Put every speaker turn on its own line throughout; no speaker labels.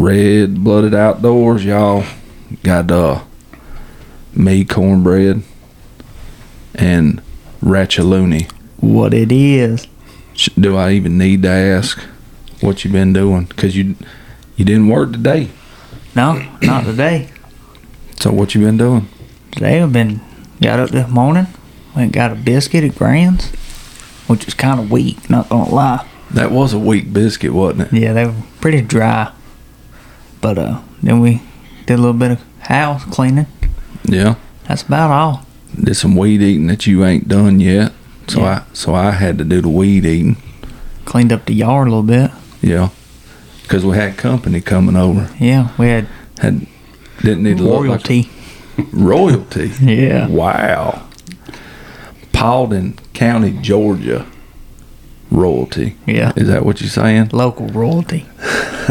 Red Blooded Outdoors, y'all got uh, me cornbread and Ratchaloonie.
What it is.
Do I even need to ask what you been doing? Cause you you didn't work today.
No, not today.
So what you been doing?
Today I've been got up this morning, went got a biscuit at Grand's, which is kind of weak, not gonna lie.
That was a weak biscuit, wasn't it?
Yeah, they were pretty dry. But uh, then we did a little bit of house cleaning.
Yeah.
That's about all.
Did some weed eating that you ain't done yet. So
Yeah.
I so I had to do the weed eating.
Cleaned up the yard a little bit.
Yeah. Cause we had company coming over.
Yeah, we had
Had didn't need look like
royalty.
royalty.
Yeah.
Wow. Paulding County, Georgia. Royalty.
Yeah.
Is that what you're saying?
Local royalty.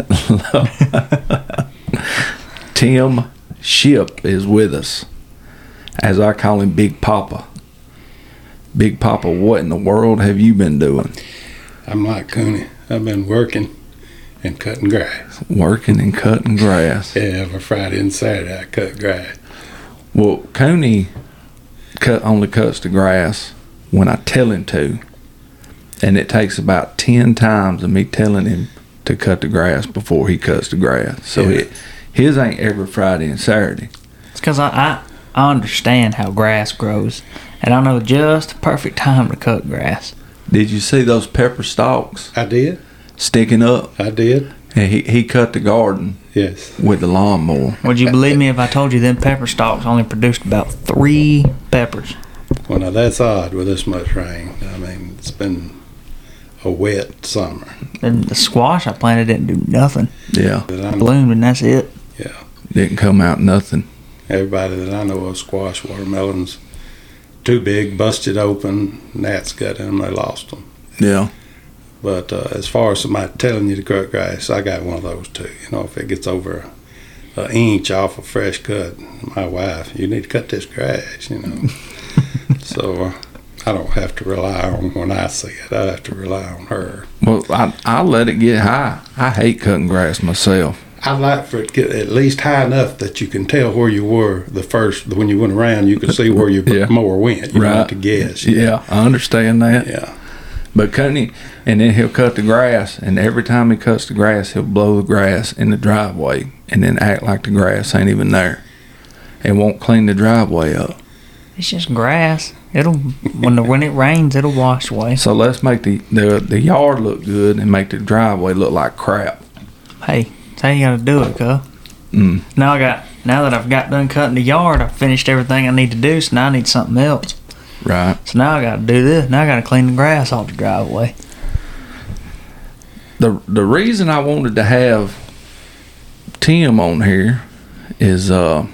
Tim Ship is with us. As I call him Big Papa. Big Papa, what in the world have you been doing?
I'm like Cooney. I've been working and cutting grass.
Working and cutting grass.
Yeah, every Friday and Saturday I cut grass.
Well, Coney cut only cuts the grass when I tell him to. And it takes about ten times of me telling him to cut the grass before he cuts the grass. So
Yeah.
it, his ain't every Friday and Saturday.
It's because I, I, I understand how grass grows. And I know just the perfect time to cut grass.
Did you see those pepper stalks
I did.
sticking up?
I did.
And he, he cut the garden
Yes.
with the lawnmower.
Would you believe me if I told you them pepper stalks only produced about three peppers?
Well, now that's odd with this much rain. I mean, it's been a wet summer.
And the squash I planted didn't do nothing.
Yeah,
That I know,
Bloomed and that's it. Yeah.
Didn't come out nothing.
everybody that I know of squash watermelons too big, busted open. Gnats got in them. They lost them.
Yeah,
But uh, as far as somebody telling you to cut grass, I got one of those too. You know, if it gets over an inch off a fresh cut, my wife, you need to cut this grass. You know, so uh, I don't have to rely on when I see it. I have to rely on her.
well, I I let it get high. I hate cutting grass myself.
I like for it to get at least high enough that you can tell where you were the first when you went around. You could see where your
Yeah.
mower went. You don't
Right.
have to guess.
Yeah, I understand that.
Yeah.
But cutting and then he'll cut the grass, and every time he cuts the grass, he'll blow the grass in the driveway, and then act like the grass ain't even there, and won't clean the driveway up.
It's just grass. It'll when the when it rains, it'll wash away.
So let's make the the, the yard look good and make the driveway look like crap.
Hey, that's how you gotta do it, cuz.
Mm.
Now I got now that I've got done cutting the yard, I've finished everything I need to do, so now I need something else.
Right.
So now I gotta do this. Now I gotta clean the grass off the driveway.
The the reason I wanted to have Tim on here is uh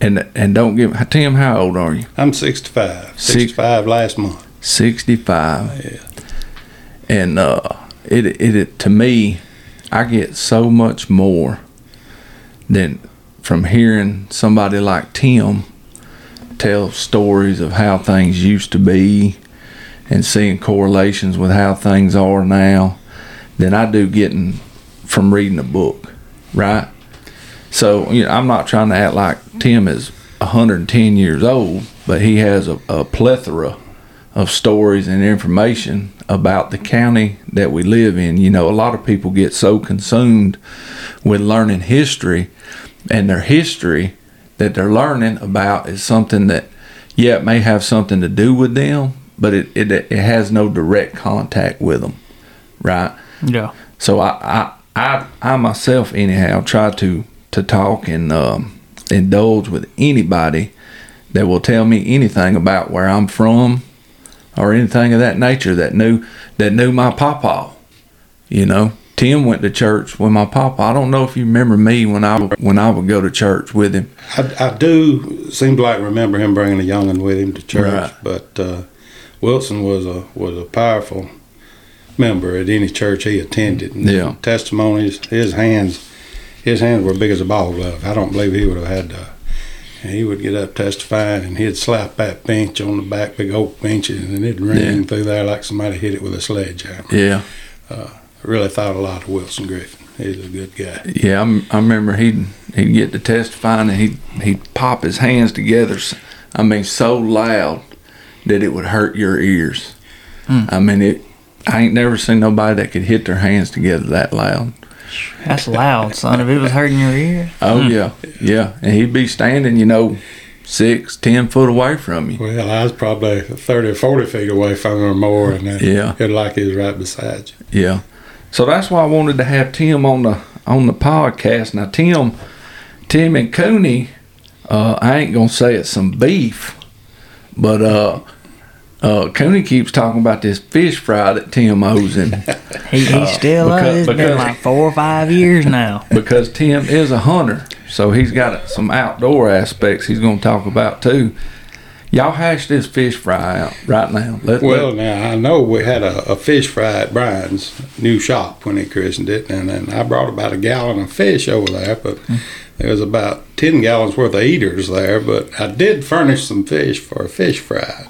and and don't give Tim how old are you?
I'm 65.
Six-
65 last month.
65.
Yeah.
and uh, it, it it to me, I get so much more than from hearing somebody like Tim tell stories of how things used to be and seeing correlations with how things are now than I do getting from reading a book, right? So you know, I'm not trying to act like Tim is 110 years old, but he has a, a plethora of stories and information about the county that we live in. You know, a lot of people get so consumed with learning history, and their history that they're learning about is something that, yeah, it may have something to do with them, but it, it, it has no direct contact with them, right?
Yeah.
So I, I, I, I myself, anyhow, try to to talk and um, indulge with anybody that will tell me anything about where I'm from or anything of that nature that knew that knew my papa. You know, Tim went to church with my papa. I don't know if you remember me when I when I would go to church with him.
I, I do seem like remember him bringing a youngin with him to church,
Right.
but uh, Wilson was a was a powerful member at any church he attended. And
Yeah.
testimonies. His hands, his hands were big as a ball glove. I don't believe he would have had to. And he would get up testifying, and he'd slap that bench on the back, big oak benches, and it'd ring
Yeah.
through there like somebody hit it with a sledgehammer.
Yeah, uh,
I really thought a lot of Wilson Griffin. He's a good guy.
Yeah, I'm, I remember he'd he'd get to testifying and he'd he'd pop his hands together. I mean, so loud that it would hurt your ears. Hmm. I mean, it. I ain't never seen nobody that could hit their hands together that loud.
That's loud, son. If it was hurting your ear,
Oh yeah, yeah, and he'd be standing, you know, six, ten foot away from you.
Well, I was probably 30 or 40 feet away from him or more, and then
Yeah.
it like he was right beside you.
Yeah. So that's why I wanted to have Tim on the on the podcast. Now Tim Tim and Cooney, uh, I ain't gonna say it's some beef, but uh uh Cooney keeps talking about this fish fry that Tim owes him
he, he still
because-
uh, It's been like four or five years now.
because Tim is a hunter. So he's got some outdoor aspects he's gonna talk about too. Y'all hash this fish fry out right now. Let,
Well,
let-
now I know we had a, a fish fry at Brian's new shop when he christened it, and then I brought about a gallon of fish over there, but there was about 10 gallons worth of eaters there, but I did furnish some fish for a fish fry.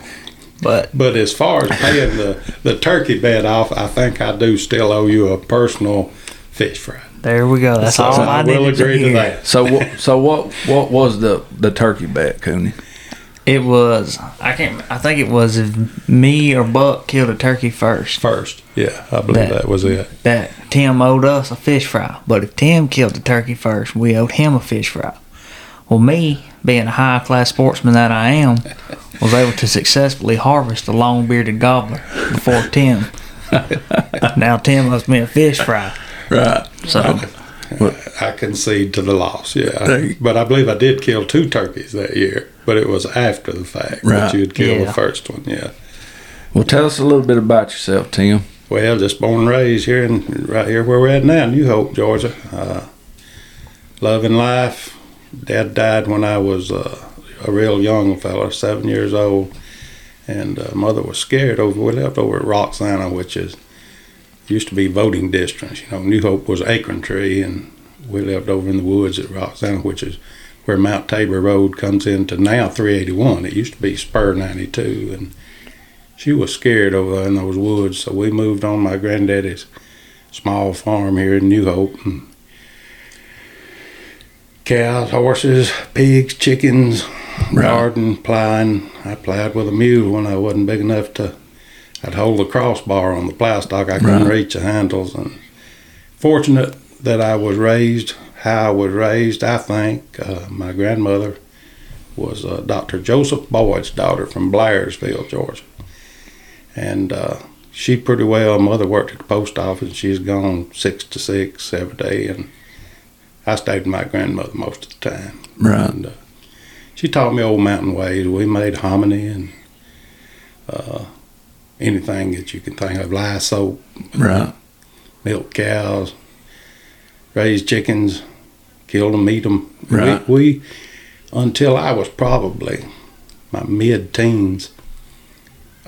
But
But as far as paying the, the turkey bed off, I think I do still owe you a personal fish fry.
there we go. That's
So
all I,
I will
needed to
agree to
hear.
that.
so what so what what was the the turkey bet, Cooney?
It was I can't. I think it was if me or Buck killed a turkey first.
First, yeah, I believe
That-
that was it.
That Tim owed us a fish fry. But if Tim killed the turkey first, we owed him a fish fry. Well, me being a high class sportsman that I am, was able to successfully harvest a long bearded gobbler before Tim. now Tim must me a fish fry.
Right.
So
I concede to the loss, yeah. But I believe I did kill two turkeys that year, but it was after the fact
Right.
that you had killed
Yeah.
the first one, yeah.
Well, tell us a little bit about yourself, Tim.
Well, just born and raised here and right here where we're at now, New Hope, Georgia. Uh, loving life. Dad died when I was uh, a real young fella, seven years old, and uh, mother was scared over. We lived over at Roxana, which is used to be voting districts. You know, New Hope was Acorn Tree, and we lived over in the woods at Roxana, which is where Mount Tabor Road comes into now 381. It used to be Spur 92, and she was scared over in those woods, so we moved on my granddaddy's small farm here in New Hope. And cows, horses, pigs, chickens,
Right.
garden, plowing. I plowed with a mule when I wasn't big enough to. I'd hold the crossbar on the plow stock. I couldn't
Right.
reach the handles. And fortunate that I was raised how I was raised. I think uh, my grandmother was uh, Dr. Joseph Boyd's daughter from Blairsville, Georgia and uh, she pretty well. Mother worked at the post office. She's gone six to six every day, and I stayed with my grandmother most of the time.
Right.
And uh, she taught me old mountain ways. We made hominy and uh, anything that you can think of, lye soap,
Right.
milk cows, raised chickens, killed them, eat them.
Right.
We, we until I was probably my mid-teens.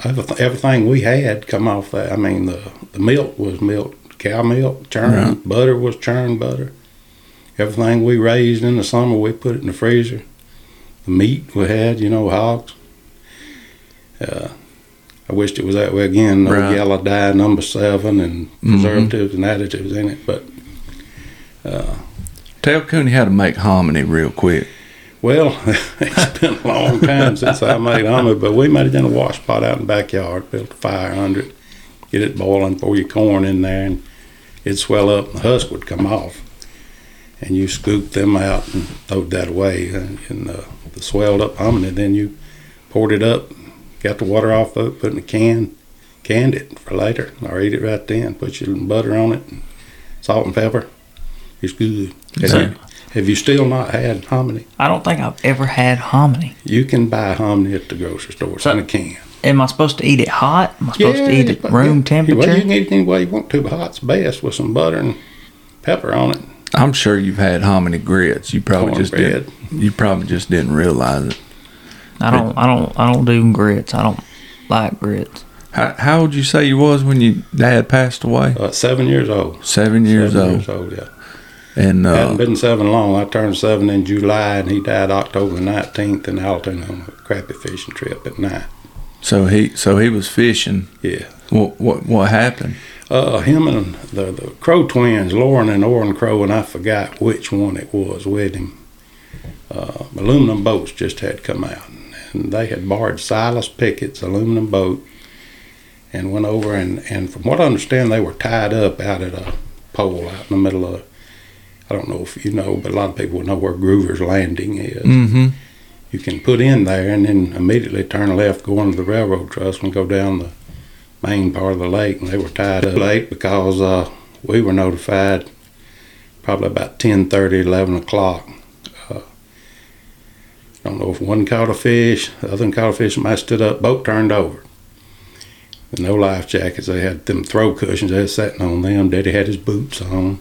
Everything, everything we had come off that. I mean, the, the milk was milk, cow milk, churned.
Right.
Butter was churned butter. Everything we raised in the summer, we put it in the freezer. The meat we had, you know, hogs. Uh, I wished it was that way again. No
Right.
yellow dye number seven and
Mhm.
preservatives and additives in it. But
Tell Cooney how to make hominy real quick.
well, it's been a long time since I made hominy, but we made it in a wash pot out in the backyard. Built a fire under it, get it boiling, pour your corn in there, and it'd swell up, and the husk would come off. And you scooped them out and throw that away, and, and uh, the swelled up hominy. Then you poured it up, got the water off of it, put it in a can, canned it for later, or eat it right then. Put your butter on it, and salt and pepper. It's good. Have, you, have you still not had hominy?
I don't think I've ever had hominy.
You can buy hominy at the grocery store. It's in a can.
Am I supposed to eat it hot? Am I supposed to eat it room
yeah.
temperature?
Well, you can eat it any way you want to, but hot's best with some butter and pepper on it.
I'm sure you've had hominy grits. You probably just
Cornbread.
didn't. You probably just didn't realize it.
I don't. I don't. I don't do grits. I don't like grits.
How, how old you say you was when your dad passed away?
Uh, seven years old.
Seven years
seven
old.
Years old, yeah.
And
Hadn't
uh,
been seven long. I turned seven in July, and he died October 19th in Alton on a crappie fishing trip at night.
so he so he was fishing.
Yeah.
What what what happened?
Uh, him and the, the Crow twins, Lauren and Orrin Crow, and I forgot which one it was with him. Uh, aluminum boats just had come out, and they had borrowed Silas Pickett's aluminum boat and went over and, and from what I understand, they were tied up out at a pole out in the middle of. I don't know if you know, but a lot of people would know where Groover's Landing is.
Mm-hmm.
You can put in there and then immediately turn left, go into the railroad trust, and go down the main part of the lake. And they were tied up late because uh, we were notified probably about 10:30, 11 o'clock. Uh, I don't know if one caught a fish, the other one caught a fish, somebody stood up, boat turned over. No life jackets, they had them throw cushions, they was sitting on them. Daddy had his boots on.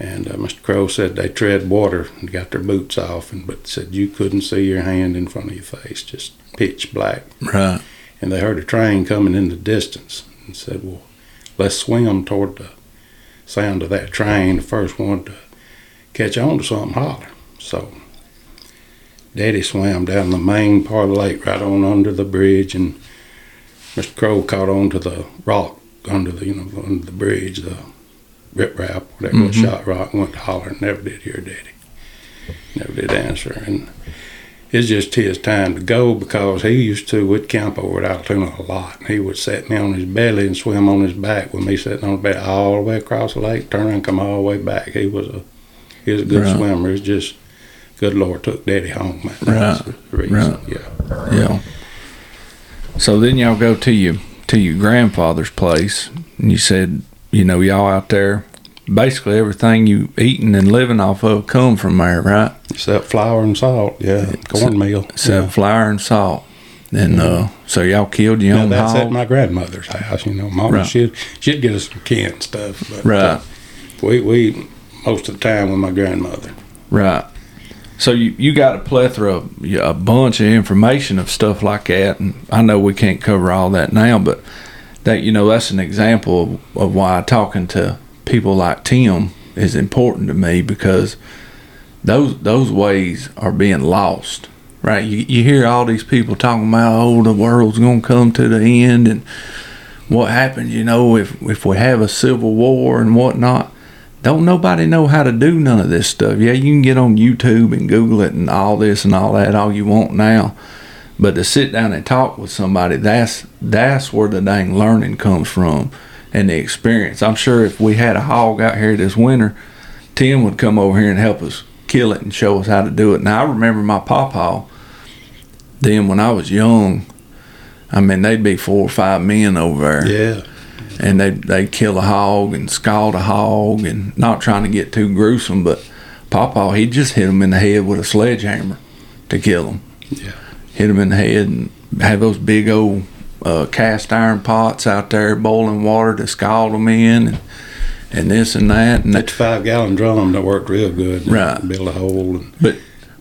And uh, Mr. Crow said they tread water and got their boots off, and but said you couldn't see your hand in front of your face, just pitch black.
Right.
And they heard a train coming in the distance, and said, "Well, let's swim toward the sound of that train." The first one to catch on to something holler. So Daddy swam down the main part of the lake, right on under the bridge, and Mr. Crow caught on to the rock under the you know under the bridge, the rip rap, whatever
Mhm.
shot rock, went to holler, never did hear Daddy. Never did answer. And it's just his time to go because he used to, we'd camp over at Allatoona a lot. He would set me on his belly and swim on his back with me sitting on the back all the way across the lake, turn around, come all the way back. He was a he was a good
Right.
swimmer. It's just good Lord took Daddy home. Man.
Right.
That's the reason.
Right.
Yeah.
Yeah. So then y'all go to your to your grandfather's place, and you said, you know, y'all out there, basically everything you eating and living off of come from there, right?
Except flour and salt. Yeah. Cornmeal.
Except
yeah.
flour and salt. And uh, so y'all killed your
Now,
own
that's at my grandmother's house. You know, Mama
Right.
she'd she'd get us some canned stuff. But,
right?
uh, we we most of the time with my grandmother.
Right. So you, you got a plethora, of, a bunch of information of stuff like that, and I know we can't cover all that now, but that you know that's an example of, of why talking to people like Tim is important to me because those those ways are being lost. Right? You you hear all these people talking about oh the world's gonna come to the end and what happens, you know, if if we have a civil war and whatnot don't nobody know how to do none of this stuff. Yeah, you can get on YouTube and Google it and all this and all that all you want now. But to sit down and talk with somebody, that's that's where the dang learning comes from and the experience. I'm sure if we had a hog out here this winter, Tim would come over here and help us kill it and show us how to do it. Now I remember my pawpaw, then when I was young, I mean they'd be four or five men over there
Yeah.
and they they'd kill a hog and scald a hog and not trying to get too gruesome, but Pawpaw he just hit him in the head with a sledgehammer to kill him.
Yeah.
Hit him in the head and have those big old uh, cast iron pots out there boiling water to scald them in and and this and that and
That five gallon drum that worked real good.
Right.
Build a hole and
But-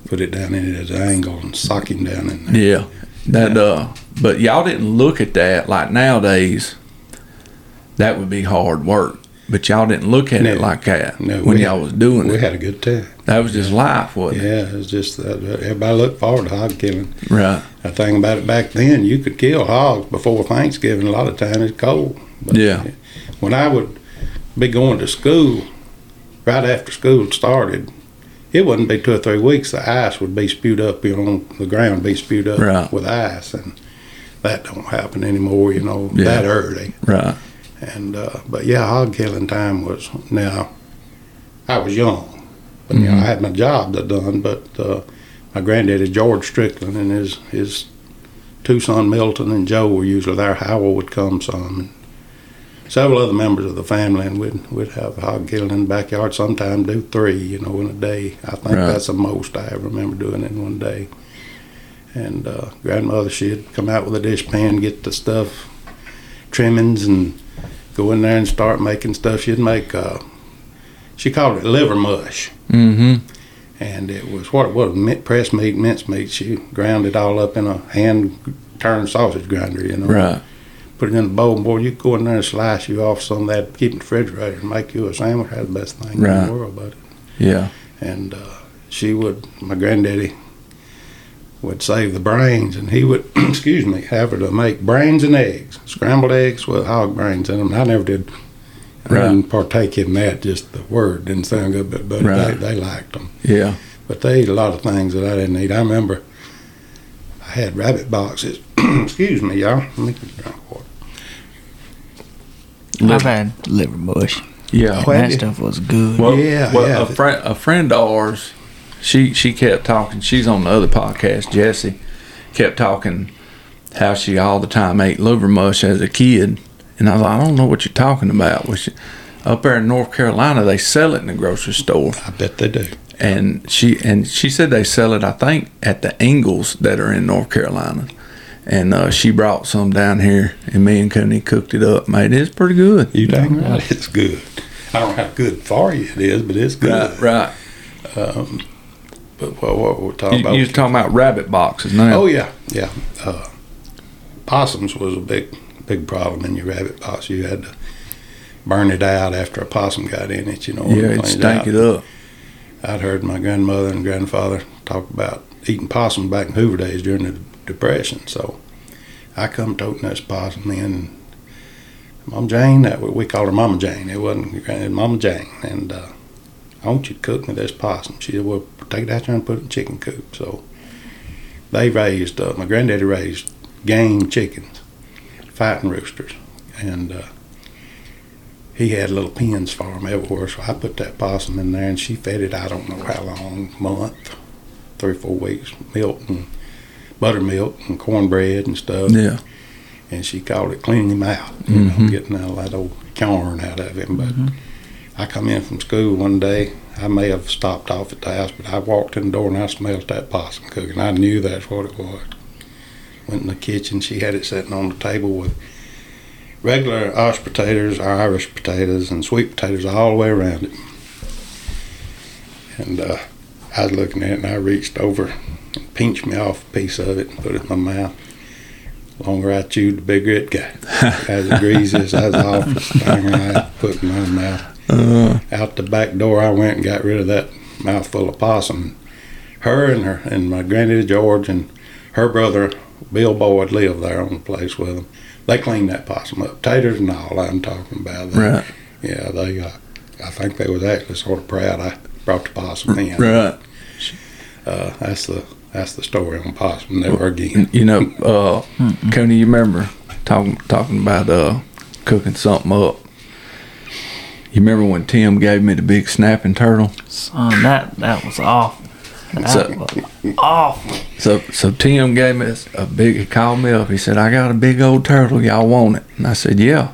put it down in it at an angle and sock him down in there.
Yeah, that uh, but y'all didn't look at that like nowadays. That would be hard work, but y'all didn't look at it like that
No,
when y'all was doing
We
it.
We had a good time.
That was just life, wasn't it?
Yeah, it was just that everybody looked forward to hog killing.
Right.
The thing about it back then, you could kill hogs before Thanksgiving. A lot of times it's cold. But
Yeah.
When I would be going to school, right after school started, it wouldn't be two or three weeks. The ice would be spewed up, you know, the ground be spewed up
Right.
with ice, and that don't happen anymore. You know,
Yeah.
that early.
Right.
And uh, but yeah, hog killing time was now. I was young, but you know. I had my job to done. But uh, my granddaddy George Strickland and his his two son Milton and Joe were usually there. Howell would come some, and several other members of the family, and we'd we'd have hog killing in the backyard. Sometimes do three, you know, in a day. I think
Right.
that's the most I ever remember doing in one day. And uh, grandmother, she'd come out with a dishpan, get the stuff, trimmings, and go in there and start making stuff. She'd make, uh, she called it liver mush.
Mm-hmm.
And it was what it was, mint, pressed meat, mince meat. She ground it all up in a hand turned sausage grinder, you know.
Right.
Put it in a bowl, and boy, you go in there and slice you off some of that, keep it in the refrigerator, and make you a sandwich. That's the best thing in the world, buddy.
Yeah.
And uh, she would, my granddaddy would save the brains, and he would, excuse me, have her to make brains and eggs, scrambled eggs with hog brains in them. I never did. I
Right.
didn't partake in that. Just the word didn't sound good, but, but
Right.
they, they liked them.
Yeah.
But they ate a lot of things that I didn't eat. I remember I had rabbit boxes. excuse me, y'all. Let me get a drink of water.
I've had liver mush.
Yeah.
That stuff was good.
Well,
Yeah,
well,
yeah.
A friend, a friend of ours, she she kept talking. She's on the other podcast. Jesse kept talking how she all the time ate liver mush as a kid, and I was like, I don't know what you're talking about. Well, she, up there in North Carolina, they sell it in the grocery store,
I bet they do.
and she and she said they sell it. I think at the Ingles that are in North Carolina. And uh, she brought some down here, and me and Cooney cooked it up. Made. It's pretty good.
You dang right. It's good. I don't know how good for you it is, but it's good.
Right, right.
But what, what we're talking
You,
about?
you was talking about rabbit boxes now.
Oh yeah, yeah. Uh, possums was a big, big problem in your rabbit box. You had to burn it out after a possum got in it. You know,
Yeah, it stank
out.
it up.
I'd heard my grandmother and grandfather talk about eating possum back in Hoover days during the Depression. So I come toting this possum in. Mom Jane, that we called her Mama Jane. It wasn't Mama Jane, and uh, I want you to cook me this possum. She said, "Well, take it out there and put it in chicken coop." So they raised. Uh, my granddaddy raised game chickens, fighting roosters, and uh, he had little pens for them everywhere. So I put that possum in there, and she fed it. I don't know how long, month, three or four weeks, milk and buttermilk and cornbread and stuff.
Yeah.
And she called it cleaning him out, you know,
Mhm.
getting all that old corn out of him. But I come in from school one day. I may have stopped off at the house, but I walked in the door and I smelled that possum cooking. I knew that's what it was. Went in the kitchen. She had it sitting on the table with regular Irish potatoes, Irish potatoes, and sweet potatoes all the way around it. And uh, I was looking at it, and I reached over and pinched me off a piece of it and put it in my mouth. The longer I chewed, the bigger it got. As greasy as I was off, thing I put in my mouth.
Uh,
Out the back door, I went and got rid of that mouthful of possum. Her and her and my granddaddy George and her brother Bill Boyd lived there on the place with them. They cleaned that possum up, taters and all. I'm talking about. They,
right.
Yeah, they. Uh, I think they was actually sort of proud I brought the possum in.
Right.
Uh, that's the that's the story on possum. Never again.
You know, uh, Coney, you remember talking talking about uh, cooking something up. You remember when Tim gave me the big snapping turtle?
Son, that that was awful. That
So-
was awful.
So so Tim gave me a big. He called me up. He said, "I got a big old turtle. Y'all want it?" And I said, "Yeah."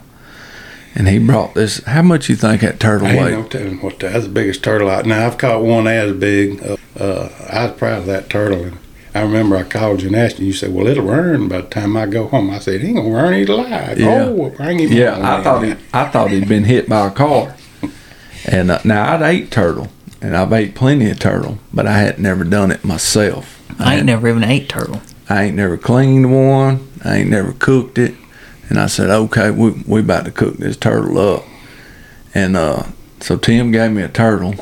And he brought this. How much you think that turtle
I ain't
weighed?
no telling what that's the biggest turtle out. Now I've caught one as big. Uh, uh, I was proud of that turtle. And I remember I called you and asked you. You said, "Well, it'll run by the time I go home." I said, "He ain't gonna run. He's alive."
Yeah.
Oh, well, bring him.
Yeah,
on
I
then.
thought he, I thought he'd been hit by a car. And uh, now I'd ate turtle, and I've ate plenty of turtle, but I had never done it myself.
I ain't never even ate turtle.
I ain't never cleaned one. I ain't never cooked it. And I said, okay, we we about to cook this turtle up. And uh, so Tim gave me a turtle.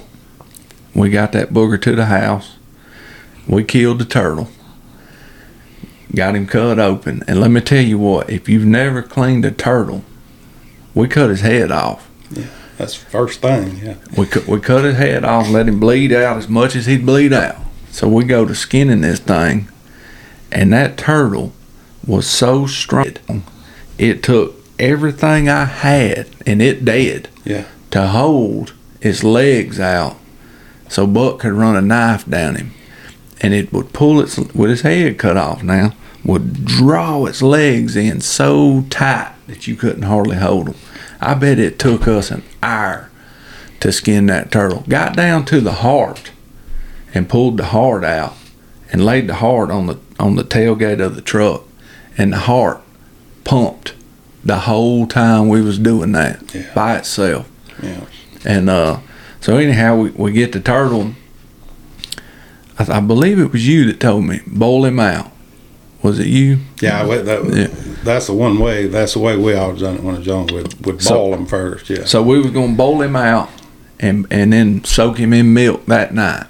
We got that booger to the house. We killed the turtle. Got him cut open. And let me tell you what, if you've never cleaned a turtle, we cut his head off.
Yeah, That's the first thing. Yeah.
We cut, we cut his head off, let him bleed out as much as he'd bleed out. So we go to skinning this thing, and that turtle was so strong. It took everything I had, and it did,
Yeah.
to hold its legs out so Buck could run a knife down him. And it would pull its, with its head cut off now, would draw its legs in so tight that you couldn't hardly hold them. I bet it took us an hour to skin that turtle. Got down to the heart and pulled the heart out and laid the heart on the on the tailgate of the truck and the heart pumped the whole time we was doing that
Yeah.
by itself.
Yeah.
And uh, so anyhow, we, we get the turtle. I, I believe it was you that told me bowl him out. Was it you?
Yeah, that,
Yeah.
that's the one way. That's the way we always done it when I was young. We'd, we'd
So-
boil them first. Yeah.
So we was gonna bowl him out and and then soak him in milk that night.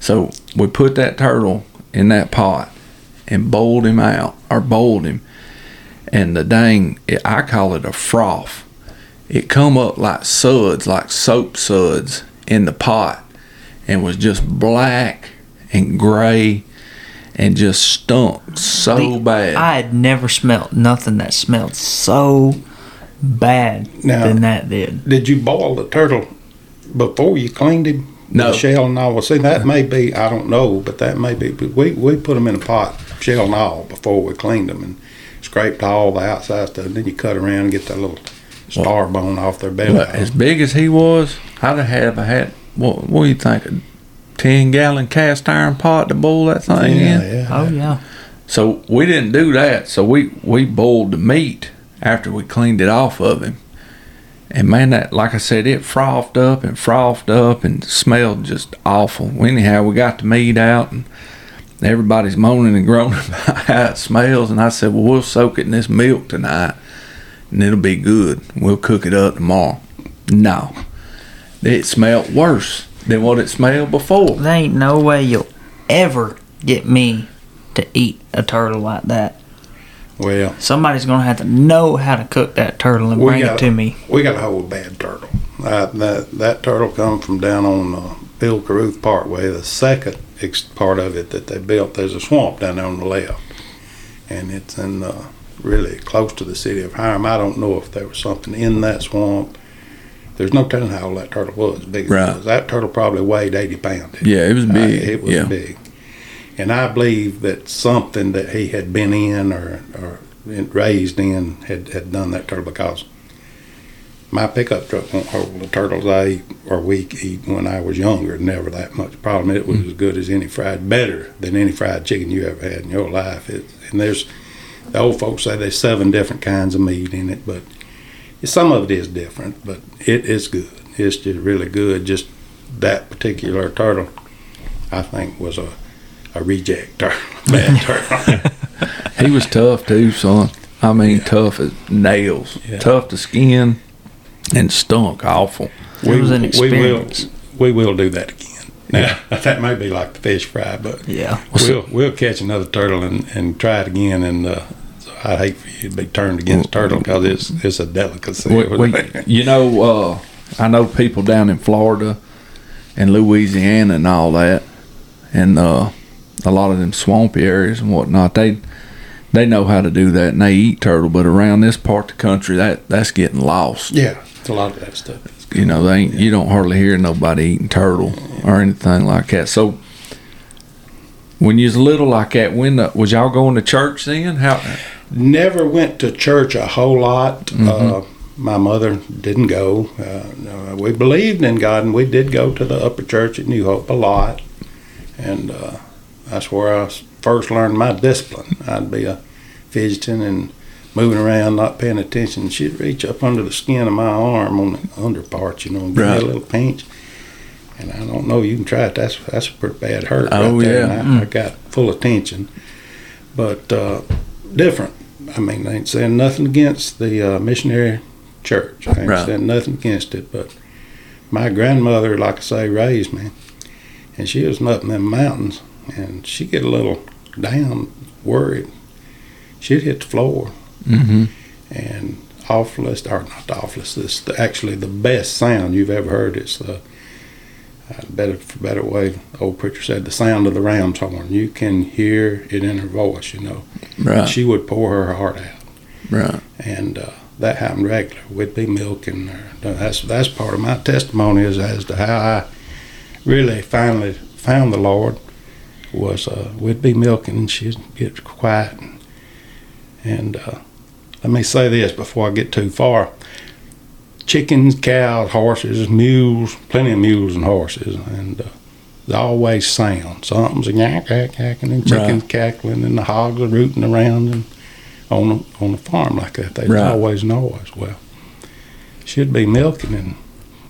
So we put that turtle in that pot and boiled him out or boiled him. And the dang, I call it a froth. It come up like suds, like soap suds in the pot and was just black and gray and just stunk so
The-
bad.
I had never smelled nothing that smelled so bad
Now-
than that did.
Did you boil the turtle before you cleaned him?
No.
The shell and all. Well, see, that may be, I don't know, but that may be. but We, we put them in a pot, shell and all, before we cleaned them and scraped all the outside stuff. Then you cut around and get that little star bone off their belly.
But as big as he was, I'd have had, had what, what do you think, a 10 gallon cast iron pot to boil that thing
yeah,
in?
yeah.
Oh yeah.
So we didn't do that. So we, we boiled the meat after we cleaned it off of him. And man, that like I said, it frothed up and frothed up and smelled just awful. Anyhow, we got the meat out and everybody's moaning and groaning about how it smells. And I said, well, we'll soak it in this milk tonight and it'll be good. We'll cook it up tomorrow. No, it smelled worse than what it smelled before.
There ain't no way you'll ever get me to eat a turtle like that.
Well,
Somebody's gonna have to know how to cook that turtle and
We
bring it to me.
we got a whole bad turtle. Uh, that that turtle come from down on uh, Bill Carruth Parkway. The second ex- part of it that they built, there's a swamp down there on the left, and it's in uh, really close to the city of Hiram. I don't know if there was something in that swamp. There's no telling how old that turtle was. Big as
Right.
it was. That turtle probably weighed 80 pounds.
Yeah, it was big.
it was
yeah.
big. And I believe that something that he had been in or, or raised in had, had done that turtle because my pickup truck won't hold the turtles I eat or we eat when I was younger. Never that much problem. It was hmm. as good as any fried, better than any fried chicken you ever had in your life. It, and there's, the old folks say there's seven different kinds of meat in it, but some of it is different, but it is good. It's just really good. Just that particular turtle, I think, was a, a reject turtle, bad turtle.
He was tough too, son. I mean, tough as nails,
Yeah.
tough to skin, and stunk awful.
It was an
we will, we will do that again. Now, that may be like the fish fry, but
Yeah.
we'll we'll catch another turtle and, and try it again. And uh, so I hate for you to be turned against turtle because it's it's a delicacy.
We, we, you know, uh, I know people down in Florida and Louisiana and all that, and uh, a lot of them swampy areas and whatnot. They they know how to do that and they eat turtle, but around this part of the country, that that's getting lost.
yeah, it's a lot of that stuff.
You know, they ain't, you don't hardly hear nobody eating turtle or anything like that. So. When you was little like that, when uh, was y'all going to church then? How?
Never went to church a whole lot.
Mm-hmm.
Uh, my mother didn't go. Uh, we believed in God, and we did go to the upper church at New Hope a lot, and uh, that's I first learned my discipline. I'd be a fidgeting and moving around, not paying attention. She'd reach up under the skin of my arm on the under part, you know, and give me a little pinch. And I don't know, you can try it. That's that's a pretty bad hurt.
Oh,
right there.
yeah.
And I, I got full attention, but uh, different. I mean, I ain't saying nothing against the uh, missionary church. I ain't
Right.
saying nothing against it, but my grandmother, like I say, raised me, and she was up in them mountains, and she get a little down, worried. She'd hit the floor,
Mm-hmm.
and awfulest, or not the awfulest, this actually the best sound you've ever heard. It's the uh, better for better way. Old preacher said the sound of the ram's horn. You can hear it in her voice. You know,
Right.
she would pour her heart out
Right.
and uh, that happened regular. We'd be milking her. That's that's part of my testimony is as to how I really finally found the Lord. Was uh, we'd be milking and she'd get quiet. And, and uh, let me say this before I get too far: chickens, cows, horses, mules, plenty of mules and horses, and uh, they always sound. Something's a yak yak yakking, and chickens cackling, and the hogs are rooting around and on a, on a farm like that. There's
Right.
always noise. Well, she'd be milking, and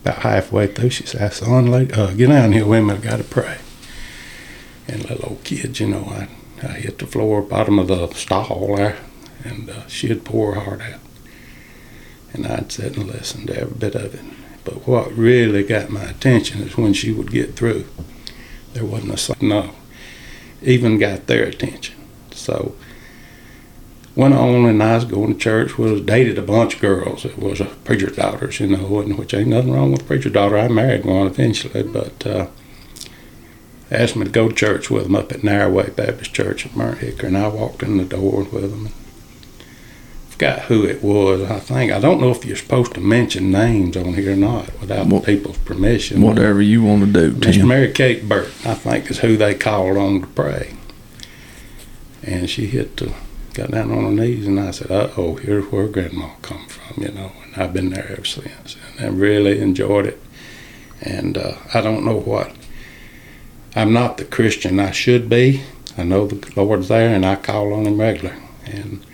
about halfway through, she said, "Son, lady, uh, get down here, women. I've got to pray." And little old kids, you know, I, I hit the floor, bottom of the stall there, and uh, she'd pour her heart out, and I'd sit and listen to every bit of it. But what really got my attention is when she would get through. There wasn't a sign, no. even got their attention. So went on and I was going to church. Was dated a bunch of girls. It was a preacher's daughters, you know, and which ain't nothing wrong with preacher's daughter. I married one eventually, but uh, asked me to go to church with them up at Narrowway Baptist Church at Mount Hickory, and I walked in the door with them. Forgot who it was. I think I don't know if you're supposed to mention names on here or not without
What-
people's permission.
Whatever you want to do,
Miss Mary Kate Burton, I think, is who they called on to pray. And she hit the, got down on her knees, and I said, "Uh oh, here's where Grandma come from," you know. And I've been there ever since, and I really enjoyed it. And uh, I don't know what. I'm not the Christian I should be. I know the Lord's there, and I call on Him regular. And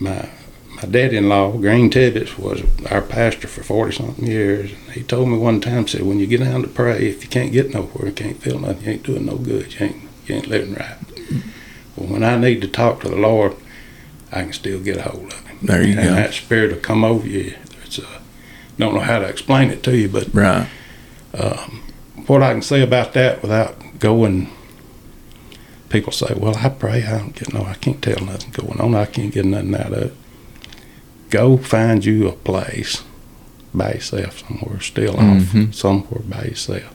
my my daddy-in-law, Green Tibbetts, was our pastor for 40-something years. And he told me one time, said, when you get down to pray, if you can't get nowhere, you can't feel nothing, you ain't doing no good, you ain't, you ain't living right. Well, when I need to talk to the Lord, I can still get a hold of him.
There you
and
go.
that spirit will come over you. It's, uh, don't know how to explain it to you, but
Right.
what I can say about that without going, people say, well, I pray, I don't get no, I can't tell nothing going on, I can't get nothing out of it. Go find you a place by yourself somewhere, still
Mhm.
off, somewhere by yourself,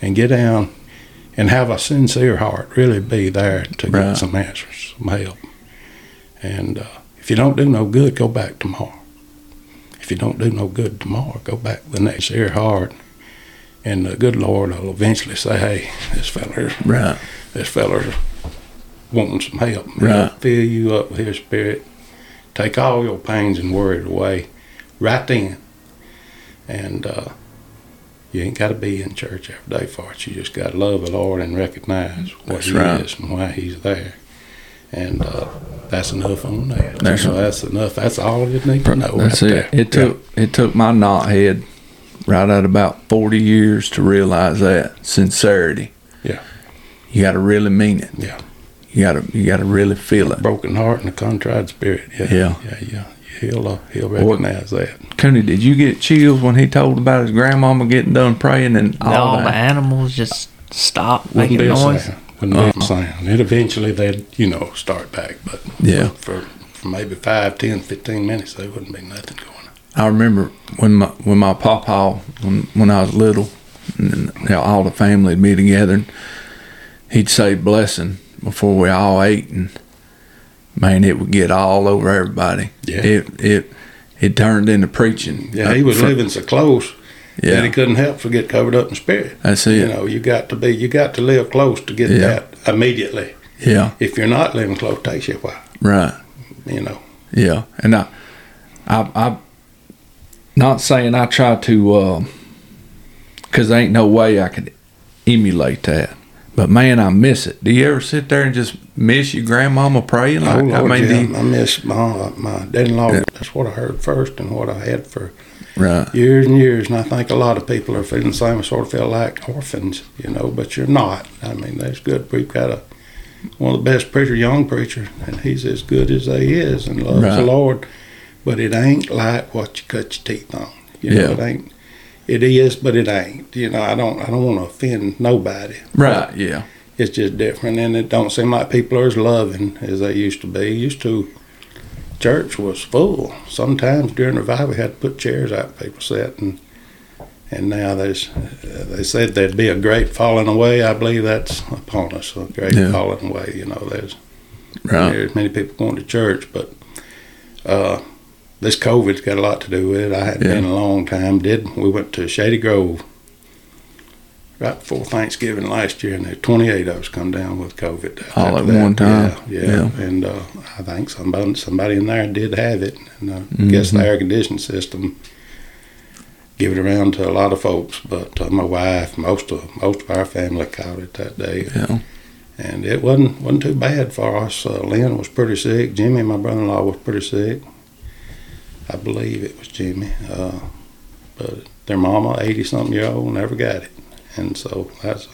and get down and have a sincere heart, really be there to
Right.
get some answers, some help. And uh, if you don't do no good, go back tomorrow. If you don't do no good tomorrow, go back the next year hard and the good Lord will eventually say, "Hey, this fella feller,
Right.
This feller's wanting some help.
Right.
Fill you up with His Spirit. Take all your pains and worries away, right then. And uh, you ain't got to be in church every day for it. You just got to love the Lord and recognize what
That's
He
right.
is and why He's there. And uh, that's enough on that.
That's
You know,
right.
that's enough. That's all you need to know.
That's
right
it.
there.
It took it took my knothead right at about forty years to realize that sincerity.
Yeah.
You got to really mean it.
Yeah.
You got to you got to really feel it.
broken heart and a contrite spirit. Yeah,
Yeah.
yeah, yeah. He'll uh, he'll recognize that.
Cooney, did you get chills when he told about his grandmama getting done praying and all,
All the animals just stopped
Wouldn't
making
be a
noise.
sound. Wouldn't be a sound. And eventually they'd you know start back, but
Yeah.
for, for maybe five, ten, fifteen minutes there wouldn't be nothing going on.
I remember when my when my papa when when I was little, and you know, all the family would be together. And he'd say blessing before we all ate, and man, it would get all over everybody.
Yeah.
It it it turned into preaching.
Yeah, he was
For-
living so close that
Yeah,
he couldn't help but get covered up in spirit.
that's
You
it.
You know, you got to be you got to live close to get
Yeah.
that immediately.
Yeah,
If you're not living close, it takes you a while.
right.
You know.
Yeah, and I, I, I, not saying I try to, uh, cause there ain't no way I could emulate that. But man, I miss it. Do you ever sit there and just miss your grandmama praying? Like,
oh Lord,
I mean,
yeah, I miss my my dad-in-law. That's what I heard first, and what I had for
right,
years and years, and I think a lot of people are feeling the same. I Sort of feel like orphans, you know, but you're not. I mean, that's good. We've got a one of the best preacher, young preacher, and he's as good as he is and loves the Lord. But it ain't like what you cut your teeth on. You know,
Yeah.
it ain't. It is, but it ain't. You know, I don't. I don't want to offend nobody.
right, yeah,
It's just different, and it don't seem like people are as loving as they used to be. Used to, church was full. Sometimes during revival, we had to put chairs out, people sat, and and now there's. Uh, they said there'd be a great falling away. I believe that's upon us. A great
Yeah.
falling away. You know, there's
right,
there's many people going to church, but uh, this COVID's got a lot to do with it. I hadn't
Yeah.
been a long time. Did we went to Shady Grove right before Thanksgiving last year, and there 28 of us come down with COVID.
All at
that.
one time?
Yeah, yeah.
Yeah.
and uh, I think somebody somebody in there did have it. And uh, I guess the
Mhm.
air conditioning system give it around to a lot of folks, but uh, my wife, most of most of our family caught it that day
yeah,
and it wasn't wasn't too bad for us. Uh, Lynn was pretty sick. Jimmy, my brother-in-law, was pretty sick. I believe it was Jimmy, uh, but their mama, eighty something year old, never got it, and so that's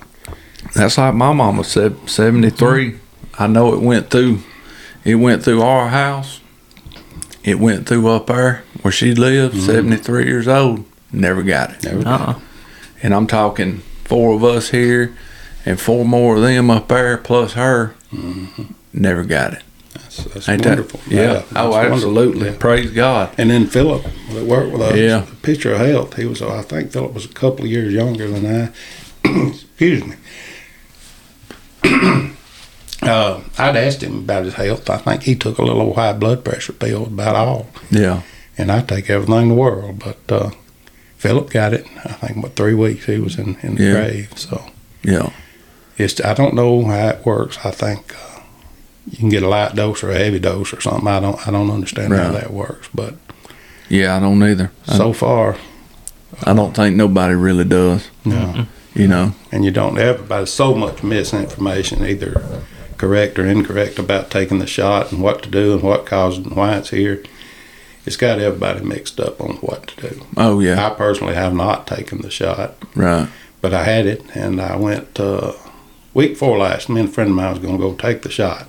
That's like my mama said, seventy three. I know it went through. It went through our house. It went through up there where she lived.
Mhm.
three years old. Never got it.
never. got
Uh-uh.
and I'm talking four of us here, and four more of them up there plus her never got it.
That's, that's
Ain't that-
wonderful.
yeah.
that's
oh,
wonderful.
absolutely.
Yeah.
Praise God.
And then Philip that worked with us,
Yeah.
picture of health. He was, I think Philip was a couple of years younger than I. Excuse me. uh, I'd asked him about his health. I think he took a little high blood pressure pill, about all.
Yeah.
And I take everything in the world, but uh, Philip got it. I think about three weeks he was in, in the
Yeah.
grave. So
Yeah.
it's I don't know how it works. I think uh, you can get a light dose or a heavy dose or something. I don't I don't understand how that works, but
Yeah, I don't either. I,
so far,
I don't think nobody really does.
no.
You know.
and you don't everybody's so much misinformation either correct or incorrect about taking the shot and what to do and what caused it and why it's here it's got everybody mixed up on what to do
Oh yeah.
i personally have not taken the shot
Right.
but i had it and i went uh, week four last me and a friend of mine was going to go take the shot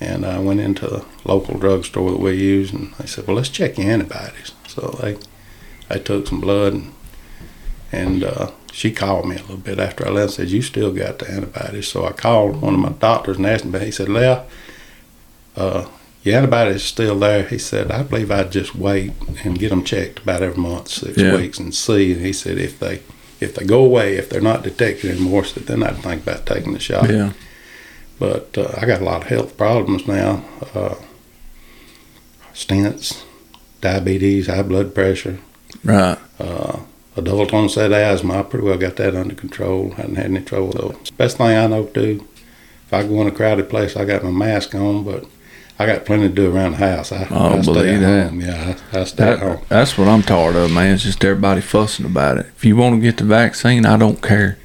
and i went into the local drugstore that we use and they said well let's check your antibodies so they I took some blood and, and uh, she called me a little bit after I left and said, You still got the antibodies. So I called one of my doctors and asked him, but he said, Leo, uh, your antibodies are still there. He said, I believe I'd just wait and get them checked about every month, six
Yeah.
weeks, and see. And he said, if they if they go away, if they're not detected anymore, so then I'd think about taking the shot.
Yeah.
But uh, I got a lot of health problems now. Uh, stents, diabetes, high blood pressure,
Right.
uh, adult onset asthma. I pretty well got that under control. I Hadn't had any trouble though. Best thing I know to do, if I go in a crowded place, I got my mask on, but I got plenty to do around the house. I,
Oh,
I stay
believe
at
that.
home. Yeah, I, I stay at home.
That, that's what I'm tired of, man. It's just everybody fussing about it. If you want to get the vaccine, I don't care.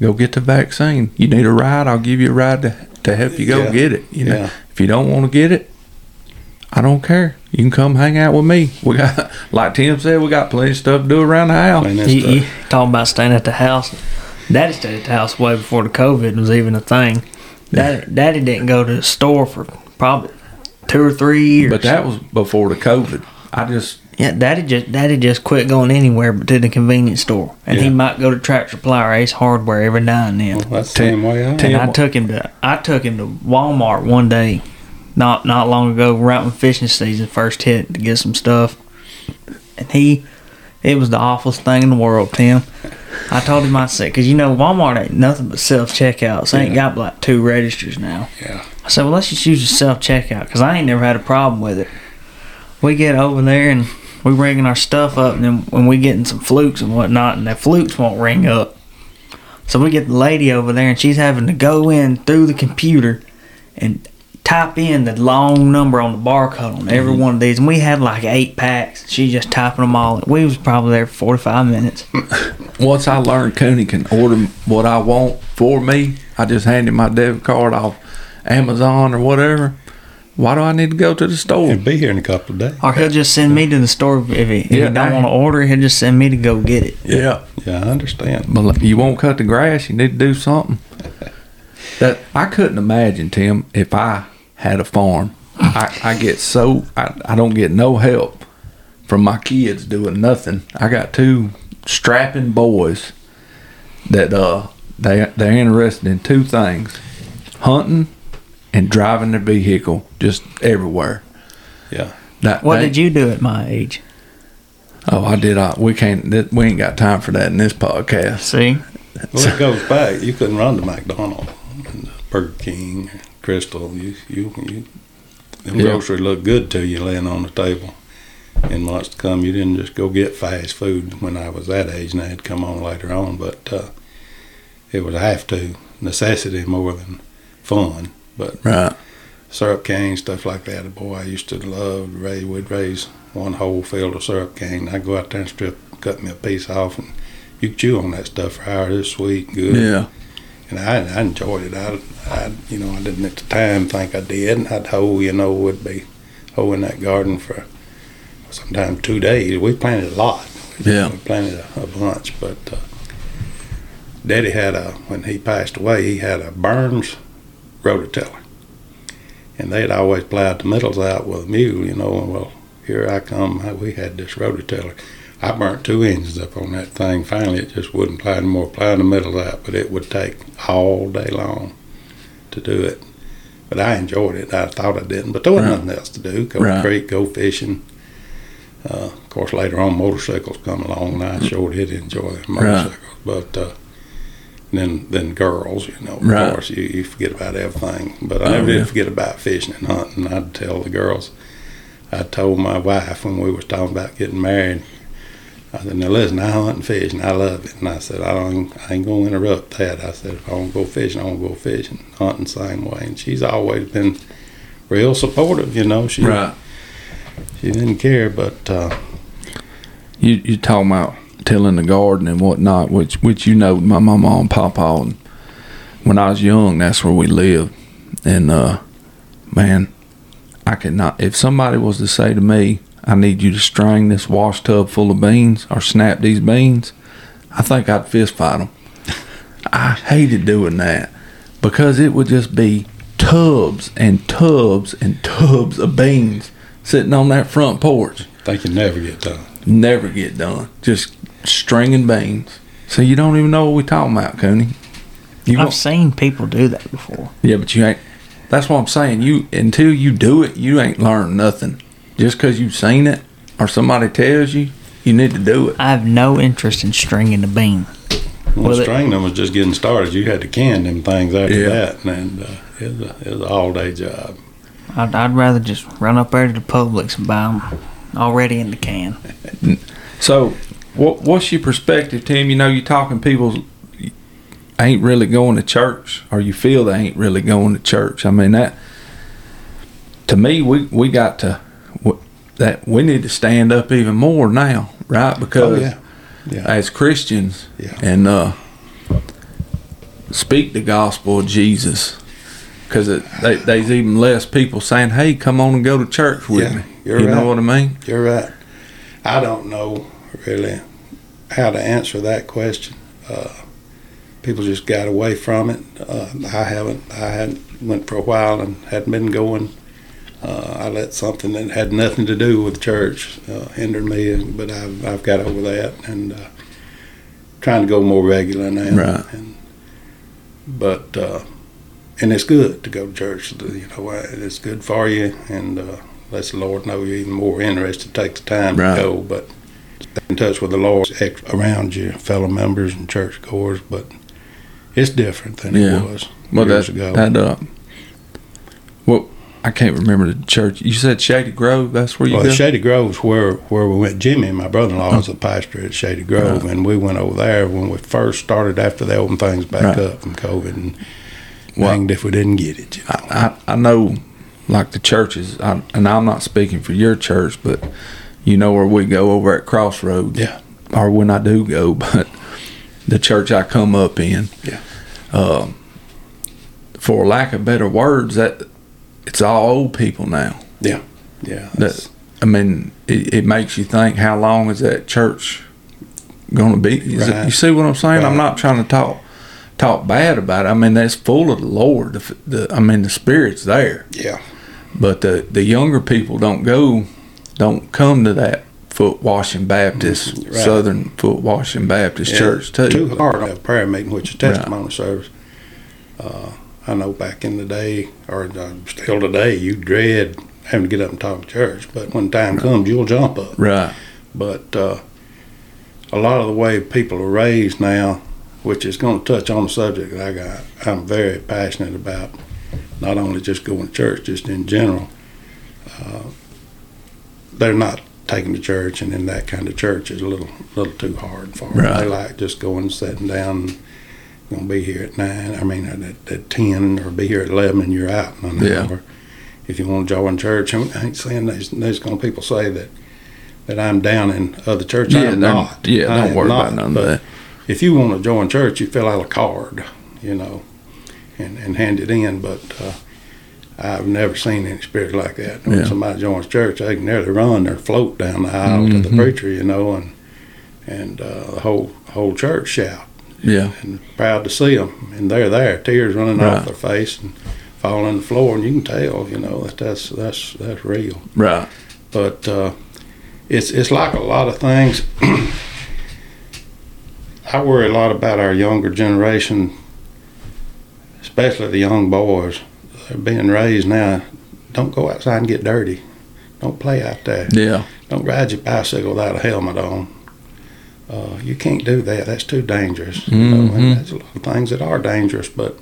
Go get the vaccine. You need a ride, I'll give you a ride to, to help you go
Yeah.
get it. You know,
Yeah.
if you don't want to get it, I don't care. You can come hang out with me. We got, like Tim said, we got plenty of stuff to do around the house.
Plenty of
You, you talking about staying at the house? Daddy stayed at the house way before the COVID was even a thing. Daddy, Daddy didn't go to the store for probably two or three years.
But that was before the COVID. I just,
yeah, Daddy just Daddy just quit going anywhere but to the convenience store, and he might go to Tractor Supply or Ace Hardware every now and then.
Well, that's the
Tim-
same way I am.
Tim-
And I took him to I took him to Walmart one day, not not long ago, right when fishing season first hit to get some stuff, and he, it was the awfulest thing in the world, Tim. I told him I said, because you know Walmart ain't nothing but self checkouts. They ain't
Yeah.
got like two registers now.
Yeah.
I said, well, let's just use the self checkout because I ain't never had a problem with it. We get over there and we ringing our stuff up, and then when we getting some flukes and whatnot, and the flukes won't ring up. So we get the lady over there, and she's having to go in through the computer and type in the long number on the barcode on every mm-hmm. one of these. And we had like eight packs. She's just typing them all. We was probably there for forty five minutes.
once I learned Cooney can order what I want for me, I just handed my debit card off Amazon or whatever. Why do I need to go to the store?
He'll be here in a couple of days.
Or he'll just send me to the store if he, if
Yeah,
he don't want to order. He'll just send me to go get it.
Yeah.
Yeah, I understand.
But you won't cut the grass, you need to do something. That I couldn't imagine, Tim, if I had a farm. I, I get so I, I don't get no help from my kids doing nothing. I got two strapping boys that uh they they're interested in two things. Hunting and driving the vehicle just everywhere.
Yeah.
That,
What
they-
did you do at my age?
Oh, I did. I, we can't. We ain't got time for that in this podcast.
See,
Well, it goes back. You couldn't run to McDonald's, and Burger King, Crystal. You, you, you. Them
Yeah.
groceries look good to you laying on the table. In months to come, you didn't just go get fast food when I was that age, and that had come on later on. But uh, it was a have to necessity more than fun. But
Right.
syrup cane, stuff like that. Boy, I used to love raise. We'd raise one whole field of syrup cane. I'd go out there and strip, cut me a piece off, and you could chew on that stuff for hours. It's sweet, and good,
Yeah.
and I, I enjoyed it. I, I, you know, I didn't at the time think I did. And I'd hoe, you know, would be hoeing that garden for sometimes two days. We planted a lot.
Yeah.
we planted a, a bunch, but. Uh, Daddy had a when he passed away. He had a Burns rototiller, and they'd always plowed the middles out with a mule, you know. And well, here I come. We had this rototiller. I burnt two engines up on that thing. Finally, it just wouldn't plow anymore. Plow the middle out, but it would take all day long to do it. But I enjoyed it. I thought I didn't, but there was
Right.
nothing else to do. Go
Right.
to the creek, go fishing. Uh, of course, later on, motorcycles come along, and I sure did enjoy motorcycles. But uh, then, then girls, you know, of
Right.
course, you, you forget about everything. But I
Oh,
never
yeah.
did forget about fishing and hunting. I'd tell the girls. I told my wife when we was talking about getting married. I said, "Now listen, I hunt and fish, and I love it." And I said, "I don't, I ain't gonna interrupt that." I said, "If I want to go fishing, I want to go fishing, hunting same way." And she's always been real supportive. You know, she
Right.
she didn't care, but uh,
You you talking about tilling the garden and whatnot, which which you know my mama and papa and when I was young, that's where we lived. And uh, man, I could not. If somebody was to say to me, "I need you to string this wash tub full of beans or snap these beans," I think I'd fist fight them. I hated doing that because it would just be tubs and tubs and tubs of beans sitting on that front porch
they can never get done.
never get done. Just stringing beans. So you don't even know what we're talking about, Cooney. You
I've
won't-
seen people do that before.
yeah, but you ain't. That's what I'm saying. You until you do it, you ain't learned nothing. Just because you've seen it or somebody tells you, you need to do it.
I have no interest in stringing the bean.
Well,
Well, it-
them was just getting started. You had to can them things after
Yeah.
that, and uh, it was a, it was an all day job.
I'd, I'd rather just run up there to the Publix and buy them already in the can.
So, what what's your perspective, Tim? You know, you're talking people ain't really going to church, or you feel they ain't really going to church. I mean that. To me, we we got to that we need to stand up even more now, right? Because
Oh yeah, yeah,
as Christians
Yeah.
and uh, speak the gospel of Jesus. Because they, there's even less people saying, "Hey, come on and go to church with
Yeah,
me." you know what I mean?
You're right. I don't know really how to answer that question. Uh, people just got away from it. Uh, I haven't. I hadn't went for a while and hadn't been going. Uh, I let something that had nothing to do with church uh, hinder me, but I've I've got over that and uh, trying to go more regular now.
Right.
And, but uh, and it's good to go to church. You know, it's good for you, and uh, lets the Lord know you're even more interested. Take the time
Right.
to go, but in touch with the Lord ex- around you, fellow members and church goers. But it's different than
Yeah.
it was
Well,
years
that
ago.
that uh, well, I can't remember the church. You said Shady Grove. That's where you
well,
go.
Shady Grove's where where we went. Jimmy, my brother-in-law, is a pastor at Shady Grove,
Right.
and we went over there when we first started after they opened things back
Right.
up from COVID, and
Well-
danged if we didn't get it. You know?
I, I, I know, like the churches, I, and I'm not speaking for your church, but you know where we go over at Crossroads.
Yeah.
Or when I do go, but the church I come up in.
Yeah.
Um, for lack of better words, that it's all old people now.
yeah, Yeah.
That I mean, it, it makes you think how long is that church going to be? Is it- you see what I'm saying? I'm not trying to talk talk bad about it. I mean, that's full of the Lord. The, the I mean, the Spirit's there,
yeah,
but the the younger people don't go, don't come to that foot washing Baptist
Right.
Southern foot washing Baptist
Yeah,
church too.
Too hard on a prayer meeting, which is
Right.
testimony service. Uh, I know back in the day, or uh, still today, you dread having to get up and talk to church. But when time comes, you'll jump up.
Right.
But uh, a lot of the way people are raised now, which is going to touch on the subject that I got, I'm very passionate about. Not only just going to church, just in general. Uh, they're not taking to church, and in that kind of church is a little little too hard for them.
Right.
They like just going, sitting down, going to be here at nine. I mean, at, at ten, or be here at eleven, and you're out in an
Yeah.
hour. If you want to join church, I ain't saying there's, there's going to people say that that I'm down in other churches.
Yeah,
I'm not.
yeah,
I
don't worry
not.
about none of that.
If you want to join church, you fill out a card, you know, and, and hand it in. But uh, I've never seen any spirit like that. When
Yeah.
somebody joins church, they can nearly run or float down the aisle to the
Mhm.
preacher, you know, and and uh, the whole whole church shout
Yeah.
and proud to see them, and they're there, tears running
Right.
off their face and falling on the floor, and you can tell, you know, that that's that's that's real.
Right.
But uh, it's it's like a lot of things. I worry a lot about our younger generation, especially the young boys. They're being raised now. Don't go outside and get dirty. Don't play out there.
Yeah.
Don't ride your bicycle without a helmet on. Uh, you can't do that. That's too dangerous. You know, and there's a lot of things that are dangerous, but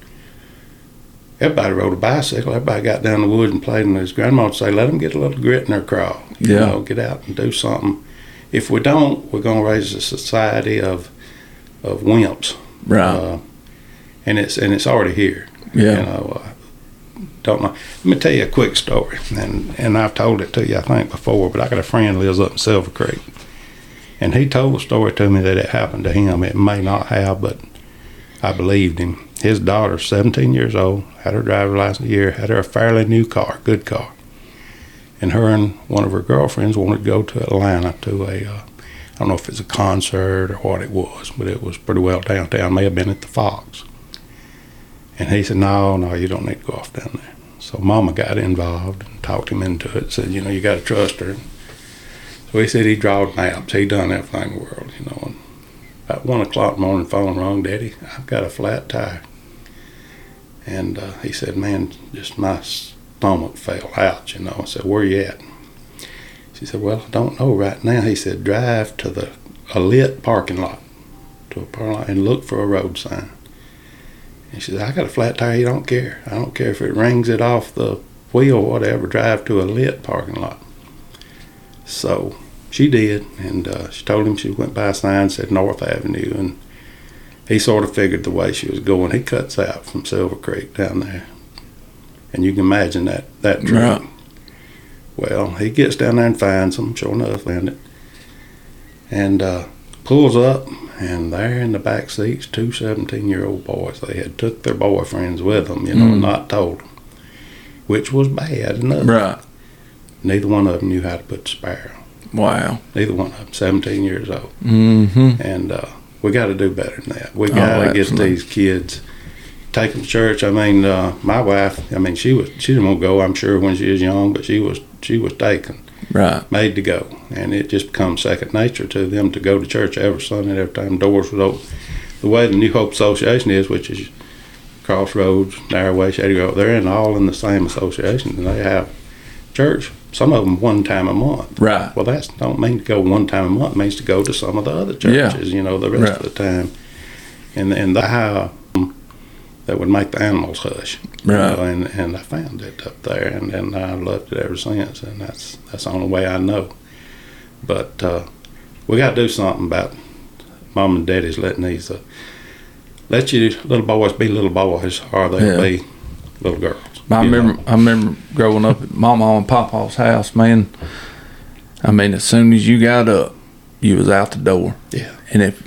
everybody rode a bicycle. Everybody got down the woods and played. And his grandma would say, "Let them get a little grit in their craw. You
Yeah.
know, get out and do something." If we don't, we're going to raise a society of of wimps,
Right.
uh, and it's and it's already here.
yeah.
You know, uh, don't know. Let me tell you a quick story, and and I've told it to you I think before, but I got a friend lives up in Silver Creek, and he told a story to me that it happened to him. It may not have, but I believed him. His daughter, 17 years old, had her driver's license a year, had her a fairly new car, good car, and her and one of her girlfriends wanted to go to Atlanta to a. Uh, I don't know if it's a concert or what it was, but it was pretty well downtown. May have been at the Fox. And he said, No, no, you don't need to go off down there. So Mama got involved and talked him into it. Said, You know, you got to trust her. So he said he drawed maps. He done everything in the world, you know. And about one o'clock morning, phone rang, Daddy, I've got a flat tire. And uh, he said, Man, just my stomach fell out, you know. I said, Where you at? She said, Well, I don't know right now. He said, Drive to the a lit parking lot, to a parking lot, and look for a road sign. And she said, I got a flat tire. You don't care. I don't care if it rings it off the wheel or whatever. Drive to a lit parking lot. So she did, and uh, she told him she went by a sign said North Avenue, and he sort of figured the way she was going. He cuts out from Silver Creek down there, and you can imagine that that trip.
Right.
Well, he gets down there and finds them. Sure enough, found it, and uh, pulls up, and there in the back seats, two 17-year-old boys. They had took their boyfriends with them, you know,
Mm.
not told them, which was bad enough.
Right.
Neither one of them knew how to put the spare on.
Wow.
Neither one of them, 17 years old.
Mm-hmm.
And uh, we got to do better than that. We
Oh,
got to get these kids, take them to church. I mean, uh, my wife, I mean, she was she didn't want to go. I'm sure when she was young, but she was she was taken,
Right.
made to go, and it just becomes second nature to them to go to church every Sunday, every time doors was open. The way the New Hope Association is, which is Crossroads, Narrowway, Shady Grove, they're in all in the same association, and they have church. Some of them one time a month.
Right.
Well, that's don't mean to go one time a month. It means to go to some of the other churches. Yeah. You know, the rest
Right.
of the time, and and the how that would make the animals hush. you
Right.
know, and and I found it up there, and and I loved it ever since. And that's that's the only way I know. But uh, we got to do something about mom and daddy's letting these uh, let you little boys be little boys, or they'll
Yeah.
be little girls.
I
you know.
remember I remember growing up at Mama and Papa's house, man. I mean, as soon as you got up, you was out the door.
Yeah.
And if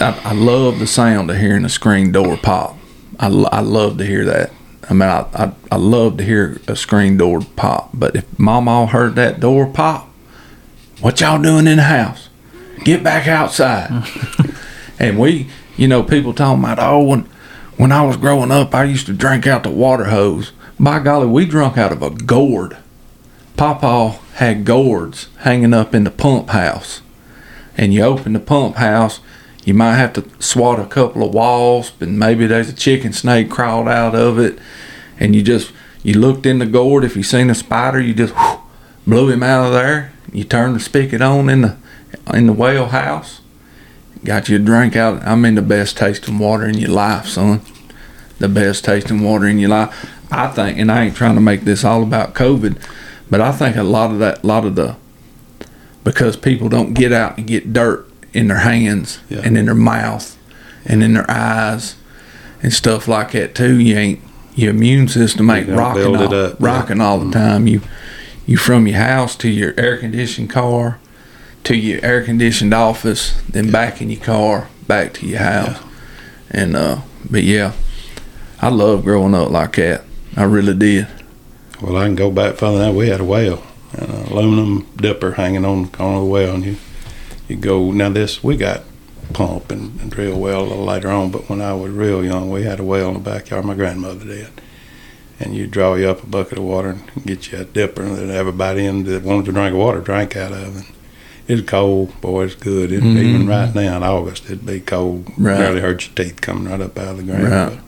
I, I love the sound of hearing a screen door pop. I, I love to hear that. I mean, I, I, I love to hear a screen door pop. But if Mama heard that door pop, what y'all doing in the house? Get back outside. and we, you know, people talking about, oh, when, when I was growing up, I used to drink out the water hose. By golly, we drunk out of a gourd. Papa had gourds hanging up in the pump house. And you open the pump house, you might have to swat a couple of walls, and maybe there's a chicken snake crawled out of it. And you just, you looked in the gourd. If you seen a spider, you just whew, blew him out of there. You turned the spigot on in the, in the whale house. Got you a drink out. I mean, the best tasting water in your life, son. The best tasting water in your life. I think, and I ain't trying to make this all about COVID, but I think a lot of that, a lot of the, because people don't get out and get dirt in their hands
Yeah.
and in their mouth and in their eyes and stuff like that too. You ain't your immune system ain't rocking all,
up, yeah.
all the time. You you from your house to your air conditioned car to your air conditioned office, then back in your car, back to your house. And uh but yeah, I love growing up like that. I really did.
Well, I can go back further than that. We had a well, an aluminum dipper hanging on the corner of the well, and you you go now. This we got pump and, and drill well a little later on, but when I was real young, we had a well in the backyard. My grandmother did, and you draw you up a bucket of water and get you a dipper that everybody in that wanted to drink water drank out of. And it's cold, boy, it's good. It, Even
Mhm.
right now in August, it'd be cold.
Right.
Barely hurt your teeth coming right up out of the ground.
Right.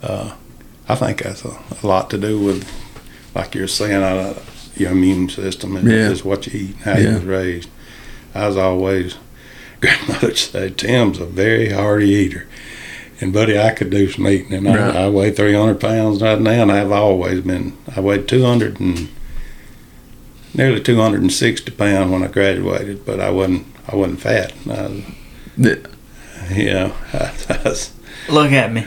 But, uh, I think that's a, a lot to do with, like you're saying, uh, your immune system and
Yeah.
just what you eat, and how you was raised. I was always, grandmother said, Tim's a very hearty eater. And buddy, I could do some eating, and
Right.
I, I weigh 300 pounds right now, and I've always been. I weighed 200 and nearly 260 pounds when I graduated, but I wasn't. I wasn't fat. I was,
The-
you know, I, I was,
Look at me.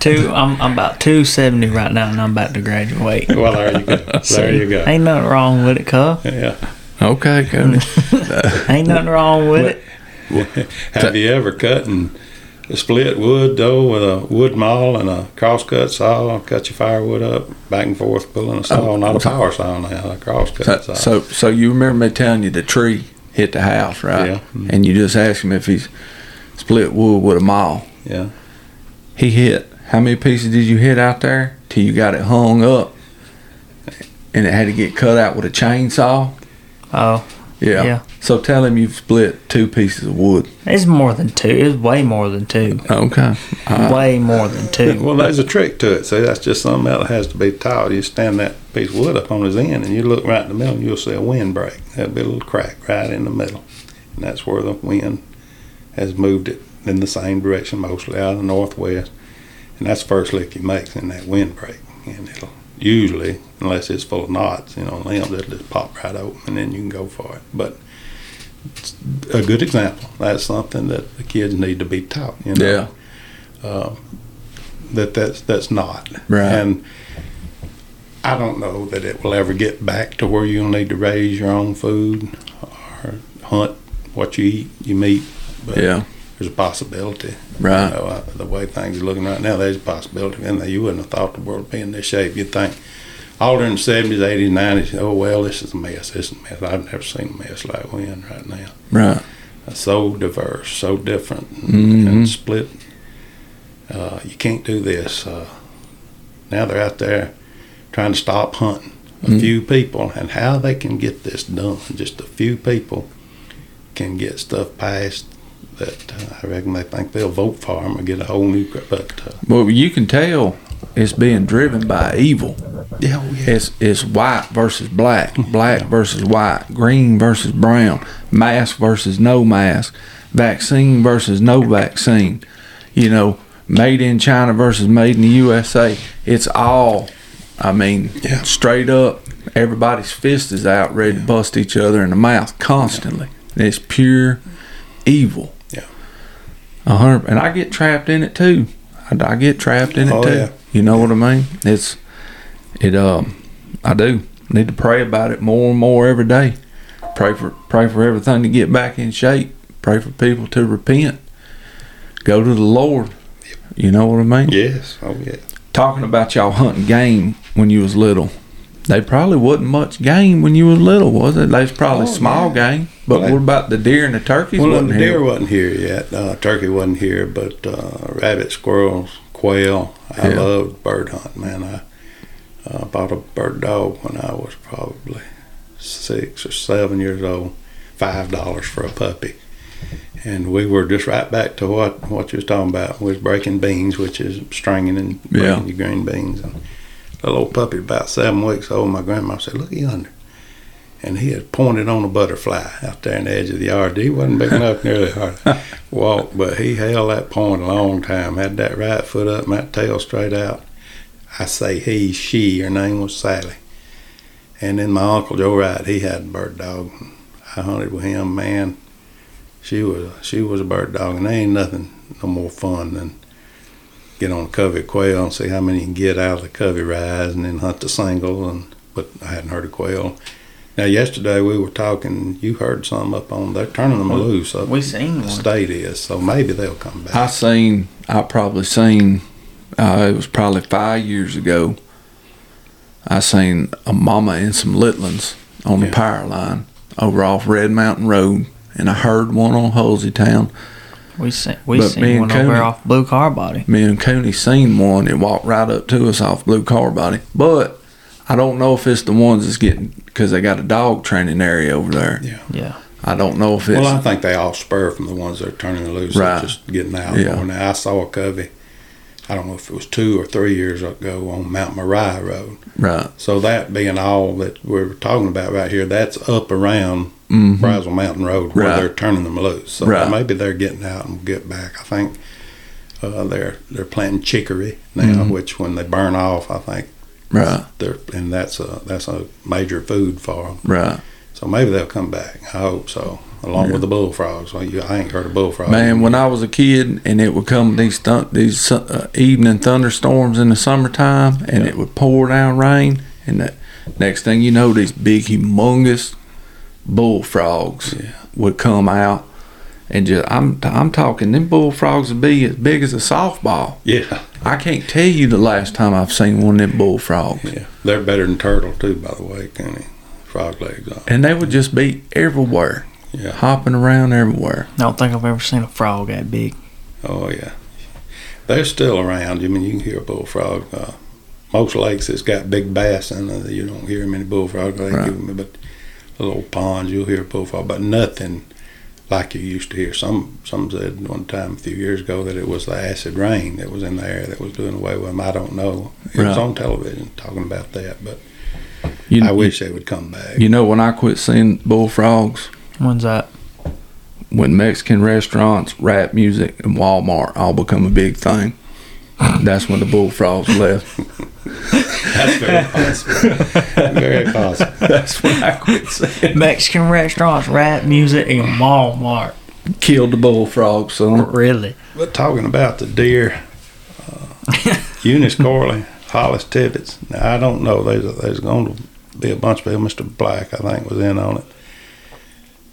Two. I'm, I'm about two seventy right now, and I'm about to graduate.
well, there you go. There you go.
Ain't nothing wrong with it, cuz.
Yeah.
Okay, Cody.
Ain't nothing wrong with it.
Have you ever cut and split wood though with a wood maul and a crosscut saw? Cut your firewood up back and forth, pulling a saw,
Oh,
not a power saw now, a crosscut
So,
saw.
so, so you remember me telling you the tree hit the house, right?
Yeah. Mhm.
And you just asked him if he's split wood with a maul.
yeah,
He hit. How many pieces did you hit out there till you got it hung up? And it had to get cut out with a chainsaw.
Oh,
Yeah.
Yeah.
So tell him you've split two pieces of wood.
it's more than two. It's way more than two.
Okay. Uh,
Way more than two.
Well, there's a trick to it. See, that's just something that has to be taught. You stand that piece of wood up on his end, and you look right in the middle, and you'll see a wind break. That'll be a little crack right in the middle, and that's where the wind has moved it in the same direction, mostly out of the northwest. And that's the first lick he makes in that wind break, and it'll usually, unless it's full of knots, you know, limbs, it'll just pop right open, and then you can go for it. But it's a good example. That's something that the kids need to be taught. You know?
yeah.
uh, that that's that's not.
Right.
And I don't know that it will ever get back to where you'll need to raise your own food or hunt what you eat, you meat. But
Yeah.
there's a possibility.
Right.
You know, uh, the way things are looking right now, there's a possibility. And you wouldn't have thought the world would be in this shape. You'd think all during the 70s, 80s, 90s, oh, well, this is a mess. This is a mess. I've never seen a mess like we're in right now
Right.
so diverse, so different,
Mhm.
and split. Uh, you can't do this. Uh, now they're out there trying to stop hunting. A
Mhm.
few people, and how they can get this done. Just a few people can get stuff passed that uh, I reckon they think they'll vote for him or get a whole new. But uh,
Well, you can tell it's being driven by evil.
yeah, oh, yeah,
It's it's white versus black, black versus white, green versus brown, mask versus no mask, vaccine versus no vaccine. You know, made in China versus made in the USA. It's all, I mean,
Yeah.
straight up. Everybody's fist is out, ready to bust each other in the mouth constantly. And it's pure evil.
Yeah.
A hundred, and I get trapped in it too. I, I get trapped in it
Oh,
too.
yeah.
You know what I mean? It's it um I do need to pray about it more and more every day. Pray for pray for everything to get back in shape. Pray for people to repent. Go to the Lord. You know what I mean?
yes, oh yeah.
Talking about y'all hunting game when you was little. They probably wasn't much game when you was little, was it? They was probably
Oh,
small game. But
Well,
what about the deer and the turkeys?
Well,
wasn't
the deer
here?
wasn't here yet. Uh, turkey wasn't here, but uh, rabbit, squirrels, quail. I
Yeah.
loved bird hunting, man. I uh, bought a bird dog when I was probably six or seven years old. Five dollars for a puppy, and we were just right back to what what you was talking about. We was breaking beans, which is stringing and breaking
Yeah.
your green beans. And the little puppy, about seven weeks old, my grandma said, "Look yonder." and he had pointed on a butterfly out there in the edge of the yard. He wasn't big enough nearly hard to walk, but he held that point a long time. Had that right foot up and that tail straight out. I say he, she, her name was Sally. And then my uncle Joe Wright, he had a bird dog. I hunted with him, man. She was she was a bird dog, and there ain't nothing no more fun than get on a covey of quail and see how many you can get out of the covey rise, and then hunt the single. And but I hadn't heard of quail. Now yesterday we were talking. You heard some up on. They're turning them loose up.
We seen
the
one.
state is so maybe they'll come back.
I seen, I probably seen, uh, it was probably five years ago. I seen a mama and some litlins on the power line over off Red Mountain Road, and I heard one on Halsey Town.
We seen we
But me
seen
and
one over off Blue Car Body.
Me and Cooney seen one that walked right up to us off Blue Car Body. But I don't know if it's the ones that's getting, because they got a dog training area over there.
Yeah.
Yeah.
I don't know if it's.
Well, I think they all spur from the ones that are turning loose,
Right.
and just getting out.
Yeah.
more. I saw a covey. I don't know if it was two or three years ago on Mount Moriah Road.
right.
So that being all that we're talking about right here, that's up around
Mhm.
Brazil Mountain Road where
Right.
they're turning them loose. So
Right.
maybe they're getting out and get back. I think uh, they're they're planting chicory now,
Mhm.
which when they burn off, I think
Right.
they're and that's a that's a major food for them.
Right.
So maybe they'll come back. I hope so. Along
Yeah.
with the bullfrogs. Well, you, I ain't heard of bullfrogs.
Man, when I was a kid and it would come these thun- these uh, evening thunderstorms in the summertime and
Yeah.
it would pour down rain and the next thing you know these big humongous bullfrogs
Yeah.
would come out and just I'm I'm talking them bullfrogs would be as big as a softball.
Yeah,
I can't tell you the last time I've seen one of them bullfrogs.
yeah. They're better than turtle too, by the way, Kenny. Frog legs on.
And they would just be everywhere,
Yeah.
hopping around everywhere.
I don't think I've ever seen a frog that big.
Oh yeah. They're still around. I mean, you can hear a bullfrog. Uh, most lakes that's got big bass in it, you don't hear many bullfrogs. Like
Right.
you, but little ponds, you'll hear a bullfrog, but nothing like you used to hear. Some some said one time a few years ago that it was the acid rain that was in the air that was doing away with them. I don't know. It was on television talking about that, but
You,
I wish they would come back.
You know when I quit seeing bullfrogs?
When's that?
when Mexican restaurants, rap music, and Walmart all become a big thing. That's when the bullfrogs left.
That's very possible. very possible.
That's when I quit seeing.
Mexican restaurants, rap music, and Walmart.
Killed the bullfrogs, son.
Really?
But talking about the deer, uh, Eunice Corley, Hollis Tibbets. Now I don't know. There's there's going to be a bunch of people. Mr. Black, I think, was in on it.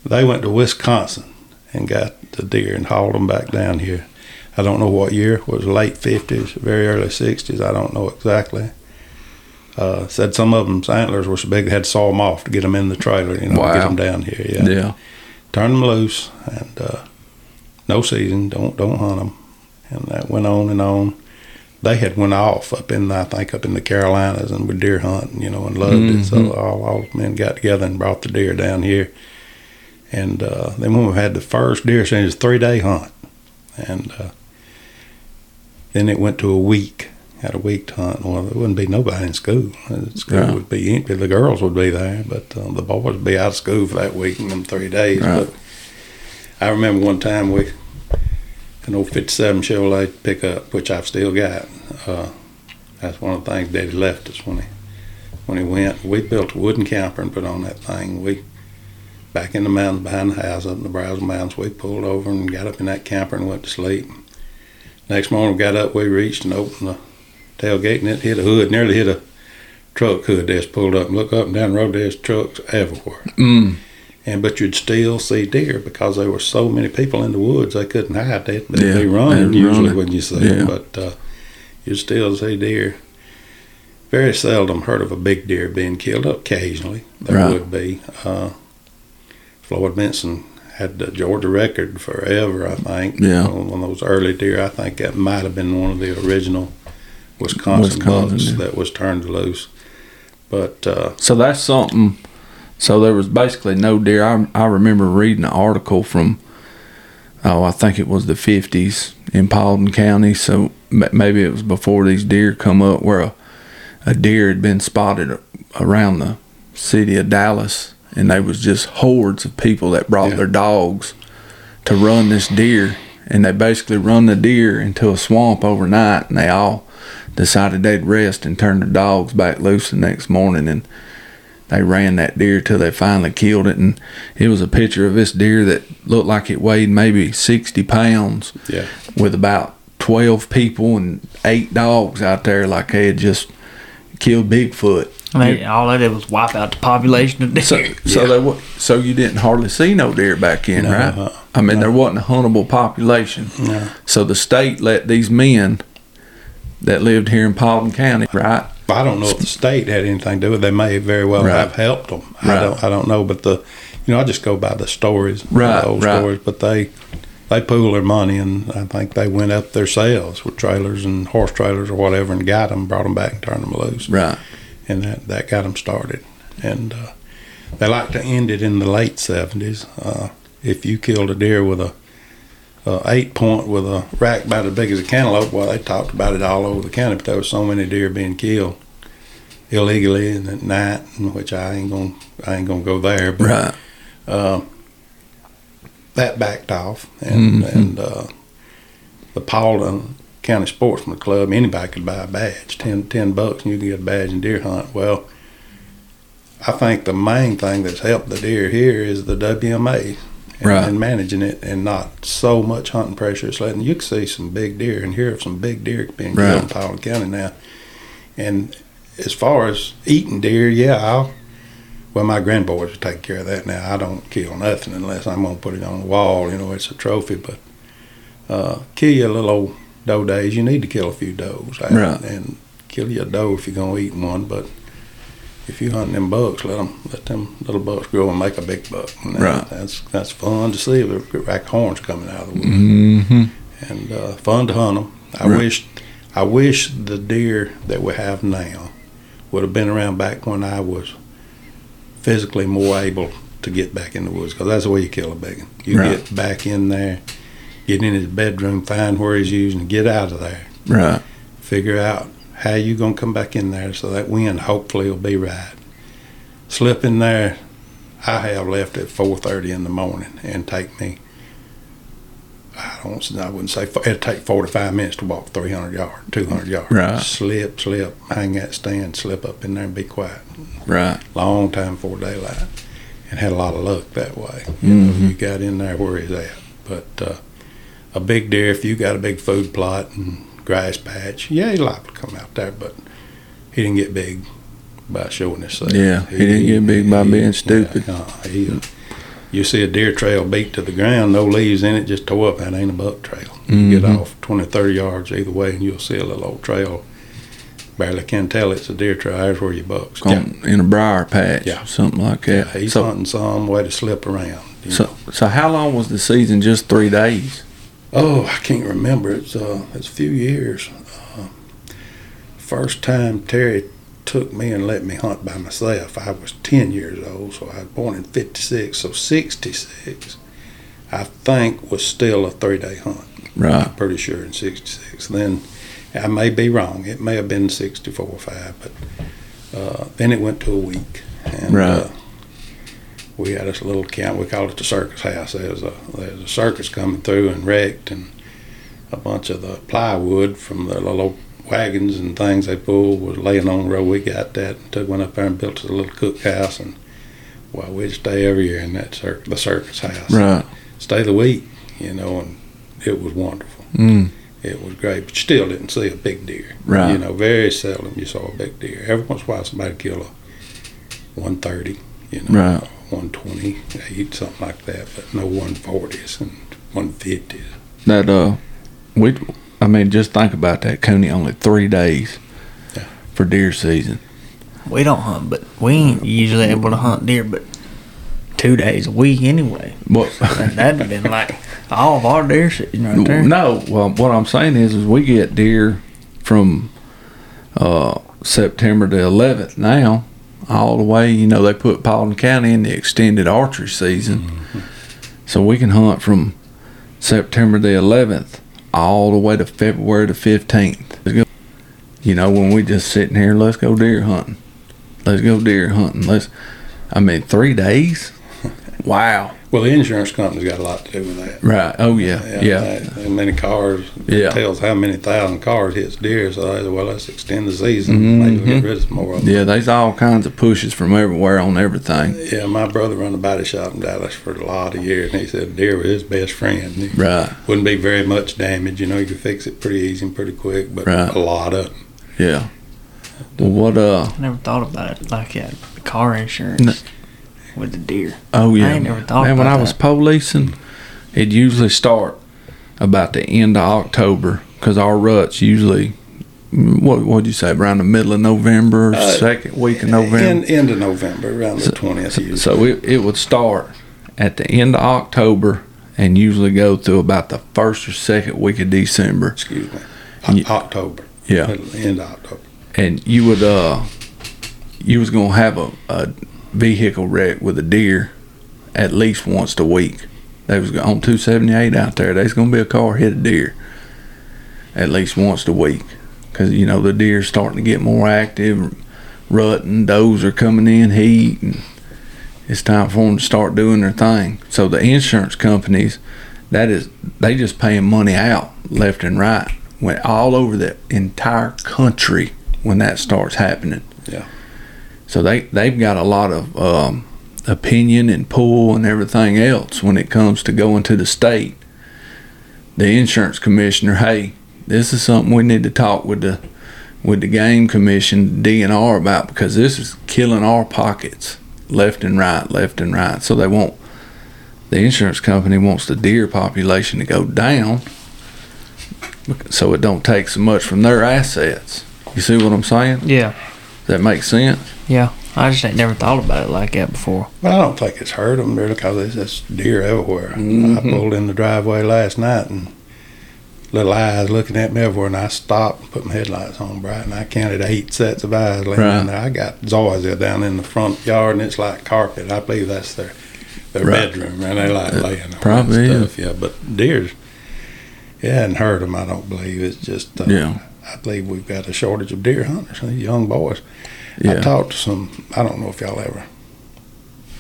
They went to Wisconsin and got the deer and hauled them back down here. I don't know what year. It was late fifties, very early sixties. I don't know exactly. Uh, said some of them's antlers were so big they had to saw them off to get them in the trailer. You know, to
Wow.
get them down here. Yeah
Yeah.
turn them loose and uh, no season don't don't hunt them and that went on and on they had went off up in I think up in the Carolinas and were deer hunting you know and loved it so
Mhm.
all, all the men got together and brought the deer down here and uh, then when we had the first deer season it was a three day hunt and uh, then it went to a week had a week to hunt well there wouldn't be nobody in school school would be empty the girls would be there but uh, the boys would be out of school for that week in them three days
Right.
but I remember one time we an old '57 Chevrolet pickup, which I've still got. Uh, that's one of the things Daddy left us when he when he went. We built a wooden camper and put on that thing. We back in the mountains behind the house up in the Brazos Mountains. We pulled over and got up in that camper and went to sleep. Next morning, we got up. We reached and opened the tailgate and it hit a hood, nearly hit a truck hood. Just pulled up and look up and down the road. There's trucks everywhere
Mm.
and but you'd still see deer because there were so many people in the woods they couldn't hide. They'd, they'd
Yeah,
be running
they'd
usually
run.
when you see
Yeah.
them, but uh, you'd still see deer. Very seldom heard of a big deer being killed. Occasionally there
Right.
would be. Uh, Floyd Benson had the Georgia record forever, I think.
Yeah.
on one of those early deer. I think that might have been one of the original Wisconsin,
Wisconsin
bucks
deer.
that was turned loose. But uh,
So that's something. So there was basically no deer. I, I remember reading an article from, oh, I think it was the 50s in Paulding County. So maybe it was before these deer come up where a, a deer had been spotted around the city of Dallas. And they was just hordes of people that brought
Yeah.
their dogs to run this deer. And they basically run the deer into a swamp overnight. And they all decided they'd rest and turn their dogs back loose the next morning. And they ran that deer till they finally killed it and it was a picture of this deer that looked like it weighed maybe 60 pounds
yeah,
with about 12 people and eight dogs out there like they had just killed bigfoot
They, all they did was wipe out the population of deer.
so so they so you didn't hardly see no deer back in
No,
right
uh,
i mean there wasn't a huntable population
no.
so the state let these men that lived here in Paulding County right
I don't know if the state had anything to do with it. They may very well
Right.
have helped them. I don't. I don't know. But the, you know, I just go by the stories,
Right,
the old
right.
stories. But they, they pool their money, and I think they went up themselves with trailers and horse trailers or whatever, and got them, brought them back, and turned them loose,
Right.
And that that got them started. And uh, they like to end it in the late seventies. Uh, if you killed a deer with a, a eight point with a rack about as big as a cantaloupe, well, they talked about it all over the county. But there was so many deer being killed illegally and at night, which I ain't gonna I ain't gonna go there. But
Right.
uh, that backed off, and
Mhm.
and uh, the Paulding County Sportsman Club, anybody could buy a badge, 10, 10 bucks, and you can get a badge and deer hunt. Well, I think the main thing that's helped the deer here is the WMA. And,
Right.
and managing it and not so much hunting pressure. It's letting you can see some big deer and hear of some big deer being
Right.
killed in Paulding County now. And as far as eating deer, yeah, I'll well, my grandboys will take care of that now. I don't kill nothing unless I'm gonna put it on the wall. You know, it's a trophy. But uh, kill you a little old doe days. You need to kill a few does, out
Right.
And kill you a doe if you're gonna eat one. But if you hunt them bucks, let them let them little bucks grow and make a big buck. That-
Right.
That's that's fun to see. The rack horns coming out of the wood
Mm-hmm.
and uh, fun to hunt them. I
Right.
wish, I wish the deer that we have now would have been around back when I was physically more able to get back in the woods because that's the way you kill a big one. You
Right.
get back in there, get in his bedroom, find where he's using, get out of there.
Right.
Figure out how you gonna come back in there so that wind hopefully will be right. Slip in there. I have left at four thirty in the morning and take me. I don't. I wouldn't say it'd take forty five minutes to walk three hundred yards, two hundred yards.
Right.
Slip, slip, hang that stand, slip up in there and be quiet.
Right.
Long time before daylight, and had a lot of luck that way. You know,
Mhm.
you got in there where he's at. But uh, a big deer, if you got a big food plot and grass patch, yeah, he's liable to come out there. But he didn't get big by showing himself.
Yeah, he didn't get big by being stupid.
Yeah, uh, he, you see a deer trail beat to the ground, no leaves in it, just tore up. That ain't a buck trail. You get
Mhm.
off 20, 30 yards either way, and you'll see a little old trail. Barely can tell it's a deer trail. There's where your bucks.
On, in a briar patch,
Yeah.
something like
Yeah,
that.
he's
so,
hunting some way to slip around.
so,
know.
so how long was the season? Just three days.
Oh, I can't remember. It's uh, it's a few years. Uh, first time Terry took me and let me hunt by myself. I was ten years old, so I was born in '56. So '66, I think, was still a three-day hunt.
Right.
I'm pretty sure in '66. Then I may be wrong. It may have been '64 or five, but uh, then it went to a week. And,
Right.
We had this little camp. We called it the circus house. There was a there was a circus coming through and wrecked, and a bunch of the plywood from the little wagons and things they pulled was laying on the road. We got that and took one up there and built a little cookhouse, and well, we'd stay every year in that cir- the circus house.
Right.
Stay the week, you know, and it was wonderful.
Mm.
It was great, but you still didn't see a big deer.
Right.
You know, very seldom you saw a big deer. Every once in a while somebody kill a 130, you know,
Right.
120, eight, something like that, but no 140s and 150s.
That uh, we. I mean, just think about that. Cooney only three days
Yeah.
for deer season.
We don't hunt, but we ain't usually able to hunt deer, but two days a week anyway.
What?
And that'd have been like all of our deer season right there.
No, well, what I'm saying is, is we get deer from uh, September the 11th now, all the way. You know, they put Paulding County in the extended archery season, mm-hmm. so we can hunt from September the 11th all the way to February the 15th. Let's go. You know, when we just sitting here, let's go deer hunting. Let's go deer hunting. Let's. I mean, three days. Wow.
Well, the insurance company's got a lot to do with that.
Right. Oh yeah. Yeah.
How many cars
Yeah.
tells how many thousand cars hits deer. So I said, well, let's extend the season. Maybe we'll get rid of some more of them.
Yeah, there's all kinds of pushes from everywhere on everything.
Yeah, my brother run a body shop in Dallas for a lot of years, and he said deer was his best friend. He
Right.
wouldn't be very much damage. You know, you could fix it pretty easy and pretty quick, but
Right.
a lot of 'em.
Yeah. Well, what? Uh.
I never thought about it like that. The car insurance
No.
With the deer.
Oh yeah.
ain't never thought
Man, when
about
I was
that.
policing, it usually start about the end of October because our ruts usually. What would you say around the middle of November,
Uh,
second week of November?
End, end of November, around the twentieth.
So, so it, it would start at the end of October and usually go through about the first or second week of December.
Excuse me. O- October.
Yeah.
End of October.
and you would uh you was gonna have a, a vehicle wreck with a deer at least once a week. They was on two seventy eight out there. There's gonna be a car hit a deer at least once a week because you know the deer's starting to get more active, rutting. Does are coming in heat, and it's time for them to start doing their thing. So the insurance companies, that is, they just paying money out left and right. Went all over the entire country when that starts happening.
Yeah.
So they they've got a lot of um, opinion and pull and everything else when it comes to going to the state. The insurance commissioner, hey, this is something we need to talk with the with the game commission DNR about because this is killing our pockets left and right, left and right. So they want the insurance company wants the deer population to go down so it don't take so much from their assets. You see what I'm saying?
Yeah.
That makes sense.
Yeah. I just ain't never thought about it like that before.
But I don't think it's hurt them really because there's just deer everywhere. I
Mhm.
pulled in the driveway last night and little eyes looking at me everywhere, and I stopped and put my headlights on bright, and I counted eight sets of eyes laying
Right.
in there. I got zoysia down in the front yard, and it's like carpet. I believe that's their their
Right.
bedroom, and they like
Uh,
laying there
probably
and stuff. Yeah, but deers, it hadn't hurt them. I don't believe it's just. Uh,
Yeah.
I believe we've got a shortage of deer hunters. Young boys. I talked to some. I don't know if y'all ever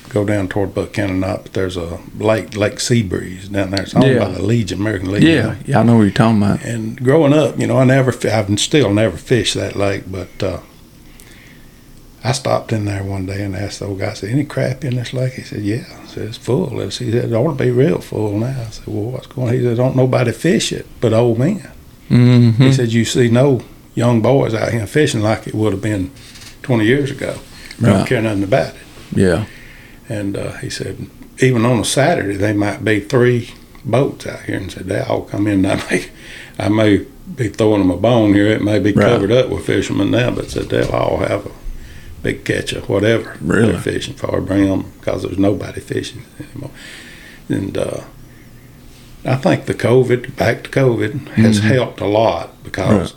go down toward Buck County or not, but there's a lake, Lake Seabreeze down there. It's owned
Yeah.
by the Legion, American Legion.
Yeah, yeah, I know what you're talking about.
And growing up, you know, I never, I've still never fished that lake, but uh, I stopped in there one day and asked the old guy, I said, any crap in this lake? He said, yeah. I said, it's full. I said, it ought to be real full now. I said, well, what's going on? He said, don't nobody fish it but old men.
Mm-hmm.
He said, you see no young boys out here fishing like it would have been 20 years ago. Don't care nothing about it.
Yeah,
And uh, he said, even on a Saturday, they might be three boats out here. And said, they all come in. I may, I may be throwing them a bone here. It may be
Right.
covered up with fishermen now, but said they'll all have a big catch of whatever
Really?
they're fishing for. Bring them because there's nobody fishing anymore. And uh, I think the COVID, back to COVID, has
Mhm.
helped a lot because.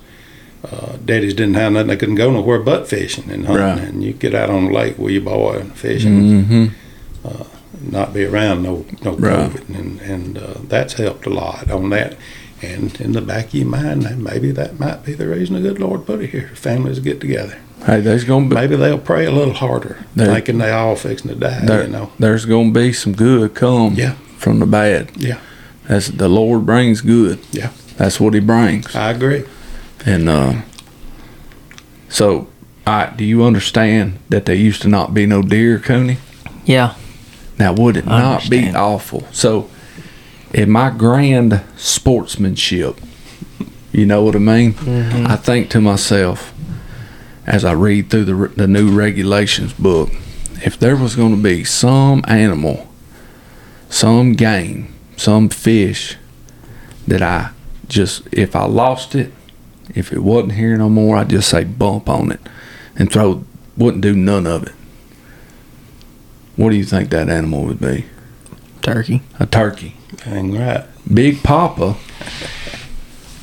Uh, daddies didn't have nothing; they couldn't go nowhere but fishing and hunting.
Right.
And you get out on the lake with your boy and fishing,
mm-hmm.
not be around no no
Right.
COVID, and and uh, that's helped a lot on that. And in the back of your mind, maybe that might be the reason the good Lord put it here. Families get together.
Hey, there's gonna be
Maybe they'll pray a little harder,
There-
thinking they all fixing to die.
there,
you know.
there's gonna be some good come
Yeah.
from the bad.
Yeah.
That's the Lord brings good.
Yeah.
That's what He brings.
I agree.
And uh, so, I do you understand that there used to not be no deer, Cooney?
Yeah.
Now, would it
I
not be awful? So, in my grand sportsmanship, you know what I mean?
Mm-hmm.
I think to myself, as I read through the, the new regulations book, if there was going to be some animal, some game, some fish that I just, if I lost it, if it wasn't here no more, I'd just say bump on it and throw, wouldn't do none of it. What do you think that animal would be?
Turkey.
A turkey.
Dang right.
Big Papa,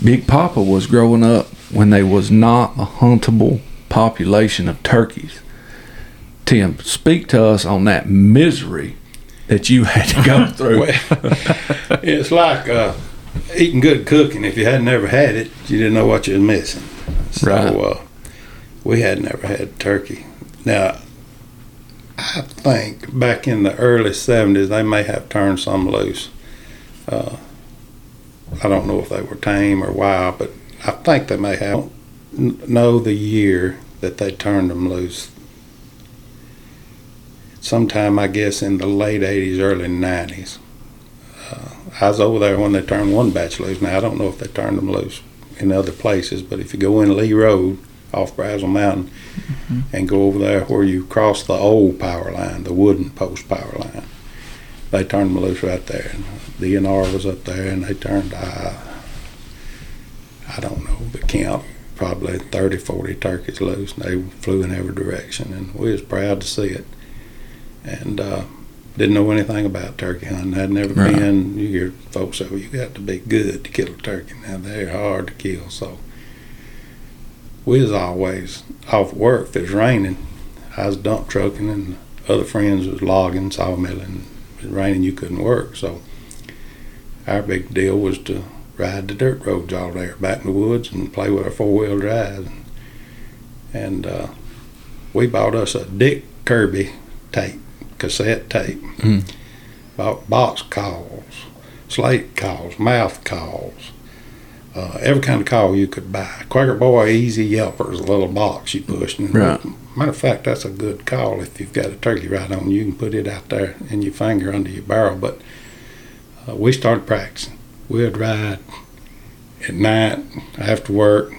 Big Papa was growing up when there was not a huntable population of turkeys. Tim, speak to us on that misery that you had to go through.
It's like uh, eating good cooking. If you had never had it, you didn't know what you was missing. So
Right.
uh, we had never had turkey. Now, I think back in the early '70s, they may have turned some loose. Uh, I don't know if they were tame or wild, but I think they may have. Know the year that they turned them loose. Sometime, I guess, in the late '80s, early '90s. Uh, I was over there when they turned one batch loose. Now I don't know if they turned them loose in other places, but if you go in Lee Road off Braswell Mountain and go over there where you cross the old power line, the wooden post power line, they turned them loose right there. And the DNR was up there, and they turned. Uh, I don't know the count. Probably 30, 40 turkeys loose, and they flew in every direction, and we was proud to see it. And uh, didn't know anything about turkey hunting. I'd never
Right.
been. You hear folks say, "Well, you got to be good to kill a turkey." Now they're hard to kill, so we was always off work. If it was raining, I was dump trucking, and other friends was logging, sawmilling. If it was raining, you couldn't work, so our big deal was to ride the dirt roads all there, back in the woods, and play with our four wheel drive. And uh, we bought us a Dick Kirby tape, cassette tape.
Mm.
Box calls, slate calls, mouth calls, uh, every kind of call you could buy. Quaker Boy Easy Yelper is a little box you push. And
Right.
Matter of fact, that's a good call if you've got a turkey right on. You can put it out there in your finger under your barrel. But uh, we started practicing. We'd ride at night after work,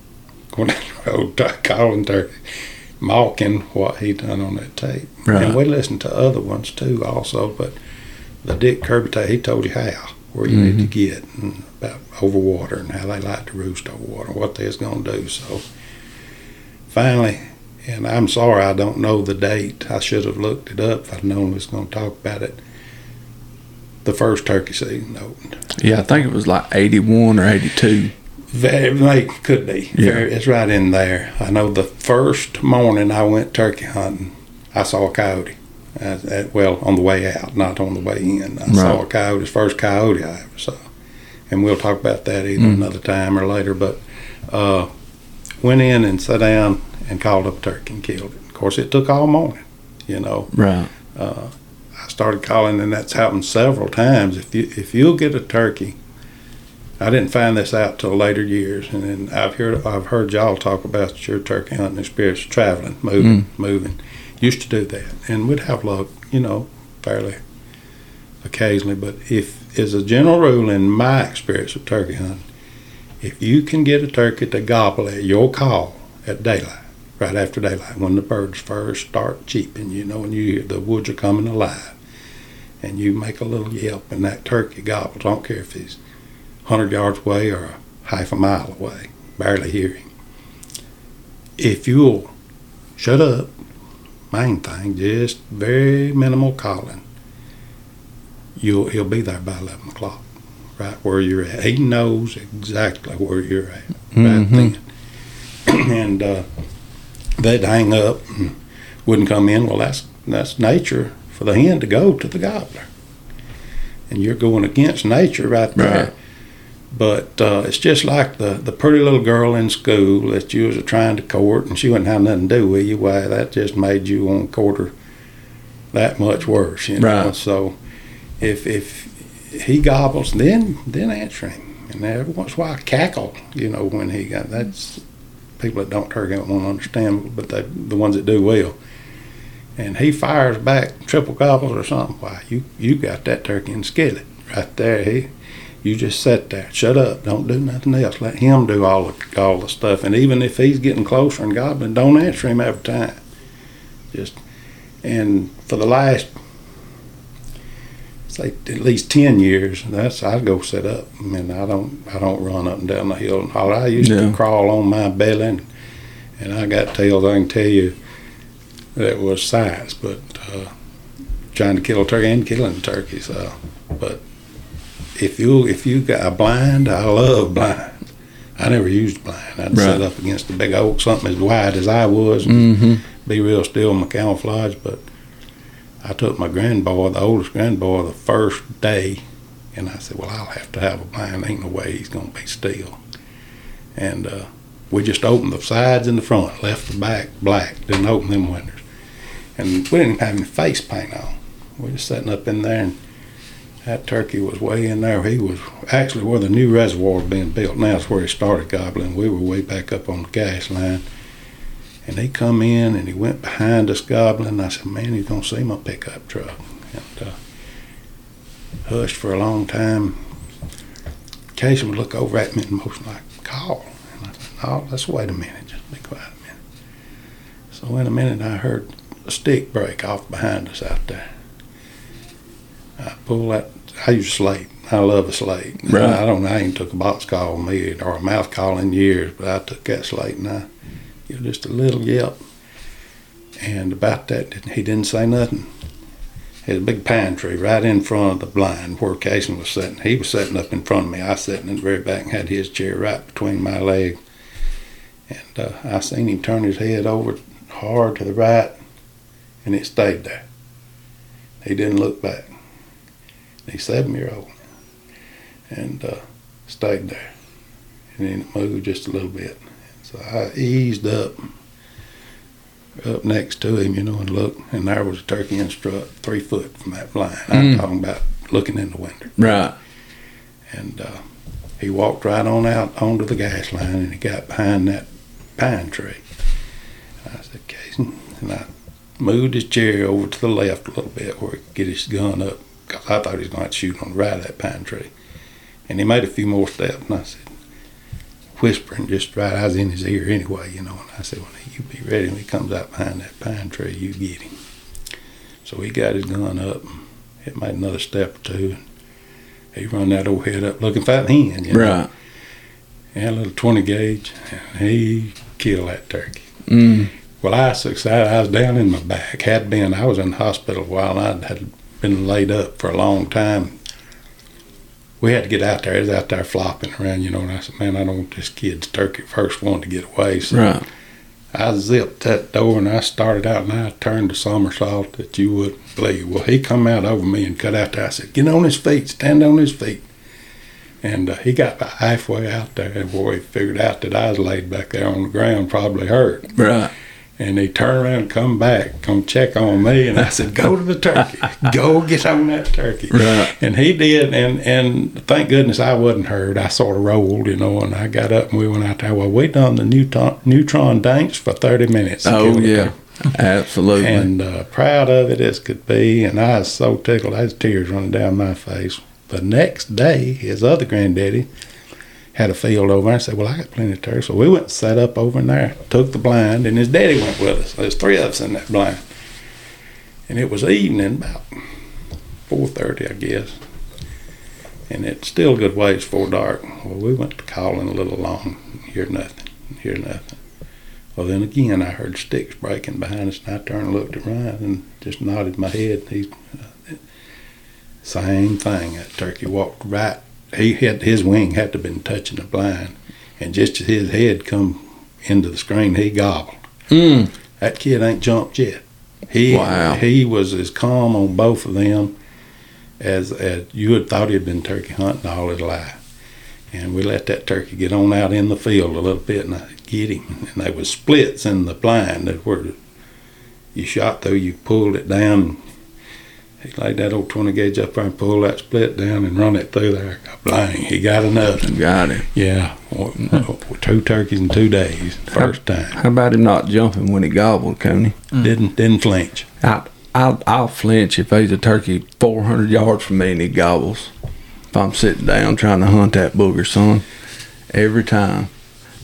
going down the road, calling turkey, mocking what he done on that tape.
Right.
And we listened to other ones too, also. But the Dick Kirby tape, he told you how, where you need to mm-hmm. get, and about over water, and how they like to roost over water, what they's going to do. So finally, and I'm sorry I don't know the date. I should have looked it up if I'd known we was going to talk about it. The first turkey season opened.
Yeah, I think it was like 81 or 82.
Very, very could be.
Yeah.
Very, it's right in there. I know the first morning I went turkey hunting, I saw a coyote. Well, on the way out, not on the way in. I saw a
Right.
coyote, the first coyote I ever saw. And we'll talk about that either
Mm.
another time or later. But uh, went in and sat down and called up a turkey and killed it. Of course, it took all morning, you know.
Right.
Uh, I started calling, and that's happened several times. If you if you'll get a turkey, I didn't find this out till later years, and then I've heard I've heard y'all talk about your turkey hunting experience, traveling, moving, mm. moving. Used to do that, and we'd have luck, you know, fairly occasionally. But if, as a general rule, in my experience of turkey hunting, if you can get a turkey to gobble at your call at daylight, right after daylight, when the birds first start cheeping, you know, and you hear the woods are coming alive, and you make a little yelp, and that turkey gobbles. I don't care if he's 100 yards away or a half a mile away, barely hearing. If you'll shut up, main thing, just very minimal calling, you'll he'll be there by 11 o'clock, right where you're at. He knows exactly where you're at right
Mhm.
then. and uh, they'd hang up and wouldn't come in. Well, that's that's nature for the hen to go to the gobbler, and you're going against nature right there.
Right.
But uh, it's just like the, the pretty little girl in school that you was trying to court, and she wouldn't have nothing to do with you. Why, that just made you want to court her that much worse, you know.
Right.
So if if he gobbles, then then answer him, and every once in a while cackle, you know, when he got that's people that don't turkey don't want to understand, but they, the ones that do will. And he fires back triple gobbles or something. Why, you you got that turkey in skillet right there. He, you just sit there, shut up, don't do nothing else. Let him do all the all the stuff. And even if he's getting closer and gobbling, don't answer him every time. Just and for the last say at least ten years, that's I go sit up. I mean, I don't I don't run up and down the hill and holler. I used
Yeah.
to crawl on my belly, and, and I got tails. I can tell you that was size, but uh, trying to kill a turkey and killing turkeys. Uh, but if you if you got a blind, I love blind. I never used blind. I'd
Right.
sit up against a big oak, something as wide as I was, and
Mm-hmm.
be real still in my camouflage. But I took my grandboy, the oldest grandboy, the first day, and I said, "Well, I'll have to have a blind. Ain't no way he's gonna be still." And uh, we just opened the sides and the front, left the back black. Didn't open them windows, and we didn't have any face paint on. We just sitting up in there, and that turkey was way in there. He was actually where the new reservoir was being built. Now is where he started gobbling. We were way back up on the gas line. And he come in and he went behind us gobbling. I said, man, he's to see my pickup truck. And uh, hushed for a long time. Occasionally would look over at me and motion like, call. And I said, no, let's wait a minute. Just be quiet a minute. So in a minute, I heard a stick break off behind us out there. I pull that. I use slate. I love a slate.
Right.
I don't. I ain't took a box call me or a mouth call in years, but I took that slate and I give just a little yelp. And about that, he didn't say nothing. There's a big pine tree right in front of the blind where Casey was sitting. He was sitting up in front of me. I sitting in the very back and had his chair right between my legs. And uh, I seen him turn his head over hard to the right, and it stayed there. He didn't look back. He's seven year old, and uh, stayed there, and then it moved just a little bit. So I eased up, up next to him, you know, and looked, and there was a turkey in strut three foot from that blind. I'm
Mm.
talking about looking in the window,
Right.
and uh, he walked right on out onto the gas line, and he got behind that pine tree. I said, Casey, and I moved his chair over to the left a little bit where he could get his gun up, because I thought he was going to shoot on the right of that pine tree. And he made a few more steps, and I said, whispering just right, I was in his ear anyway, you know, and I said, well, you be ready when he comes out behind that pine tree, you get him. So he got his gun up, and it made another step or two, and he run that old head up looking for that hen, you know.
Right.
And a little 20 gauge, and he killed that turkey.
Mm.
Well, I was excited. I was down in my back. Had been. I was in the hospital a while. I had been laid up for a long time. We had to get out there. It was out there flopping around, you know. And I said, "Man, I don't want this kid's turkey first one to get away." So
Right.
I zipped that door and I started out and I turned the somersault that you wouldn't believe. Well, he come out over me and cut out there. I said, "Get on his feet. Stand on his feet." And uh, he got about halfway out there, and boy, he figured out that I was laid back there on the ground, probably hurt.
Right.
And he turned around and come back, come check on me. And I said, go to the turkey. go get on that turkey.
Right.
And he did. And, and thank goodness I wasn't hurt. I sort of rolled, you know, and I got up and we went out there. Well, we done the neutron, neutron dance for 30 minutes.
Oh yeah. Absolutely.
And uh, proud of it as could be. And I was so tickled. I had tears running down my face. The next day, his other granddaddy had a field over there. I said, Well, I got plenty of turkey. So we went and set up over in there, took the blind, and his daddy went with us. There's three of us in that blind. And it was evening, about 4.30, I guess. And it's still a good ways before dark. Well, we went to calling a little long, hear nothing, hear nothing. Well, then again, I heard sticks breaking behind us, and I turned and looked around and just nodded my head. He, uh, same thing. That turkey walked right. He had his wing had to have been touching the blind, and just as his head come into the screen, he gobbled.
Mm.
That kid ain't jumped yet. He
Wow.
he was as calm on both of them as as you had thought he'd been turkey hunting all his life. And we let that turkey get on out in the field a little bit, and I get him. And there was splits in the blind that were you shot through, you pulled it down. He laid that old 20 gauge up there and pulled that split down and run it through there. Blang, he got another.
Got it.
Yeah, w- two turkeys in two days, first time.
How about him not jumping when he gobbled, Coney? Mm.
Didn't didn't flinch.
I, I'll, I'll flinch if there's a turkey 400 yards from me and he gobbles. If I'm sitting down trying to hunt that booger, son. Every time.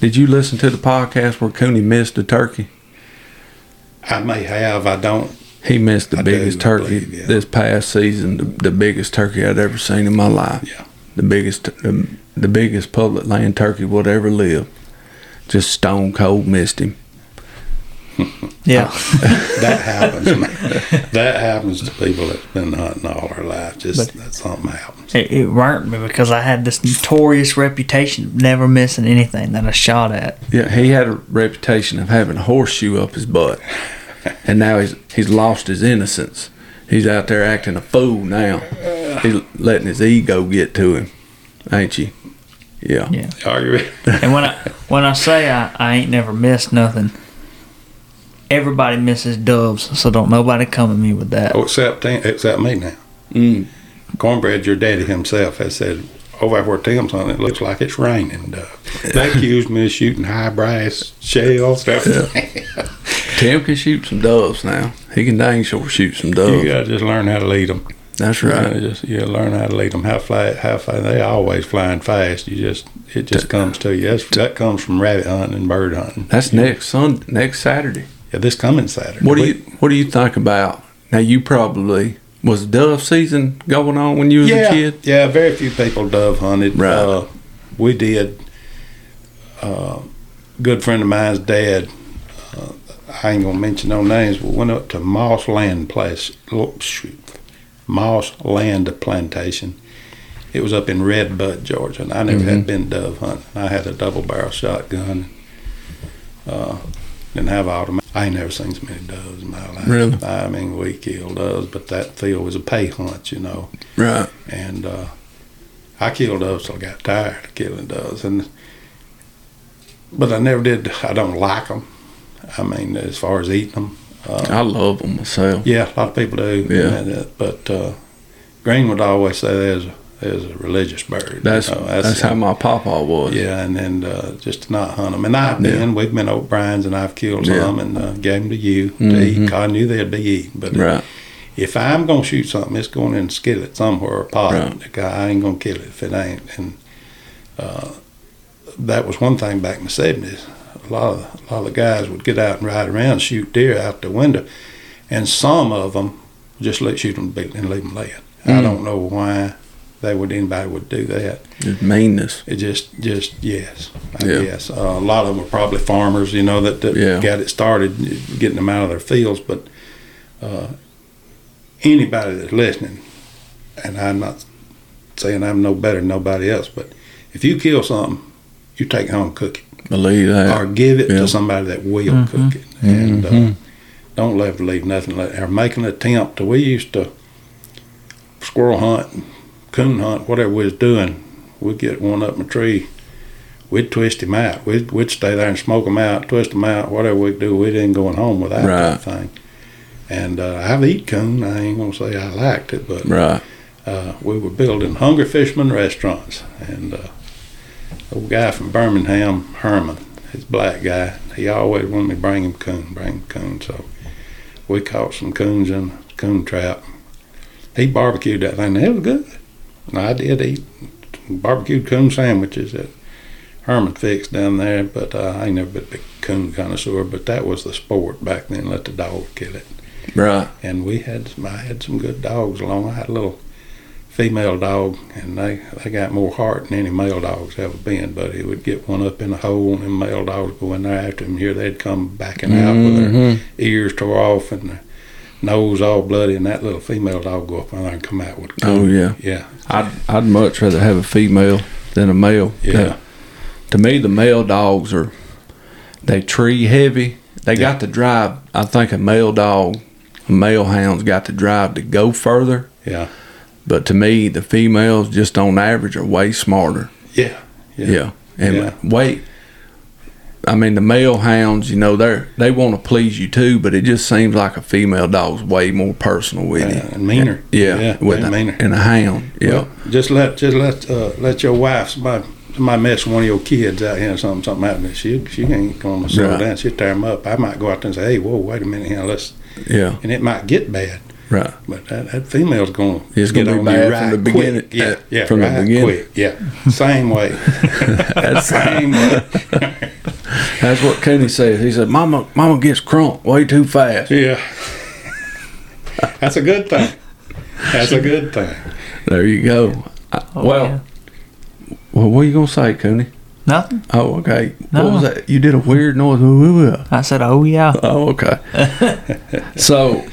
Did you listen to the podcast where Cooney missed a turkey?
I may have. I don't.
He missed the
I do
biggest turkey
believe, yeah.
this past season, the, the biggest turkey I'd ever seen in my life.
Yeah.
The biggest, the, the biggest public land turkey would ever live. Just stone cold missed him.
Yeah.
That happens. that happens to people that's been hunting all their life. Just that something happens.
It, it burnt me because I had this notorious reputation of never missing anything that I shot at.
Yeah, he had a reputation of having a horseshoe up his butt, and now he's he's lost his innocence. He's out there acting a fool now. He's letting his ego get to him, ain't you? Yeah.
Yeah.
Are you?
And when I when I say I, I ain't never missed nothing, everybody misses doves, so don't nobody come at me with that.
Oh, except except me now.
Mm.
Cornbread, your daddy himself has said over where Tim's hunting, it looks like it's raining. Uh, they accused me of shooting high brass shells. everything.
Tim can shoot some doves now. He can dang sure shoot some doves.
you
doves.
gotta just learn how to lead them.
That's
Right.
right.
just you learn how to lead them. How fly, how fast. They always flying fast. You just it just comes to you. That's, that comes from rabbit hunting and bird hunting.
That's next Sun next Saturday.
Yeah, this coming Saturday.
What do you What do you think about? Now you probably was dove season going on when you was
yeah,
a kid.
Yeah, very few people dove hunted.
Right.
Uh, we did. Uh, good friend of mine's dad. Uh, I ain't gonna mention no names, but went up to Moss Land Place. Oh. Moss Land Plantation. It was up in Red Bud, Georgia, and I never had
Mhm.
been dove hunting. I had a double barrel shotgun. Uh, didn't have automatic. I ain't never seen so many doves in my life.
Really?
I mean, we killed doves, but that field was a pay hunt, you know.
Right.
And uh, I killed doves till I got tired of killing doves, and but I never did. I don't like them. I mean, as far as eating them, uh,
I love them myself.
yeah, a lot of people do.
Yeah.
and, uh, but uh, Greenwood always say there's a, there's a religious bird.
That's
you know,
that's, how my papa was.
Yeah, and then uh, just to not hunt them. And I've
Yeah.
been, we've been to O'Brien's and I've killed
Yeah.
some and uh, gave them to you to
Mhm.
eat. I knew they'd be eaten. But
Right.
if I'm going to shoot something, it's going in a skillet somewhere or a pot.
Right.
I ain't going to kill it if it ain't. And uh, that was one thing back in the 70s. A lot, of, a lot of guys would get out and ride around and shoot deer out the window. And some of them just let shoot them and leave them laying. I
Mm.
don't know why they would anybody would do that.
Just meanness.
It just, just yes, I
Yeah.
guess. Uh, a lot of them were probably farmers, you know, that, that
Yeah.
got it started, getting them out of their fields. But uh, anybody that's listening, and I'm not saying I'm no better than nobody else, but if you kill something, you take home cook it,
Believe that.
or give it
Yeah.
to somebody that will
Mhm.
cook it, and uh,
Mhm.
don't let leave nothing. Let, or make an attempt. To, we used to squirrel hunt, coon hunt, whatever we was doing. We'd get one up in a tree. We'd twist him out. We'd, we'd stay there and smoke him out, twist him out, whatever we'd do. We didn't going home without
Right.
that thing. And uh, I've eaten coon. I ain't gonna say I liked it, but
Right.
uh, we were building Hungry Fisherman restaurants, and uh, old guy from Birmingham, Herman, his black guy, he always wanted me to bring him coon, bring him coon. So we caught some coons in a coon trap. He barbecued that thing. It was good. I did eat barbecued coon sandwiches that Herman fixed down there, but uh, I ain't never been a big coon connoisseur. But that was the sport back then. Let the dog kill it
Right.
and we had I had some good dogs along. I had a little female dog, and they they got more heart than any male dogs ever been. But he would get one up in a hole, and the male dogs go in there after him. Here they'd come backing out with their
Mhm.
ears tore off and their nose all bloody, and that little female dog go up in there and come out with.
Oh yeah.
yeah,
I'd I'd much rather have a female than a male.
yeah,
To me, the male dogs are they tree heavy. They
Yeah.
got to drive. I think a male dog, a male hound's got to drive to go further.
yeah,
But to me, the females just on average are way smarter.
yeah,
Yeah. And
Yeah.
wait, I mean the male hounds, you know, they're they want to please you too, but it just seems like a female dog's way more personal with you.
Uh, and meaner.
Yeah,
yeah,
with a,
meaner.
and a hound. Yeah,
Well, just let just let uh, let your wife somebody somebody mess with one of your kids out here or something something happens. She she ain't gonna slow
Right.
down. She'll tear them up. I might go out there and say, hey, whoa, wait a minute here, let's
yeah,
and it might get bad.
right.
But that, that female's gonna
It's
get
gonna be
you
bad
right
from the
quick.
beginning,
Yeah, yeah,
from the beginning.
quick. Yeah, same way.
That's
same way.
that's what Cooney says. He said, "Mama, Mama gets crunk way too fast."
yeah, that's a good thing. That's a good thing.
There you go. I,
Oh,
well,
yeah.
well, what are you gonna say, Cooney?
nothing.
Oh, okay.
No.
What was that? You did a weird noise.
I said, oh yeah.
Oh, okay. so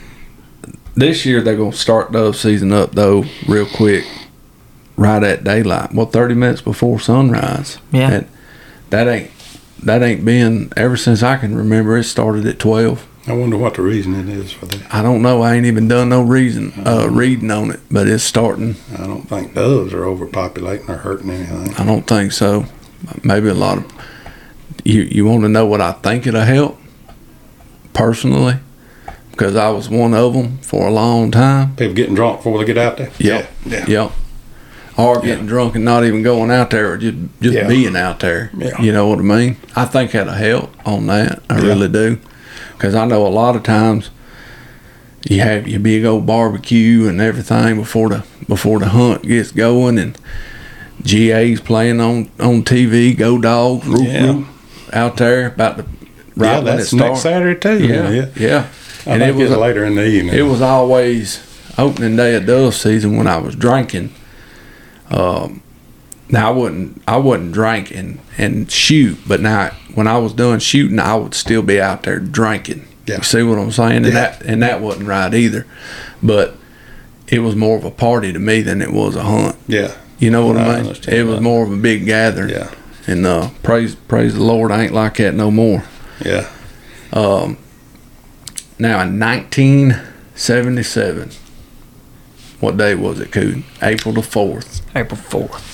this year they're gonna start dove season up though real quick, right at daylight. Well, thirty minutes before sunrise.
Yeah.
And that ain't that ain't been ever since I can remember. It started at twelve.
I wonder what the reason it is for that.
I don't know. I ain't even done no reason uh, reading on it, but it's starting.
I don't think doves are overpopulating or hurting anything.
I don't think so. Maybe a lot of you. You want to know what I think it'll help personally, because I was one of them for a long time.
People getting drunk before they get out there.
Yeah.
yeah.
Yep. Or getting drunk and not even going out there, or just just
Yeah.
being out there.
Yeah.
You know what I mean? I think that'll help on that. I
Yeah.
really do, because I know a lot of times you have your big old barbecue and everything before the before the hunt gets going, and GA's playing on on TV. Go dogs,
Yeah.
roof, out there about the right
yeah, that's next. Saturday too.
Yeah,
yeah.
yeah.
I
And it was
later in the evening.
it was always opening day of dove season when I was drinking. Um, now I wouldn't I wouldn't drink and, and shoot, but now when I was done shooting, I would still be out there drinking.
Yeah.
You see what I'm saying? And
Yeah.
that and that wasn't right either. But it was more of a party to me than it was a hunt.
Yeah,
You know what
I
I mean?
understand
It was more of a big gathering.
yeah,
And uh, praise praise the Lord, I ain't like that no more.
yeah. Um.
Now in 1977, what day was it, Coon? April the fourth.
April 4th.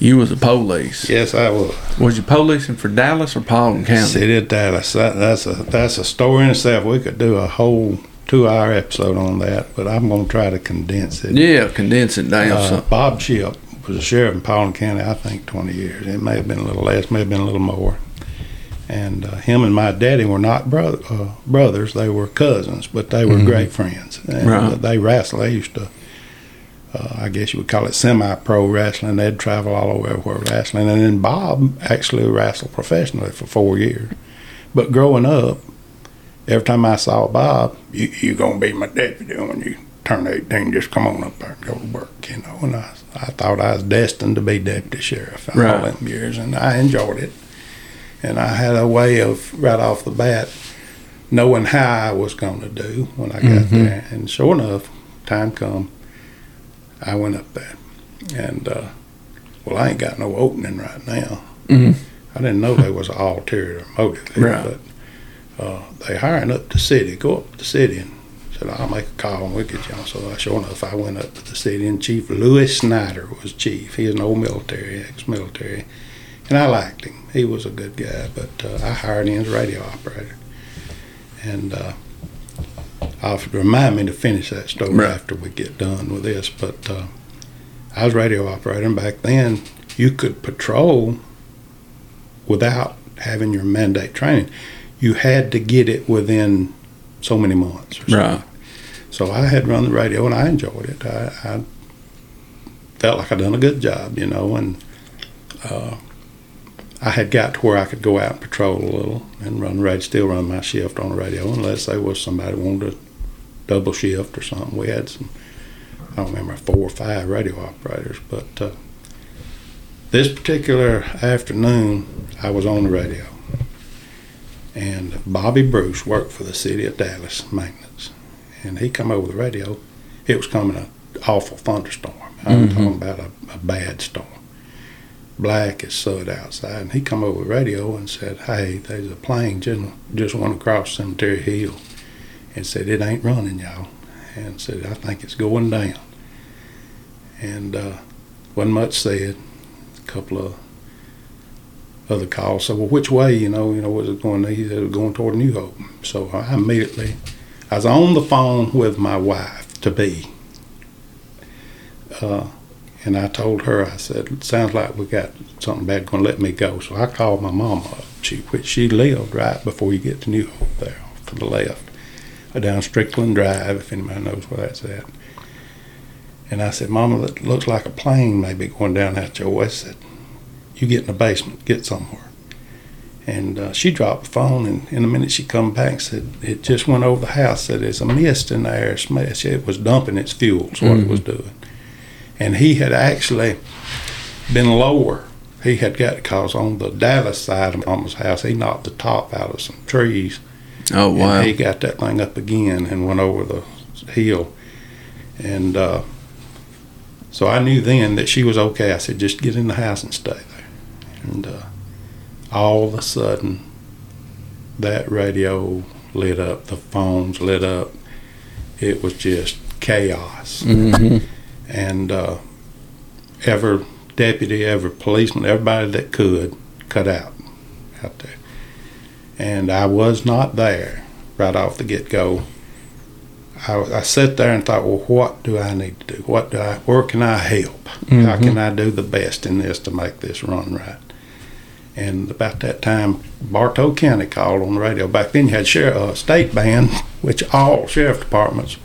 You was a police.
Yes, I was.
Was you policing for Dallas or Paulding County?
City of Dallas. That, that's a that's a story in itself. We could do a whole two-hour episode on that, but I'm going to try to condense it.
Yeah, condense it down.
Uh. Bob Ship was a sheriff in Paulding County, I think, 20 years. It may have been a little less, may have been a little more. And uh, him and my daddy were not bro- uh, brothers; they were cousins, but they were
Mhm.
great friends. And
Right.
uh, they wrestled. They used to, uh, I guess you would call it semi-pro wrestling. They'd travel all over everywhere wrestling. And then Bob actually wrestled professionally for four years. But growing up, every time I saw Bob, you you gonna be my deputy when you turn eighteen. Just come on up there and go to work, you know. And I I thought I was destined to be deputy sheriff all
Right.
them years, and I enjoyed it. And I had a way of right off the bat knowing how I was going to do when I got
Mhm.
there. And sure enough, time come, I went up there, and uh, well, I ain't got no opening right now.
Mhm.
I didn't know there was an ulterior motive there,
Right.
but uh, they hiring up the city. Go up to the city and said, I'll make a call and we'll get you on. So I, sure enough, I went up to the city and Chief Lewis Snyder was chief. He was an old military, ex-military, and I liked him. He was a good guy, but uh, I hired him as a radio operator. And uh, I'll remind me to finish that story
Right.
after we get done with this. But uh, I was radio operator, and back then you could patrol without having your mandate training. You had to get it within so many months. Or so.
Right.
So I had run the radio, and I enjoyed it. I, I felt like I'd done a good job, you know, and uh, I had got to where I could go out and patrol a little and run radio, still run my shift on the radio, unless there was somebody wanted a double shift or something. We had some, I don't remember, four or five radio operators, but uh, this particular afternoon, I was on the radio, and Bobby Bruce worked for the city of Dallas maintenance, and he come over the radio. It was coming an awful thunderstorm. I'm
Mhm.
talking about a, a bad storm. Black as soot outside, and he come over the radio and said, "Hey, there's a plane just just went across Cemetery Hill," and said it ain't running, y'all, and said I think it's going down. And uh, wasn't much said. A couple of other calls. So, well, which way, you know, you know, was it going? He said it was going toward New Hope. So I immediately, I was on the phone with my wife to be, uh, and I told her, I said, it sounds like we got something bad going. to Let me go. So I called my mama up. She which she lived right before you get to New Hope there, to the left, down Strickland Drive, if anybody knows where that's at. And I said, Mama, it looks like a plane maybe going down that your way. I said, you get in the basement, get somewhere. And uh, she dropped the phone, and in a minute she come back and said, it just went over the house. Said, there's a mist in the air. It was dumping its fuel, is what it was doing. And he had actually been lower. He had got, because on the Dallas side of Mama's house, he knocked the top out of some trees.
Oh wow.
And he got that thing up again and went over the hill. And uh, so I knew then that she was okay. I said, just get in the house and stay there. And uh, all of a sudden, that radio lit up, the phones lit up. It was just chaos.
hmm
And uh, every deputy, every policeman, everybody that could, cut out out there. And I was not there right off the get go. I, I sat there and thought, well, what do I need to do? What do I? Where can I help? How can I do the best in this to make this run right? And about that time, Bartow County called on the radio. Back then, you had sheriff, uh, state band, which all sheriff departments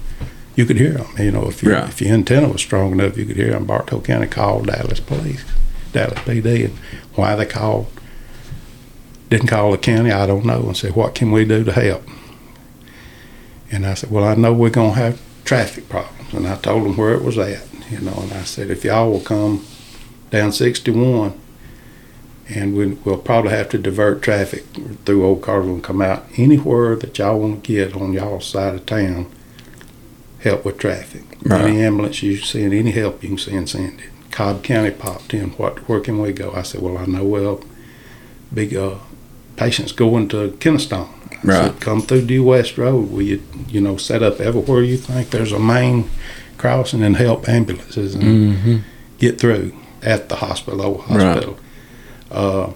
you could hear them. You know, if you,
Right.
if your antenna was strong enough, you could hear them. Bartow County called Dallas Police, Dallas PD, and why they called didn't call the county, I don't know, and said, "What can we do to help?" And I said, "Well, I know we're gonna have traffic problems," and I told them where it was at, you know, and I said, "If y'all will come down 61." And we, we'll probably have to divert traffic through Old Carville and come out anywhere that y'all want to get on y'all's side of town help with traffic.
Right.
Any ambulance you send, any help you can send, send it. Cobb County popped in. What? Where can we go? I said, well, I know well, big uh, patients going to Kennestone.
Right.
said, come through Due West Road. Will you, you know, set up everywhere you think there's a main crossing and help ambulances and
Mm-hmm.
get through at the hospital, old hospital. Uh,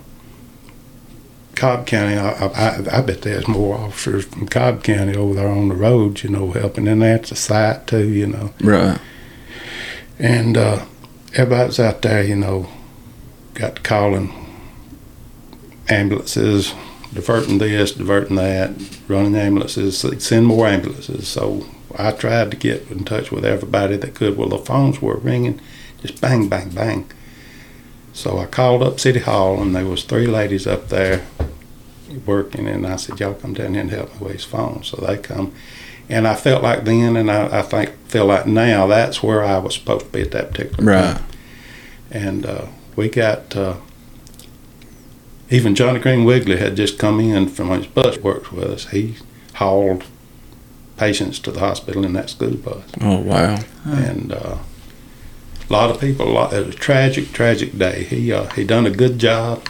Cobb County, I, I, I bet there's more officers from Cobb County over there on the roads, you know, helping. And that's a site too, you know.
Right.
And uh, everybody's out there, you know, got calling ambulances, diverting this, diverting that, running ambulances, send more ambulances. So I tried to get in touch with everybody that could. Well, the phones were ringing, just bang, bang, bang. So I called up City Hall, and there was three ladies up there working, and I said, "Y'all come down here and help me with his phone." So they come, and I felt like then, and I, I think feel like now, that's where I was supposed to be at that particular
Right.
time. And uh, we got uh, even Johnny Green Wiggly had just come in from his bus works with us. He hauled patients to the hospital in that school bus,
Oh wow.
and uh, a lot of people. A lot, it was a tragic, tragic day. He uh, he done a good job,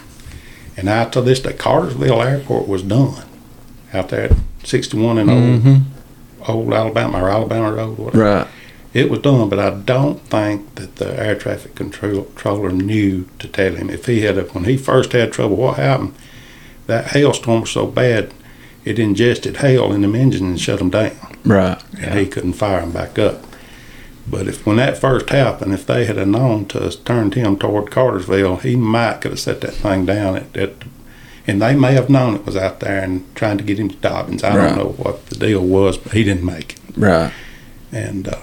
and out to this day, Cartersville Airport was done out there at 61 and old,
Mm-hmm.
old Alabama or Alabama Road, whatever.
Right.
It was done, but I don't think that the air traffic control, controller knew to tell him. If he had, a, when he first had trouble, what happened? That hailstorm was so bad, it ingested hail in them engines and shut them down,
Right.
and he couldn't fire them back up. But if when that first happened, if they had known to turned him toward Cartersville, he might could have set that thing down at, at and they may have known it was out there and trying to get him to Dobbins. I
Right.
don't know what the deal was, but he didn't make it.
Right.
And uh,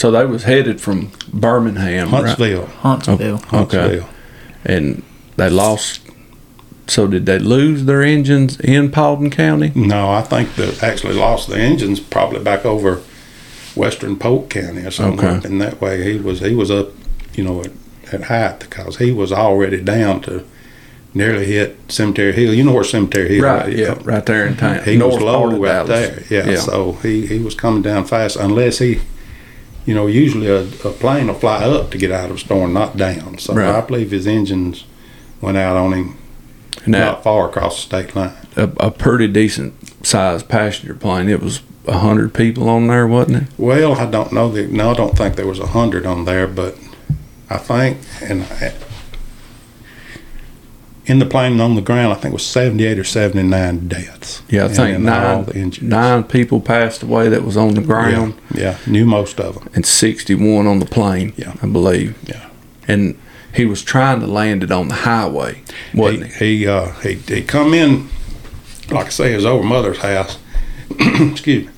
So they was headed from Birmingham. right?
Huntsville,
Huntsville.
Oh, okay.
Huntsville.
And they lost. So did they lose their engines in Paulding County?
No, I think they actually lost the engines probably back over Western Polk County or something.
Okay.
And that way he was he was up, you know, at, at height because he was already down to nearly hit Cemetery Hill. You know where Cemetery Hill
Right.
is?
Yeah. Right there in town.
He
North
was low
part of
right
Dallas.
there. Yeah, So he, he was coming down fast unless he, you know, usually a, a plane will fly up to get out of a storm, not down. So
Right.
I believe his engines went out on him
that,
not far across the state line.
a, a pretty decent sized passenger plane. It was a hundred people on there, wasn't it?
Well, I don't know that. No, I don't think there was a hundred on there, but I think, and I, in the plane and on the ground, I think it was seventy-eight or seventy-nine deaths.
Yeah, I think nine nine people passed away that was on the ground,
Yeah, yeah, knew most of them.
and sixty one on the plane.
Yeah.
I believe.
Yeah.
And he was trying to land it on the highway, wasn't he?
he, he, uh, he, he come in, like I say, his over mother's house. Excuse me.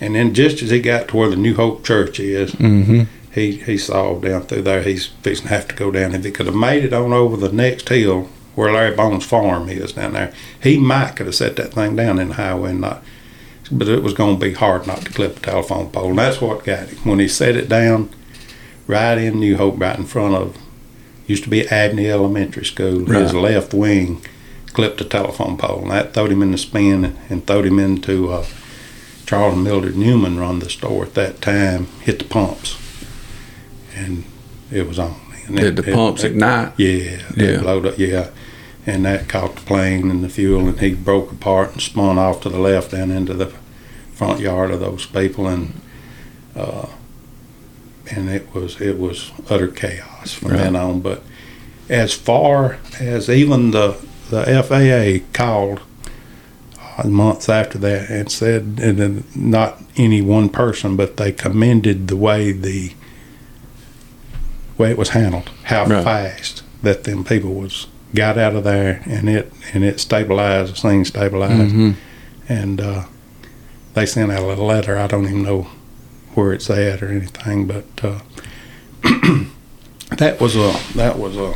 And then just as he got to where the New Hope Church is,
Mm-hmm.
he he saw down through there he's fixing to have to go down. If he could have made it on over the next hill where Larry Bones' farm is down there, he might could have set that thing down in the highway and not. But it was going to be hard not to clip a telephone pole, and that's what got him when he set it down right in New Hope, right in front of used to be Abney Elementary School. His
Right.
left wing clipped a telephone pole, and that throwed him in the spin and throwed him into. Uh, Charles and Mildred Newman run the store at that time, hit the pumps, and it was on. And it-
the
it-
pumps
it-
ignite?
Yeah,
Yeah.
blowed up. Yeah, and that caught the plane and the fuel, and he broke apart and spun off to the left down into the front yard of those people, and uh, and it was it was utter chaos from
Right.
then on. But as far as even the the FAA called uh, months after that and said, and then not any one person, but they commended the way the way it was handled, how
Right.
fast that them people was got out of there, and it and it stabilized, the thing stabilized,
Mm-hmm.
and uh, they sent out a letter. I don't even know where it's at or anything, but uh, that was a that was a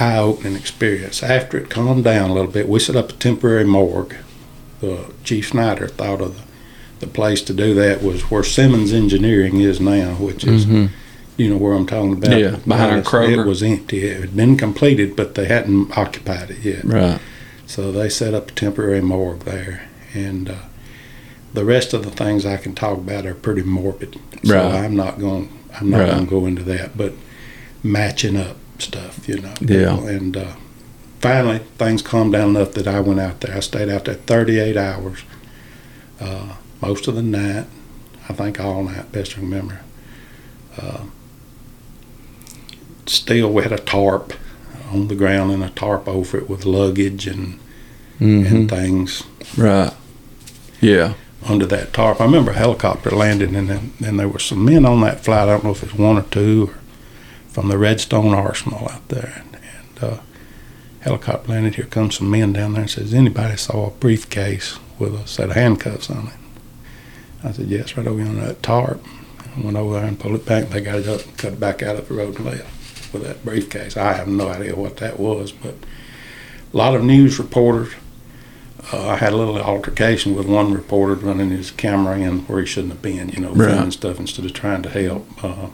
eye-opening experience. After it calmed down a little bit, we set up a temporary morgue. The Chief Snyder thought of the, the place to do that was where Simmons Engineering is now, which is
Mm-hmm.
You know where I'm talking about.
Yeah, behind. Kroger.
It was empty. It had been completed, but they hadn't occupied it yet.
Right.
So they set up a temporary morgue there, and uh, the rest of the things I can talk about are pretty morbid. So
Right.
I'm not going. I'm not
Right.
going to go into that. But matching up stuff, you know.
Yeah.
And uh, finally, things calmed down enough that I went out there. I stayed out there 38 hours, uh, most of the night. I think all night, best I remember. Uh, still, we had a tarp on the ground and a tarp over it with luggage and
hmm
and things
Right. Yeah.
under that tarp. I remember a helicopter landed, and then and there were some men on that flight. I don't know if it's one or two, or from the Redstone Arsenal out there. And, and uh, helicopter landed. Here comes some men down there and says, "Anybody saw a briefcase with a set of handcuffs on it?" I said, "Yes, right over on that tarp." I went over there and pulled it back. They got it up, and cut it back out of the road and left that briefcase. I have no idea what that was, but a lot of news reporters uh, I had a little altercation with one reporter running his camera in where he shouldn't have been, you know,
Right.
filming stuff instead of trying to help. Uh,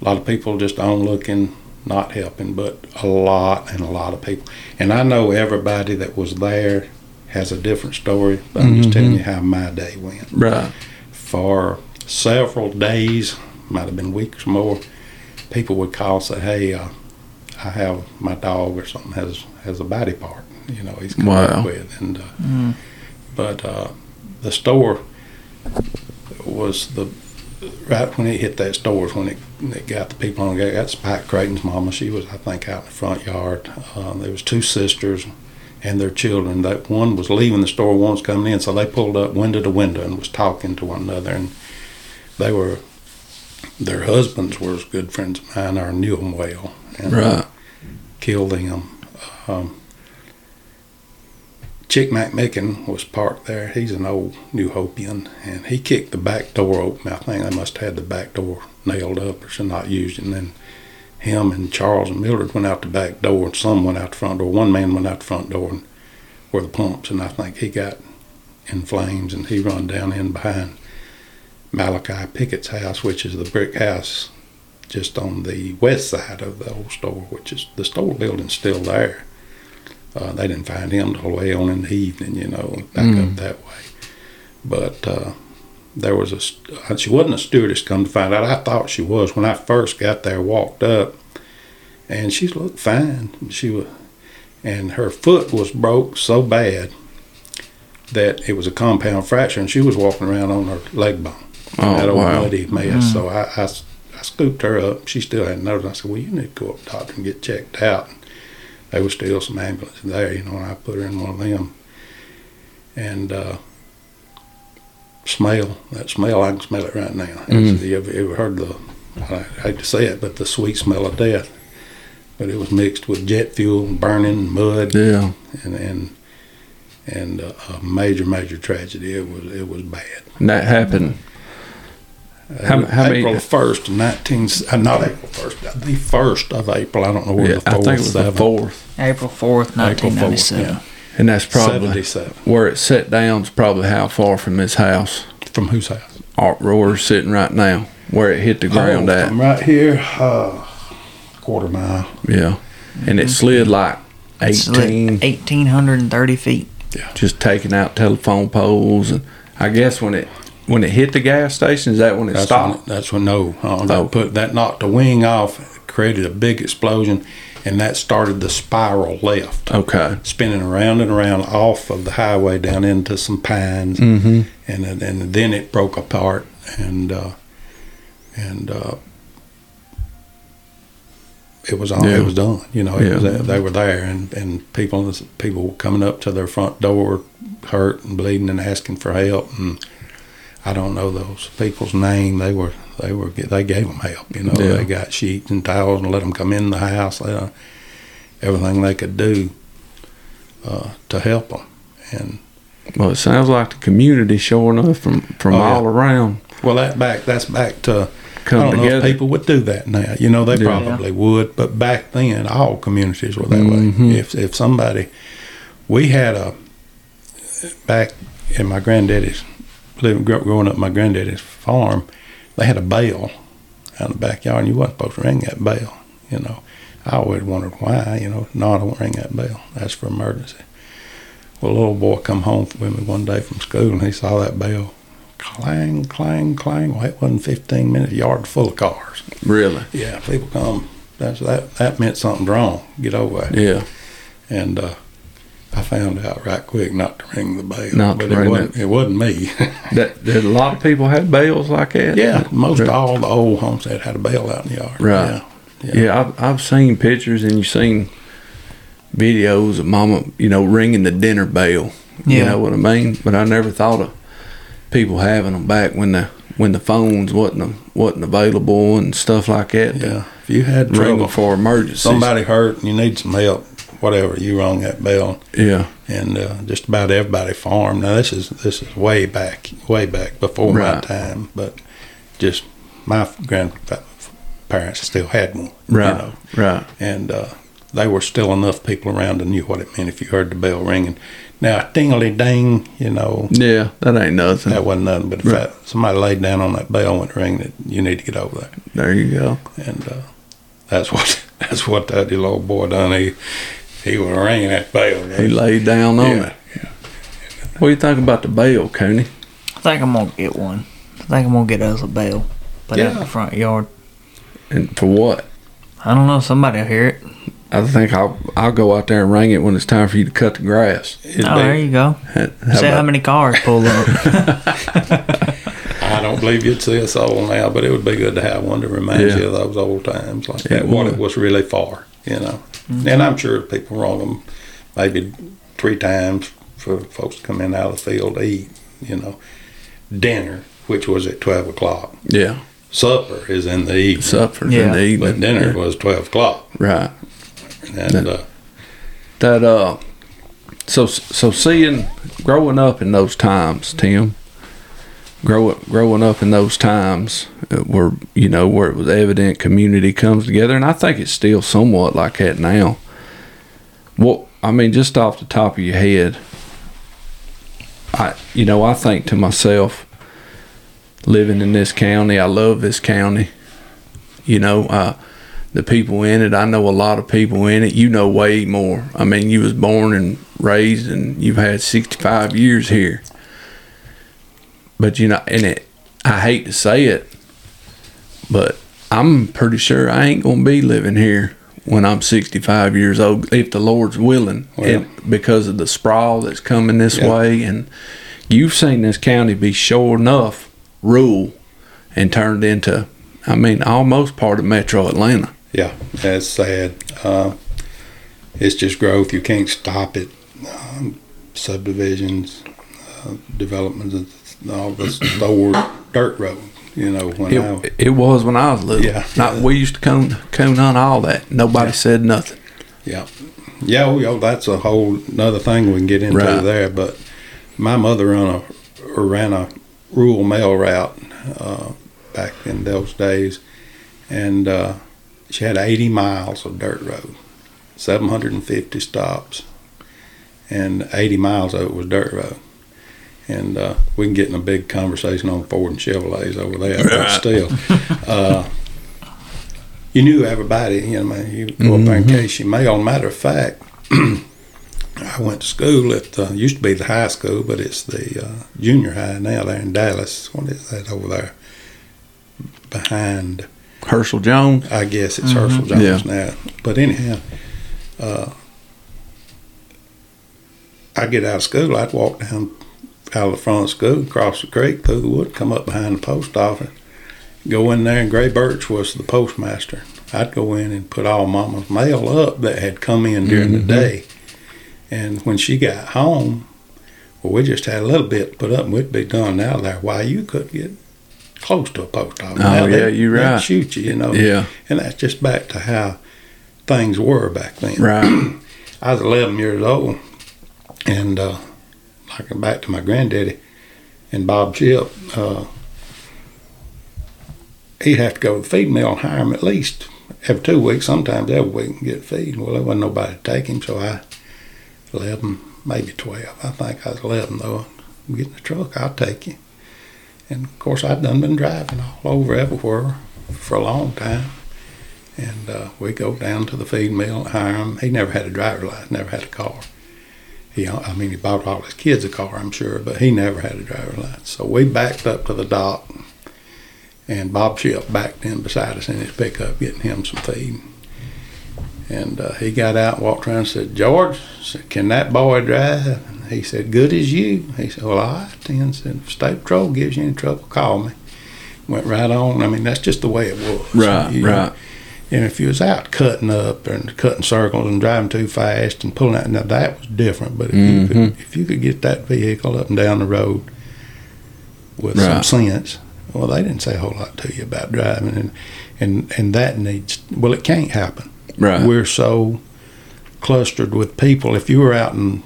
a lot of people just onlooking, not helping, but a lot and a lot of people. And I know everybody that was there has a different story, but I'm just telling you how my day went.
Right.
For several days, might have been weeks more, people would call and say, "Hey, uh, I have my dog or something has has a body part, you know, he's come
Wow.
with." And uh,
Mm.
but uh, the store was the right when it hit that store is when it, it got the people on. It got Spike Creighton's mama. She was, I think, out in the front yard. Uh, there was two sisters and their children. That one was leaving the store, one was coming in. So they pulled up window to window and was talking to one another. And they were their husbands were good friends of mine. Or knew them well. And,
Right.
killed them. Um, Chick McMicken was parked there. He's an old New Hopian, and he kicked the back door open. I think they must have had the back door nailed up or so not used. And then him and Charles and Mildred went out the back door, and some went out the front door. One man went out the front door and where the pumps, and I think he got in flames, and he run down in behind Malachi Pickett's house, which is the brick house just on the west side of the old store, which is the store building's still there. Uh, they didn't find him till way on in the evening, you know, back
Mm.
up that way. But uh, there was a, uh, she wasn't a stewardess, come to find out. I thought she was when I first got there, walked up, and she looked fine. She was, and her foot was broke so bad that it was a compound fracture, and she was walking around on her leg bone that
Oh
old
wow.
muddy mess. So I, I, I scooped her up. She still hadn't noticed. I said, "Well, you need to go up to the doctor and get checked out." And there was still some ambulances there, you know, and I put her in one of them. And uh, smell that smell, I can smell it right now.
Mm.
It's- You ever, ever heard the? I hate to say it, but the sweet smell of death. But it was mixed with jet fuel, burning mud,
Yeah.
and and and uh, a major, major tragedy. It was it was bad.
And that happened. How- how many-
April first, nineteen. Uh, not April first. The first of April. I don't know where
Yeah,
the
I
fourth.
think it was the fourth.
April 4th,
April
1997.
fourth.
And that's probably where it set down is probably how far from his house.
From whose house?
Art Roar's sitting right now. Where it hit the ground
oh,
at.
From right here, uh, quarter mile.
Yeah. And it slid like
It's lit
18,
1,830 feet.
just taking out telephone poles. And I guess when it when it hit the gas station, is that when it
That's
stopped?
when. That's when. No, uh, that
Oh.
put that knocked the wing off, created a big explosion, and that started the spiral left.
Okay.
spinning around and around off of the highway down into some pines,
Mm-hmm.
and then- and then it broke apart, and uh, and uh, it was all
Yeah.
it was done. You know, it
Yeah.
was, they were there, and and people people were coming up to their front door, hurt and bleeding, and asking for help, and I don't know those people's name. They were they were they gave them help. You know,
Yeah.
they got sheets and towels and let them come in the house. They, uh, everything they could do uh, to help them. And
Well, it sounds like the community showing up from from
Oh, yeah.
all around
well, that back that's back to I
come
don't know if
together.
people would do that now. You know, they
Yeah.
probably would, but back then, all communities were that
Mhm.
way. If if somebody, we had a back in my granddaddy's living growing up, my granddaddy's farm, they had a bell out in the backyard, and you wasn't supposed to ring that bell. You know, I always wondered why. You know, no, I don't ring that bell. That's for emergency. Well, a little boy come home with me one day from school, and he saw that bell, clang, clang, clang. Well, it wasn't 15 minutes, yard full of cars.
Really?
Yeah, people come. That's that. That meant something's wrong. Get over it.
Yeah.
And uh, I found out right quick not to ring the bell.
Not to
but
ring
it wasn't. It wasn't me.
That, that a lot of people had bells like that.
yeah, most
Right.
all the old homestead had a bell out in the yard.
Right.
Yeah.
Yeah, I've, I've seen pictures and you've seen videos of mama, you know, ringing the dinner bell. Yeah. You
Yeah.
know what I mean? But I never thought of people having them back when the when the phones wasn't wasn't available and stuff like that.
Yeah. If you had trouble,
for emergencies.
somebody hurt and you need some help, whatever, you rung that bell.
Yeah.
and uh, just about everybody farmed. Now this is this is way back, way back before my time, but just my grandparents still had one,
Right.
You know,
Right.
and uh, they were still enough people around that knew what it meant if you heard the bell ringing. Now dingly ding, you know,
Yeah. That ain't nothing.
that wasn't nothing. But if
Right.
that, somebody laid down on that bell and it ringing, it, you need to get over there,
there you go.
and uh, that's what that's what that little boy done. He he was ringing that bell.
He laid down on
Yeah.
it. What do you think about the bell, Cooney?
I think I'm gonna get one. I think I'm gonna get us a bell. Put out in the front yard.
And for what?
I don't know. Somebody will hear it.
I think I'll I'll go out there and ring it when it's time for you to cut the grass.
It'd
oh,
be-
there you go.
How
See how many cars pull up.
I don't believe you'd see us all now, but it would be good to have one to remind
Yeah.
you of those old times like
It
that, what
would.
it was really for, you know. And I'm sure people wrong them maybe three times for folks to come in out of the field to eat, you know. Dinner, which was at 12 o'clock.
yeah,
Supper is in the evening,
supper in the evening.
but dinner
Yeah.
was 12 o'clock.
right.
And uh,
That uh, so so seeing growing up in those times, Tim. Grow, growing up in those times uh, where you know where it was evident community comes together, and I think it's still somewhat like that now. What I mean, just off the top of your head, I you know I think to myself, living in this county, I love this county. You know, uh, the people in it. I know a lot of people in it. You know way more. I mean, you was born and raised, and you've had sixty five years here. But you know, and it. I hate to say it, but I'm pretty sure I ain't gonna be living here when I'm 65 years old, if the Lord's willing,
Well.
and because of the sprawl that's coming this
Yeah.
way. And you've seen this county be sure enough rural and turned into, I mean, almost part of Metro Atlanta.
yeah, that's sad. Uh, it's just growth. You can't stop it. Um, subdivisions, uh, developments, all this old dirt road. You know, when I
It, it was when I was little.
Yeah.
Not, we used to cone, cone on all that. Nobody
Yeah.
said nothing.
Yeah, yeah, oh, yeah, that's a whole another thing we can get into
Right.
there. But my mother ran a ran a rural mail route uh, back in those days, and uh, she had 80 miles of dirt road, 750 stops, and 80 miles of it was dirt road. And uh, we can get in a big conversation on Ford and Chevrolets over there, but still. Uh, you knew everybody, you know, man, you go up there in case you mail. Matter of fact, I went to school at uh, used to be the high school, but it's the uh, junior high now there in Dallas. What is that over there? Behind,
Herschel Jones.
I guess it's Herschel Jones now. But anyhow, uh, I get out of school. I'd walk down out of the front of school, cross the creek, through the wood, come up behind the post office, go in there, and Gray Birch was the postmaster. I'd go in and put all Mama's mail up that had come in during
Mhm.
the day. And when she got home, well, we just had a little bit put up, and we'd be done out there. Why you couldn't get close to a post office?
Oh,
Now,
yeah,
they-
you're right.
Shoot you, you know.
Yeah.
And that's just back to how things were back then.
Right.
I was 11 years old, and uh, like back to my granddaddy and Bob Chip, uh, he'd have to go to the feed mill and hire him at least every two weeks, sometimes every week, and get feed. Well, there wasn't nobody to take him, so I, 11, maybe 12, I think I was 11 though, get in the truck, I'll take you. And of course, I'd done been driving all over everywhere for a long time. And uh, we go down to the feed mill and hire him. He never had a driver's license, never had a car. He, I mean, he bought all his kids a car, I'm sure, but he never had a driver's license. So we backed up to the dock, and Bob Ship backed in beside us in his pickup, getting him some feed. And uh, he got out, walked around, and said, "George, said, can that boy drive?" And he said, "Good as you." He said, "Well, all right." Then said, "If State Patrol gives you any trouble, call me." Went right on. I mean, that's just the way it was.
Right,
You
right.
And if you was out cutting up and cutting circles and driving too fast and pulling out, now that was different. But if you could,
Mhm.
if you could get that vehicle up and down the road with
Right.
some sense, well, they didn't say a whole lot to you about driving, and and and that needs. Well, it can't happen.
Right.
We're so clustered with people. If you were out in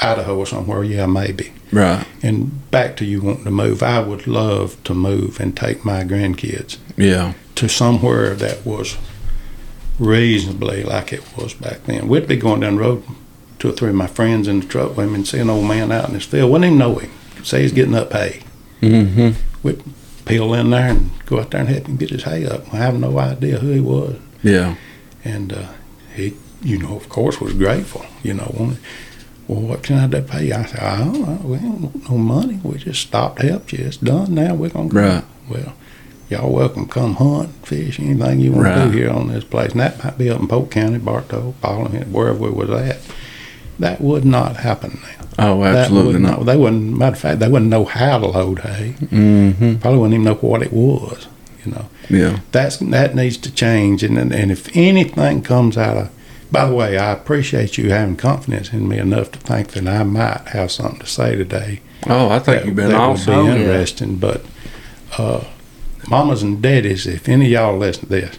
Idaho or somewhere, yeah, maybe.
right.
And back to you wanting to move, I would love to move and take my grandkids
Yeah.
to somewhere that was reasonably like it was back then. We'd be going down the road, two or three of my friends in the truck with me, and see an old man out in his field. Wouldn't even know him. Say he's getting up hay.
Mm-hmm.
We'd peel in there and go out there and help him get his hay up. I have no idea who he was.
Yeah.
And uh, he, you know, of course, was grateful. You know, wanted, well, what can I do to pay you? I said, I don't know. We ain't want no money. We just stopped to help you. It's done now. We're going to go.
Right.
Well, y'all welcome. Come hunt, fish, anything you want to do here on this place. And that might be up in Polk County, Bartow, Parliament, wherever we was at. That would not happen now.
Oh,
That
absolutely
would
not.
They wouldn't. Matter of fact, they wouldn't know how to load hay.
Mm-hmm.
Probably wouldn't even know what it was. You know
Yeah.
that's that needs to change and and if anything comes out of by the way i appreciate you having confidence in me enough to think that i might have something to say today
Oh, I think
that,
you've been
that
awesome.
would be
Oh, yeah.
interesting but uh, mamas and daddies if any of y'all listen to this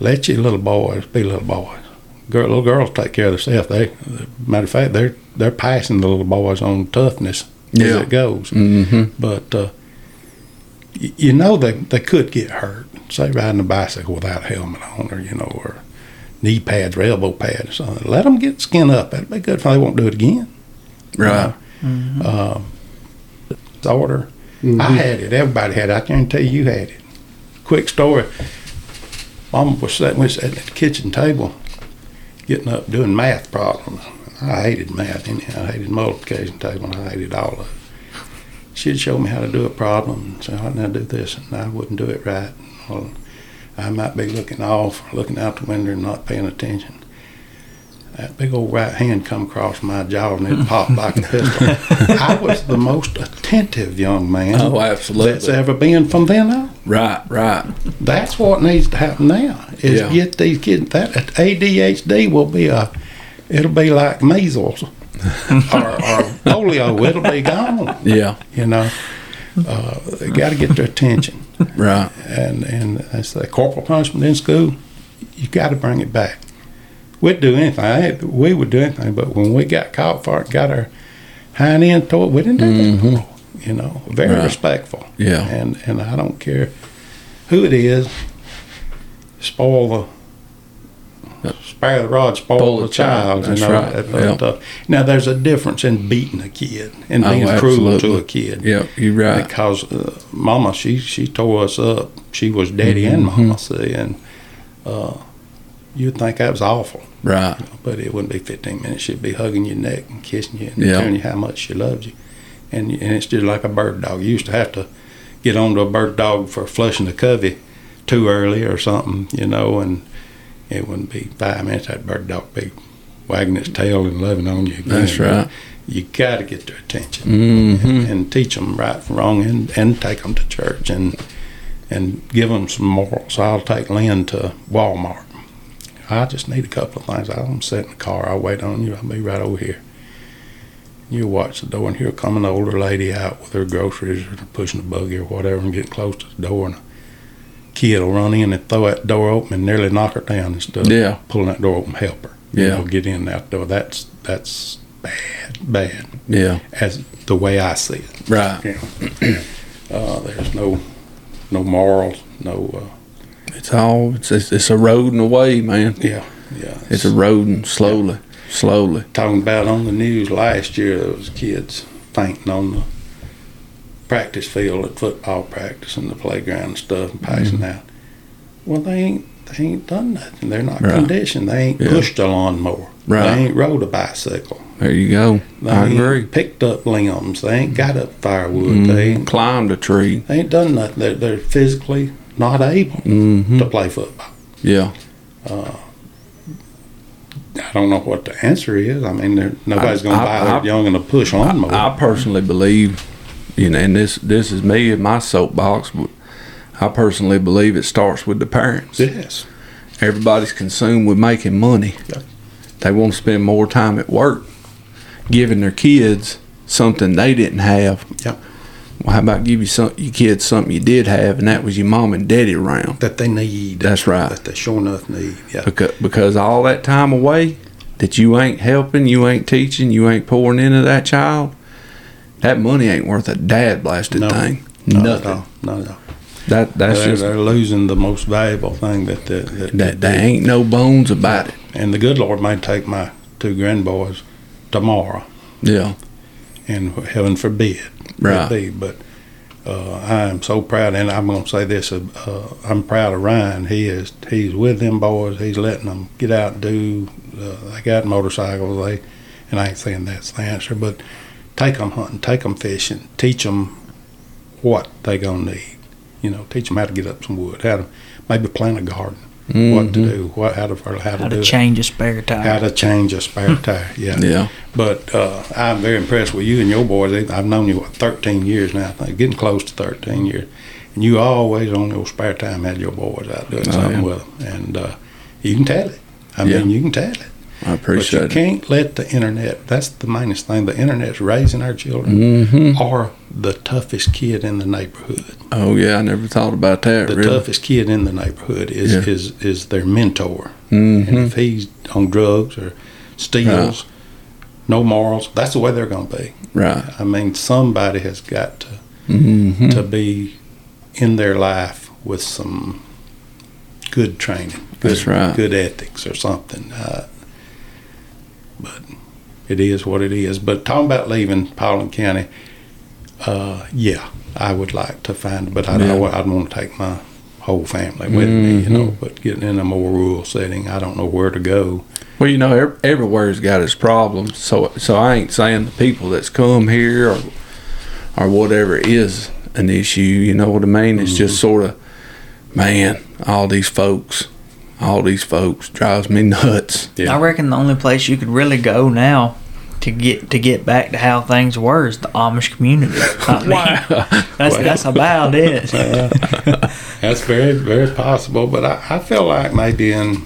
let your little boys be little boys Girl, little girls take care of themselves they matter of fact they're they're passing the little boys on toughness as it goes
Mm-hmm.
but uh, you know they they could get hurt. Say riding a bicycle without a helmet on, or you know, or knee pads or elbow pads or something. Let them get skin up. That'd be good. If they won't do it again.
Right.
Um, order. I had it. Everybody had it. I guarantee you, you had it. Quick story. Mama was sitting was at the kitchen table, getting up doing math problems. I hated math anyhow. I hated multiplication table. and I hated all of it. She'd show me how to do a problem and say, "All right, now do this," and I wouldn't do it right. Well, I might be looking off, looking out the window, and not paying attention. That big old right hand come across my jaw and it popped like a pistol. I was the most attentive young man
Oh, absolutely.
that's ever been from then on.
Right. Right.
That's what needs to happen now. Is
Yeah.
get these kids that ADHD will be a, it'll be like measles or, or polio. It'll be gone.
Yeah.
You know, uh, they got to get their attention.
Right.
And and that's the corporal punishment in school. You got to bring it back. We'd do anything. I We would do anything, but when we got caught for it, got our hind end to it, we didn't do that no more. You know, very
Right.
respectful.
Yeah.
And and I don't care who it is. Spoil the spare the rod, spoil,
Spoil
the
the child.
child.
That's
you know,
right.
But, uh, now there's a difference in beating a kid and
Oh,
being cruel to a kid
Yeah. You're right.
because uh, Mama, she she tore us up. She was daddy and
Mm-hmm.
Mama, see, and uh, you'd think that was awful,
Right.
but it wouldn't be 15 minutes. She'd be hugging your neck and kissing you and
Yeah.
telling you how much she loves you, and and it's just like a bird dog. You used to have to get onto a bird dog for flushing the covey too early or something, you know, and it wouldn't be five minutes. That bird dog be wagging its tail and loving on you again.
That's right.
You got to get their attention
Mm-hmm.
and teach them right from wrong and, and take them to church and and give them some morals. I'll take Lynn to Walmart. I just need a couple of things. I'll sit in the car. I'll wait on you. I'll be right over here. You watch the door, and here come an older lady out with her groceries or pushing a buggy or whatever and getting close to the door. And a kid will run in and throw that door open and nearly knock her down instead of
Yeah.
pulling that door open, help her. You
Yeah.
know, get in that door. That's that's bad, bad,
Yeah.
as the way I see it.
Right.
Yeah. uh, there's no no morals, no uh,
It's all. It's, it's it's eroding away, man.
yeah, yeah.
It's eroding slowly, slowly.
talking about on the news last year there was kids fainting on the practice field at football practice and the playground and stuff and passing mm-hmm. out. Well they ain't they ain't done nothing. They're not
Right.
conditioned. They ain't
Yeah.
pushed a lawnmower.
Right.
They ain't rode a bicycle.
There you go.
They
I
ain't
agree.
Picked up limbs. They ain't got up firewood. Mm-hmm. They ain't,
Climbed a tree.
they ain't done nothing. They're, they're physically not able
Mm-hmm.
to play football.
Yeah.
I don't know what the answer is. I mean, there- nobody's going to buy
I-
their young and a push lawnmower.
I personally believe, you know, and this this is me in my soapbox, but I personally believe it starts with the parents.
yes.
Everybody's consumed with making money.
Yeah.
They want to spend more time at work, giving their kids something they didn't have.
Yeah.
Well, how about give you some your kids something you did have, and that was your mom and daddy around.
That they need.
That's right.
That they sure enough need. Yeah.
Because because all that time away that you ain't helping, you ain't teaching, you ain't pouring into that child, that money ain't worth a dad blasted
No.
thing.
Not at
Nothing.
all. Not at all.
That that's
they're,
just
they're losing the most valuable thing that that, that,
that. There ain't no bones about it.
And the good Lord might take my two grandboys tomorrow,
Yeah.
and heaven forbid,
Right.
be. But uh, I am so proud, and I'm going to say this: uh, uh, I'm proud of Ryan. He is he's with them boys. He's letting them get out and do. Uh, they got motorcycles. They, and I ain't saying that's the answer, but take them hunting, take them fishing, teach them what they gonna need. You know, teach them how to get up some wood, how to maybe plant a garden, what to
Mhm.
do, what how to how to,
How
do
to
it
change a spare tire, how
to change a spare tire. Yeah.
Yeah.
But uh, I'm very impressed with you and your boys. I've known you what 13 years now. I think getting close to 13 years, and you always on your spare time had your boys out doing
Oh,
something
yeah.
with them, and uh, you can tell it. I
Yeah.
mean, you can tell it.
I
But you
appreciate it.
can't let the internet. That's the mainest thing. The internet's raising our children.
Mm-hmm.
Or the toughest kid in the neighborhood.
Oh yeah, I never thought about that.
The
really.
toughest kid in the neighborhood is
Yeah.
is is their mentor. And
Mm-hmm.
if he's on drugs or steals, no morals, that's the way they're going to be.
Right.
I mean, somebody has got to,
Mm-hmm.
to be in their life with some good training. Good,
That's right.
Good ethics or something. Uh, but it is what it is. But talking about leaving Paulding County, uh, yeah, I would like to find, but I,
Yeah.
I, I'd want to take my whole family with me, you know.
Mhm.
But getting in a more rural setting, I don't know where to go.
Well, you know, ev- everywhere's got its problems. So, so I ain't saying the people that's come here or, or whatever is an issue. You know what I mean? It's just sort of, man, all these folks, all these folks drives me nuts.
Yeah.
I reckon the only place you could really go now to get to get back to how things were is the Amish community. I mean, that's that's about it.
That's very, very possible. But I, I feel like maybe in,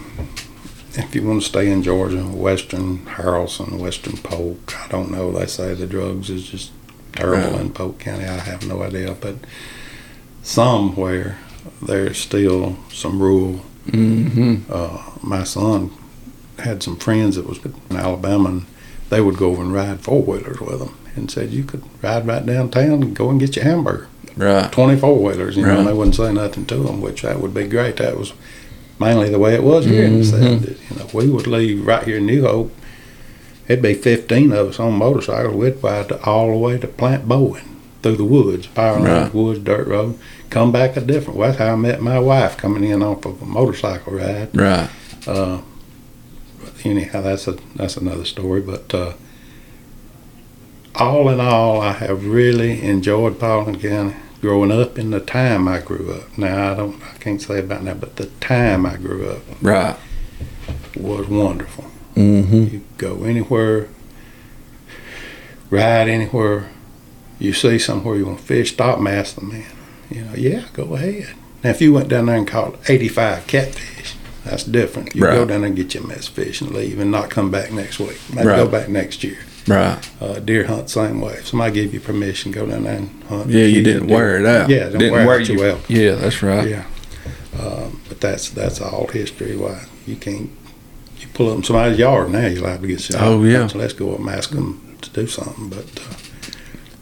if you want to stay in Georgia, Western Haralson, Western Polk, I don't know. They say the drugs is just terrible
Right.
in Polk County. I have no idea. But somewhere there's still some rural.
Mm-hmm.
Uh, my son had some friends that was in Alabama, and they would go over and ride four wheelers with them. And said you could ride right downtown and go and get your hamburger.
Right.
24 wheelers, you know, and they wouldn't say nothing to them, which that would be great. That was mainly the way it was here in the
Mhm.
70s. You know, we would leave right here in New Hope. It'd be 15 of us on motorcycles. We'd ride all the way to Plant Bowen through the woods, power
Right.
woods, dirt road. Come back a different way. That's how I met my wife coming in off of a motorcycle ride.
Right.
Uh, but anyhow, that's a that's another story. But uh, all in all, I have really enjoyed Paulding County. Growing up in the time I grew up. Now I don't, I can't say about now, but the time I grew up
Right.
was wonderful.
Mm-hmm.
You go anywhere, ride anywhere. You see somewhere you want to fish, stop and ask the man. You know, yeah, go ahead. Now, if you went down there and caught 85 catfish, that's different. You go down there and get your mess fish and leave and not come back next week. Maybe go back next year.
Right.
Uh, deer hunt, same way. If somebody gave you permission, go down there and hunt.
Yeah, you didn't wear it out.
Yeah,
didn't
wear,
wear
it
your-
well.
Yeah, that's right.
Yeah. Um, but that's that's all history. Why you can't you pull up in somebody's yard now, you're liable to get shot.
Oh, yeah.
So let's go up and ask them to do something. But uh,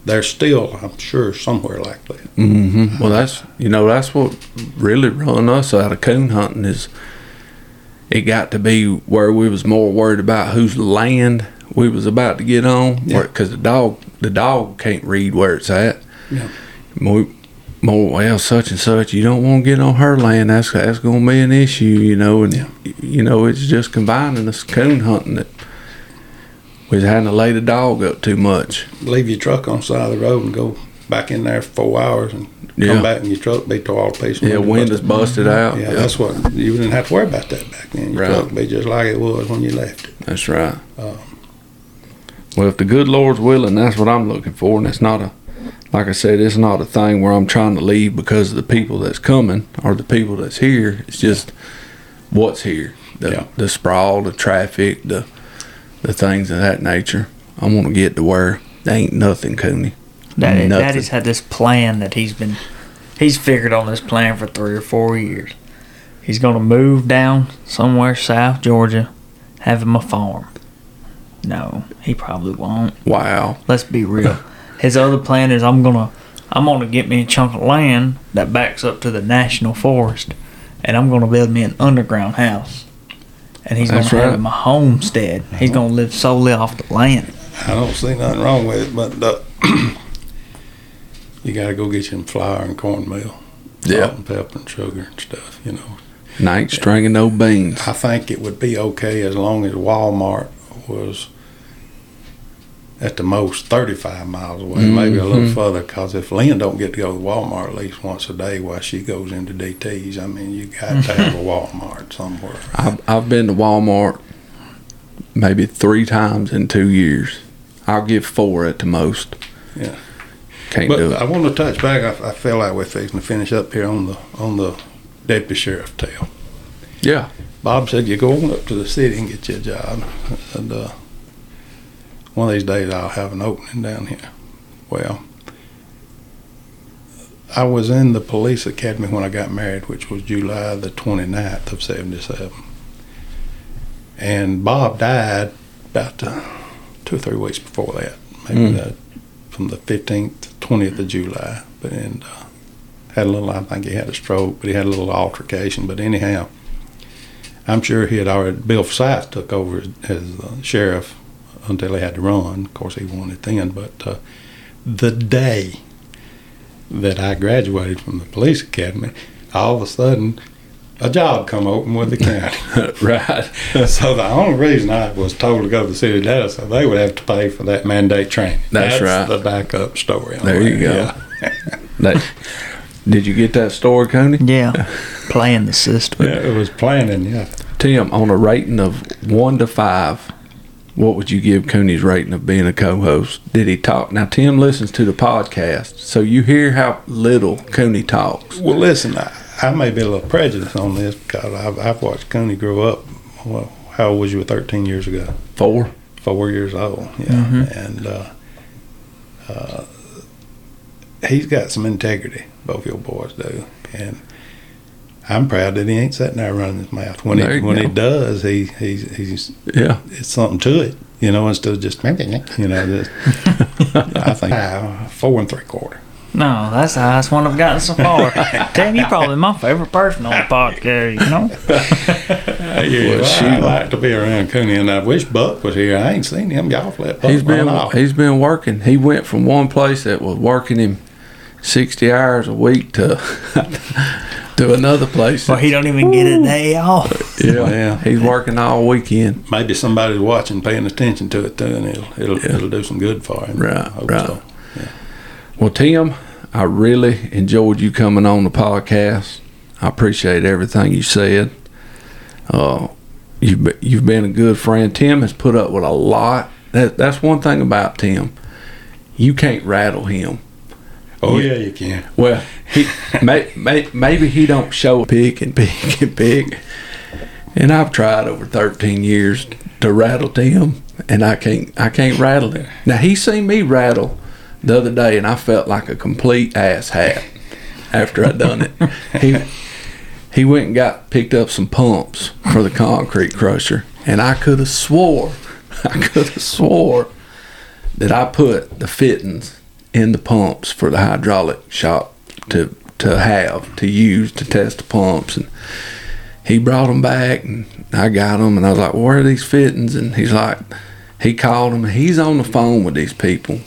there's still, I'm sure, somewhere like that.
Mm-hmm. Well, that's you know that's what really run us out of coon hunting is. It got to be where we was more worried about whose land we was about to get on,
Yeah.
because the dog the dog can't read where it's at.
Yeah.
More, more well, such and such. You don't want to get on her land. That's that's going to be an issue, you know. And
Yeah.
you know it's just combining us coon hunting that We was having to lay the dog up too much.
Leave your truck on the side of the road and go back in there for four hours and
Yeah.
come back and your truck be tore all to pieces.
Yeah, windows busted out.
Yeah, that's what you didn't have to worry about that back then. Your
Right.
truck be just like it was when you left it.
That's right.
Um,
well, if the good Lord's willing, that's what I'm looking for, and it's not a, like I said, it's not a thing where I'm trying to leave because of the people that's coming or the people that's here. It's just what's here, the
Yeah.
the sprawl, the traffic, the the things of that nature. I want to get to where there ain't nothing, Cooney.
Daddy,
Nothing.
Daddy's had this plan that he's been, he's figured on this plan for three or four years. He's gonna move down somewhere South Georgia, have him a farm. No, he probably won't.
Wow.
Let's be real. His other plan is I'm gonna, I'm gonna get me a chunk of land that backs up to the national forest, and I'm gonna build me an underground house. And he's
That's
gonna
right.
have him a homestead. He's gonna live solely off the land.
I don't see nothing wrong with it, but uh, you got to go get you some flour and cornmeal,
Yeah.
salt and pepper and sugar and stuff. You know,
And I ain't stringing no beans.
I think it would be okay as long as Walmart was at the most 35 miles away, maybe a little
Mhm.
further. Because if Lynn don't get to go to Walmart at least once a day while she goes into DT's, I mean, you got to have a Walmart somewhere.
I've, I've been to Walmart maybe three times in two years. I'll give four at the most.
Yeah.
Can't
But
do
I want to touch back. I, I feel like we're fixing to finish up here on the on the deputy sheriff tale.
Yeah.
Bob said you go on up to the city and get you a job, and uh, one of these days I'll have an opening down here. Well, I was in the police academy when I got married, which was July the 29th of 77. And Bob died about uh, two or three weeks before that, maybe
Mm.
that, from the 15th, to 20th of July. But and uh, had a little, I think he had a stroke, but he had a little altercation. But anyhow, I'm sure he had already, Bill Forsyth took over as, as uh, sheriff until he had to run. Of course, he won it then. But uh, the day that I graduated from the police academy, all of a sudden, a job come open with the county.
right.
so the only reason I was told to go to the city data, so they would have to pay for that mandate training.
That's right.
The backup story. on
There you go.
Yeah.
That, did you get that story, Coney?
Yeah, playing the system.
yeah, it was planning. Yeah.
Tim, on a rating of one to five, what would you give Cooney's rating of being a co-host? Did he talk? Now Tim listens to the podcast, so you hear how little Cooney talks.
Well, listen, I, I may be a little prejudiced on this because I've, I've watched Cooney grow up. Well, how old was you 13 years ago?
Four.
Four years old, yeah.
Mhm.
And uh, uh, he's got some integrity, both your boys do. And I'm proud that he ain't sitting there running his mouth. When
There
he
you
when he
go.
does, he he's, he's
Yeah.
it's something to it, you know, instead of just you know. Just, I think uh, four and three quarter.
No, that's the highest one I've gotten so far. Damn, you're probably my favorite person on the podcast, you know?
Yeah,
Well,
well,
shoot.
I like to be around Cooney, and I wish Buck was here. I ain't seen him. Y'all let
He's been
run off.
he's been working. He went from one place that was working him sixty hours a week to to another place.
Well, he don't even get a day off.
yeah,
Yeah.
he's working all weekend.
Maybe somebody's watching, paying attention to it too, and it'll it'll,
Yeah.
it'll do some good for him.
Right, right.
so.
Well, Tim, I really enjoyed you coming on the podcast. I appreciate everything you said. Uh, you've be- you've been a good friend. Tim has put up with a lot. That that's one thing about Tim. You can't rattle him.
Oh
Yeah.
you can.
Well, he may, may, maybe he don't show a pick and pick and pick. And I've tried over 13 years to rattle Tim, and I can't I can't rattle him. Now he seen me rattle the other day, and I felt like a complete ass hat after I done it. He he went and got picked up some pumps for the concrete crusher, and I could have swore I could have swore that I put the fittings in the pumps for the hydraulic shop to to have to use to test the pumps. And he brought them back and I got them and I was like where are these fittings? And he's like he called them he's on the phone with these people.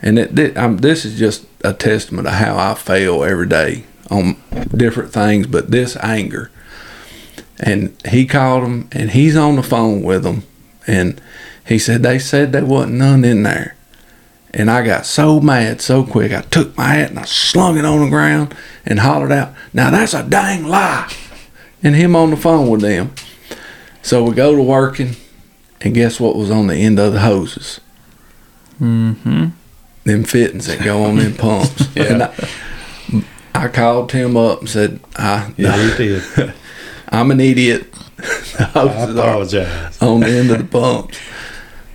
And it, um, this is just a testament of how I fail every day on different things but this anger. And he called him and he's on the phone with them and He said they said there wasn't none in there. And I got so mad so quick, I took my hat and I slung it on the ground and hollered out, Now that's a dang lie. And him on the phone with them. So we go to working, and guess what was on the end of the hoses?
Mm-hmm.
Them fittings that go on them pumps.
Yeah.
And I, I called Tim up and said, I,
Yeah, you did.
I'm an idiot.
I
hoses
apologize.
on the end of the pumps.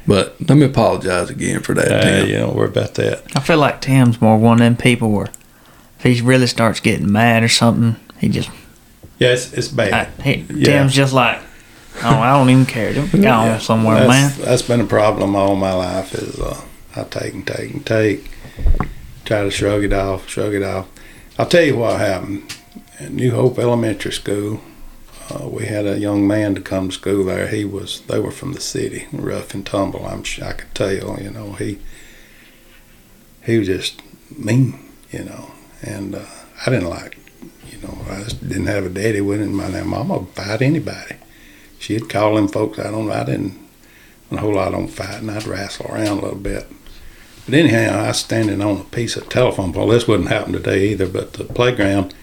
But let me apologize again for that,
Uh,
Tim.
you don't worry about that.
I feel like Tim's more one of them people where if he really starts getting mad or something, he just
Yeah, it's, it's bad.
I, he,
Yeah.
Tim's just like, oh, I don't even care. Just Go on
Yeah,
somewhere,
that's,
man.
That's been a problem all my life. Is uh, I take and take and take, try to shrug it off, shrug it off. I'll tell you what happened. At New Hope Elementary School, uh, we had a young man to come to school there. He was they were from the city, rough and tumble. I'm I could tell. You know he he was just mean. You know, and uh, I didn't like. You know, I didn't have a daddy with him. My mama would fight anybody she'd call them folks out on. I didn't a whole lot on fighting. I'd wrestle around a little bit. But anyhow, I was standing on a piece of telephone pole. This wouldn't happen today either. But the playground,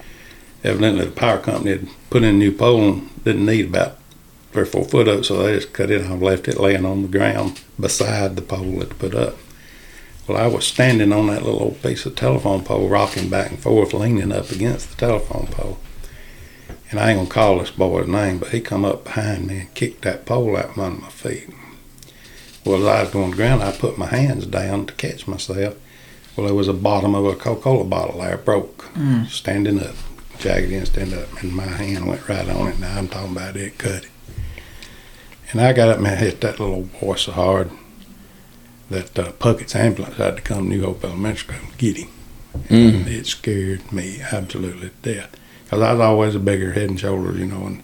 evidently the power company had put in a new pole and didn't need about three or four foot up, so they just cut it off, left it laying on the ground beside the pole that they put up. Well, I was standing on that little old piece of telephone pole, rocking back and forth, leaning up against the telephone pole and I ain't gonna call this boy's name, but he come up behind me and kicked that pole out from under my feet. Well, as I was going to the ground, I put my hands down to catch myself. Well, there was a bottom of a Coca-Cola bottle there, broke,
Mm.
standing up, jagged in, stand up, and my hand went right on it. Now I'm talking about it, cut it. And I got up and I hit that little boy so hard that uh, Puckett's ambulance had to come to New Hope Elementary School to get him.
Mm.
It scared me absolutely to death because I was always a bigger head and shoulders, you know, and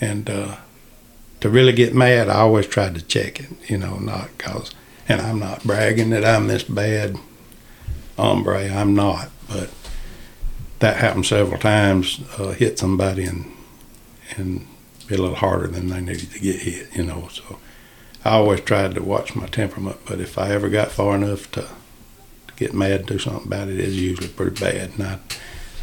and uh, to really get mad, I always tried to check it, you know, not cause, and I'm not bragging that I'm this bad hombre, I'm not, but that happened several times, uh, hit somebody and and be a little harder than they needed to get hit, you know, so I always tried to watch my temperament, but if I ever got far enough to, to get mad and do something about it, it's usually pretty bad, and I,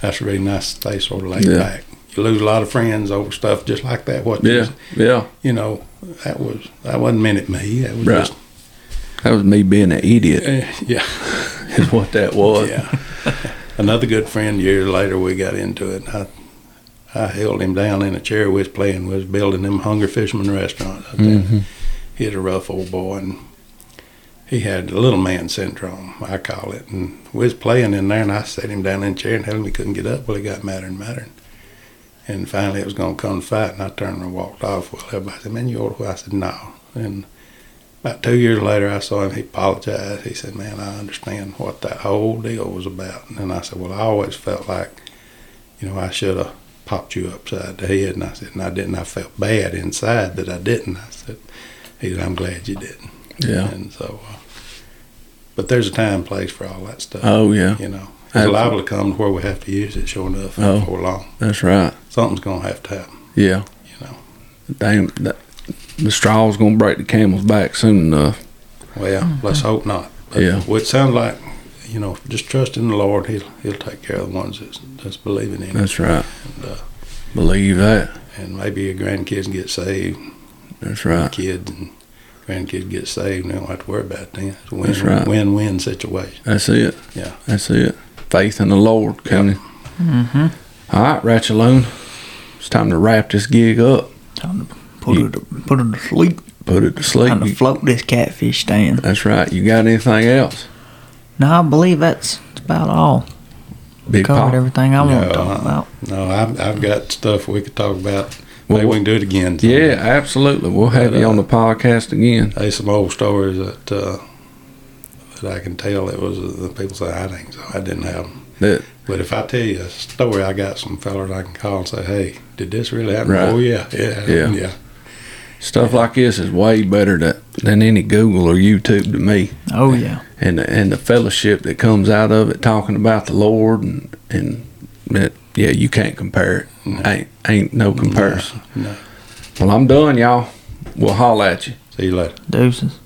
that's really nice to stay sort of laid
Yeah.
back. You lose a lot of friends over stuff just like that. What you-
Yeah, yeah.
you know, that was that wasn't meant at me. That was
Right.
just
That was me being an idiot,
eh, yeah,
is what that was.
yeah. Another good friend. Years later, we got into it. I I held him down in a chair. We was playing. We was building them Hungry Fisherman restaurant. out there.
Mhm.
He was a rough old boy, and he had little man syndrome, I call it. And we was playing in there, and I set him down in a chair and held him. He couldn't get up. Well, he got madder and madder. And finally, it was going to come to fight, and I turned and walked off. Well, everybody said, "Man, you old." I said, "No." And about two years later, I saw him. He apologized. He said, "Man, I understand what that whole deal was about." And I said, "Well, I always felt like, you know, I should have popped you upside the head." And I said, "And I didn't. I felt bad inside that I didn't." I said, "He said, I'm glad you didn't."
Yeah.
And so, uh, but there's a time and place for all that stuff.
Oh yeah,
You know, it's liable to come to where we have to use it. Sure enough,
Oh.
before long,
that's right.
something's gonna have to happen.
Yeah.
You know.
Dang, that, the straw's gonna break the camel's back soon enough.
Well, let's hope not. But
Yeah.
Well, it sounds like, you know, just trust in the Lord. He'll He'll take care of the ones that's, that's believing in Him.
That's right.
And, uh,
Believe that.
and maybe your grandkids get saved,
That's right.
kids and grandkids get saved, and they don't have to worry about it then. It's a win,
That's right.
win-win situation.
That's it.
Yeah.
That's it. Faith in the Lord, County.
Mm-hmm.
All right, Ratchaloon. It's time to wrap this gig up.
Time to put
You-
it to, put it to sleep.
Put it to sleep.
Time to float this catfish stand.
That's right. You got anything else?
No, I believe that's, that's about all.
Big
Covered
Pop?
everything I want
No,
to talk
uh,
about.
No, I've, I've got stuff we could talk about. Maybe
Well,
we can do it again.
Yeah, absolutely. We'll have
But,
you
uh,
on the podcast again.
There's some old stories that uh, that I can tell. It was uh, the people say I think so. I didn't have them.
That
But if I tell you a story, I got some fellers I can call and say, "Hey, did this really happen?"
Right.
Oh yeah, yeah,
Yeah.
yeah.
Stuff like this is way better to, than any Google or YouTube to me.
Oh yeah.
and the, and the fellowship that comes out of it, talking about the Lord, and and that yeah, you can't compare it.
No.
Ain't ain't no comparison.
No.
Well, I'm done, y'all. We'll holler at you.
See you later.
Deuces.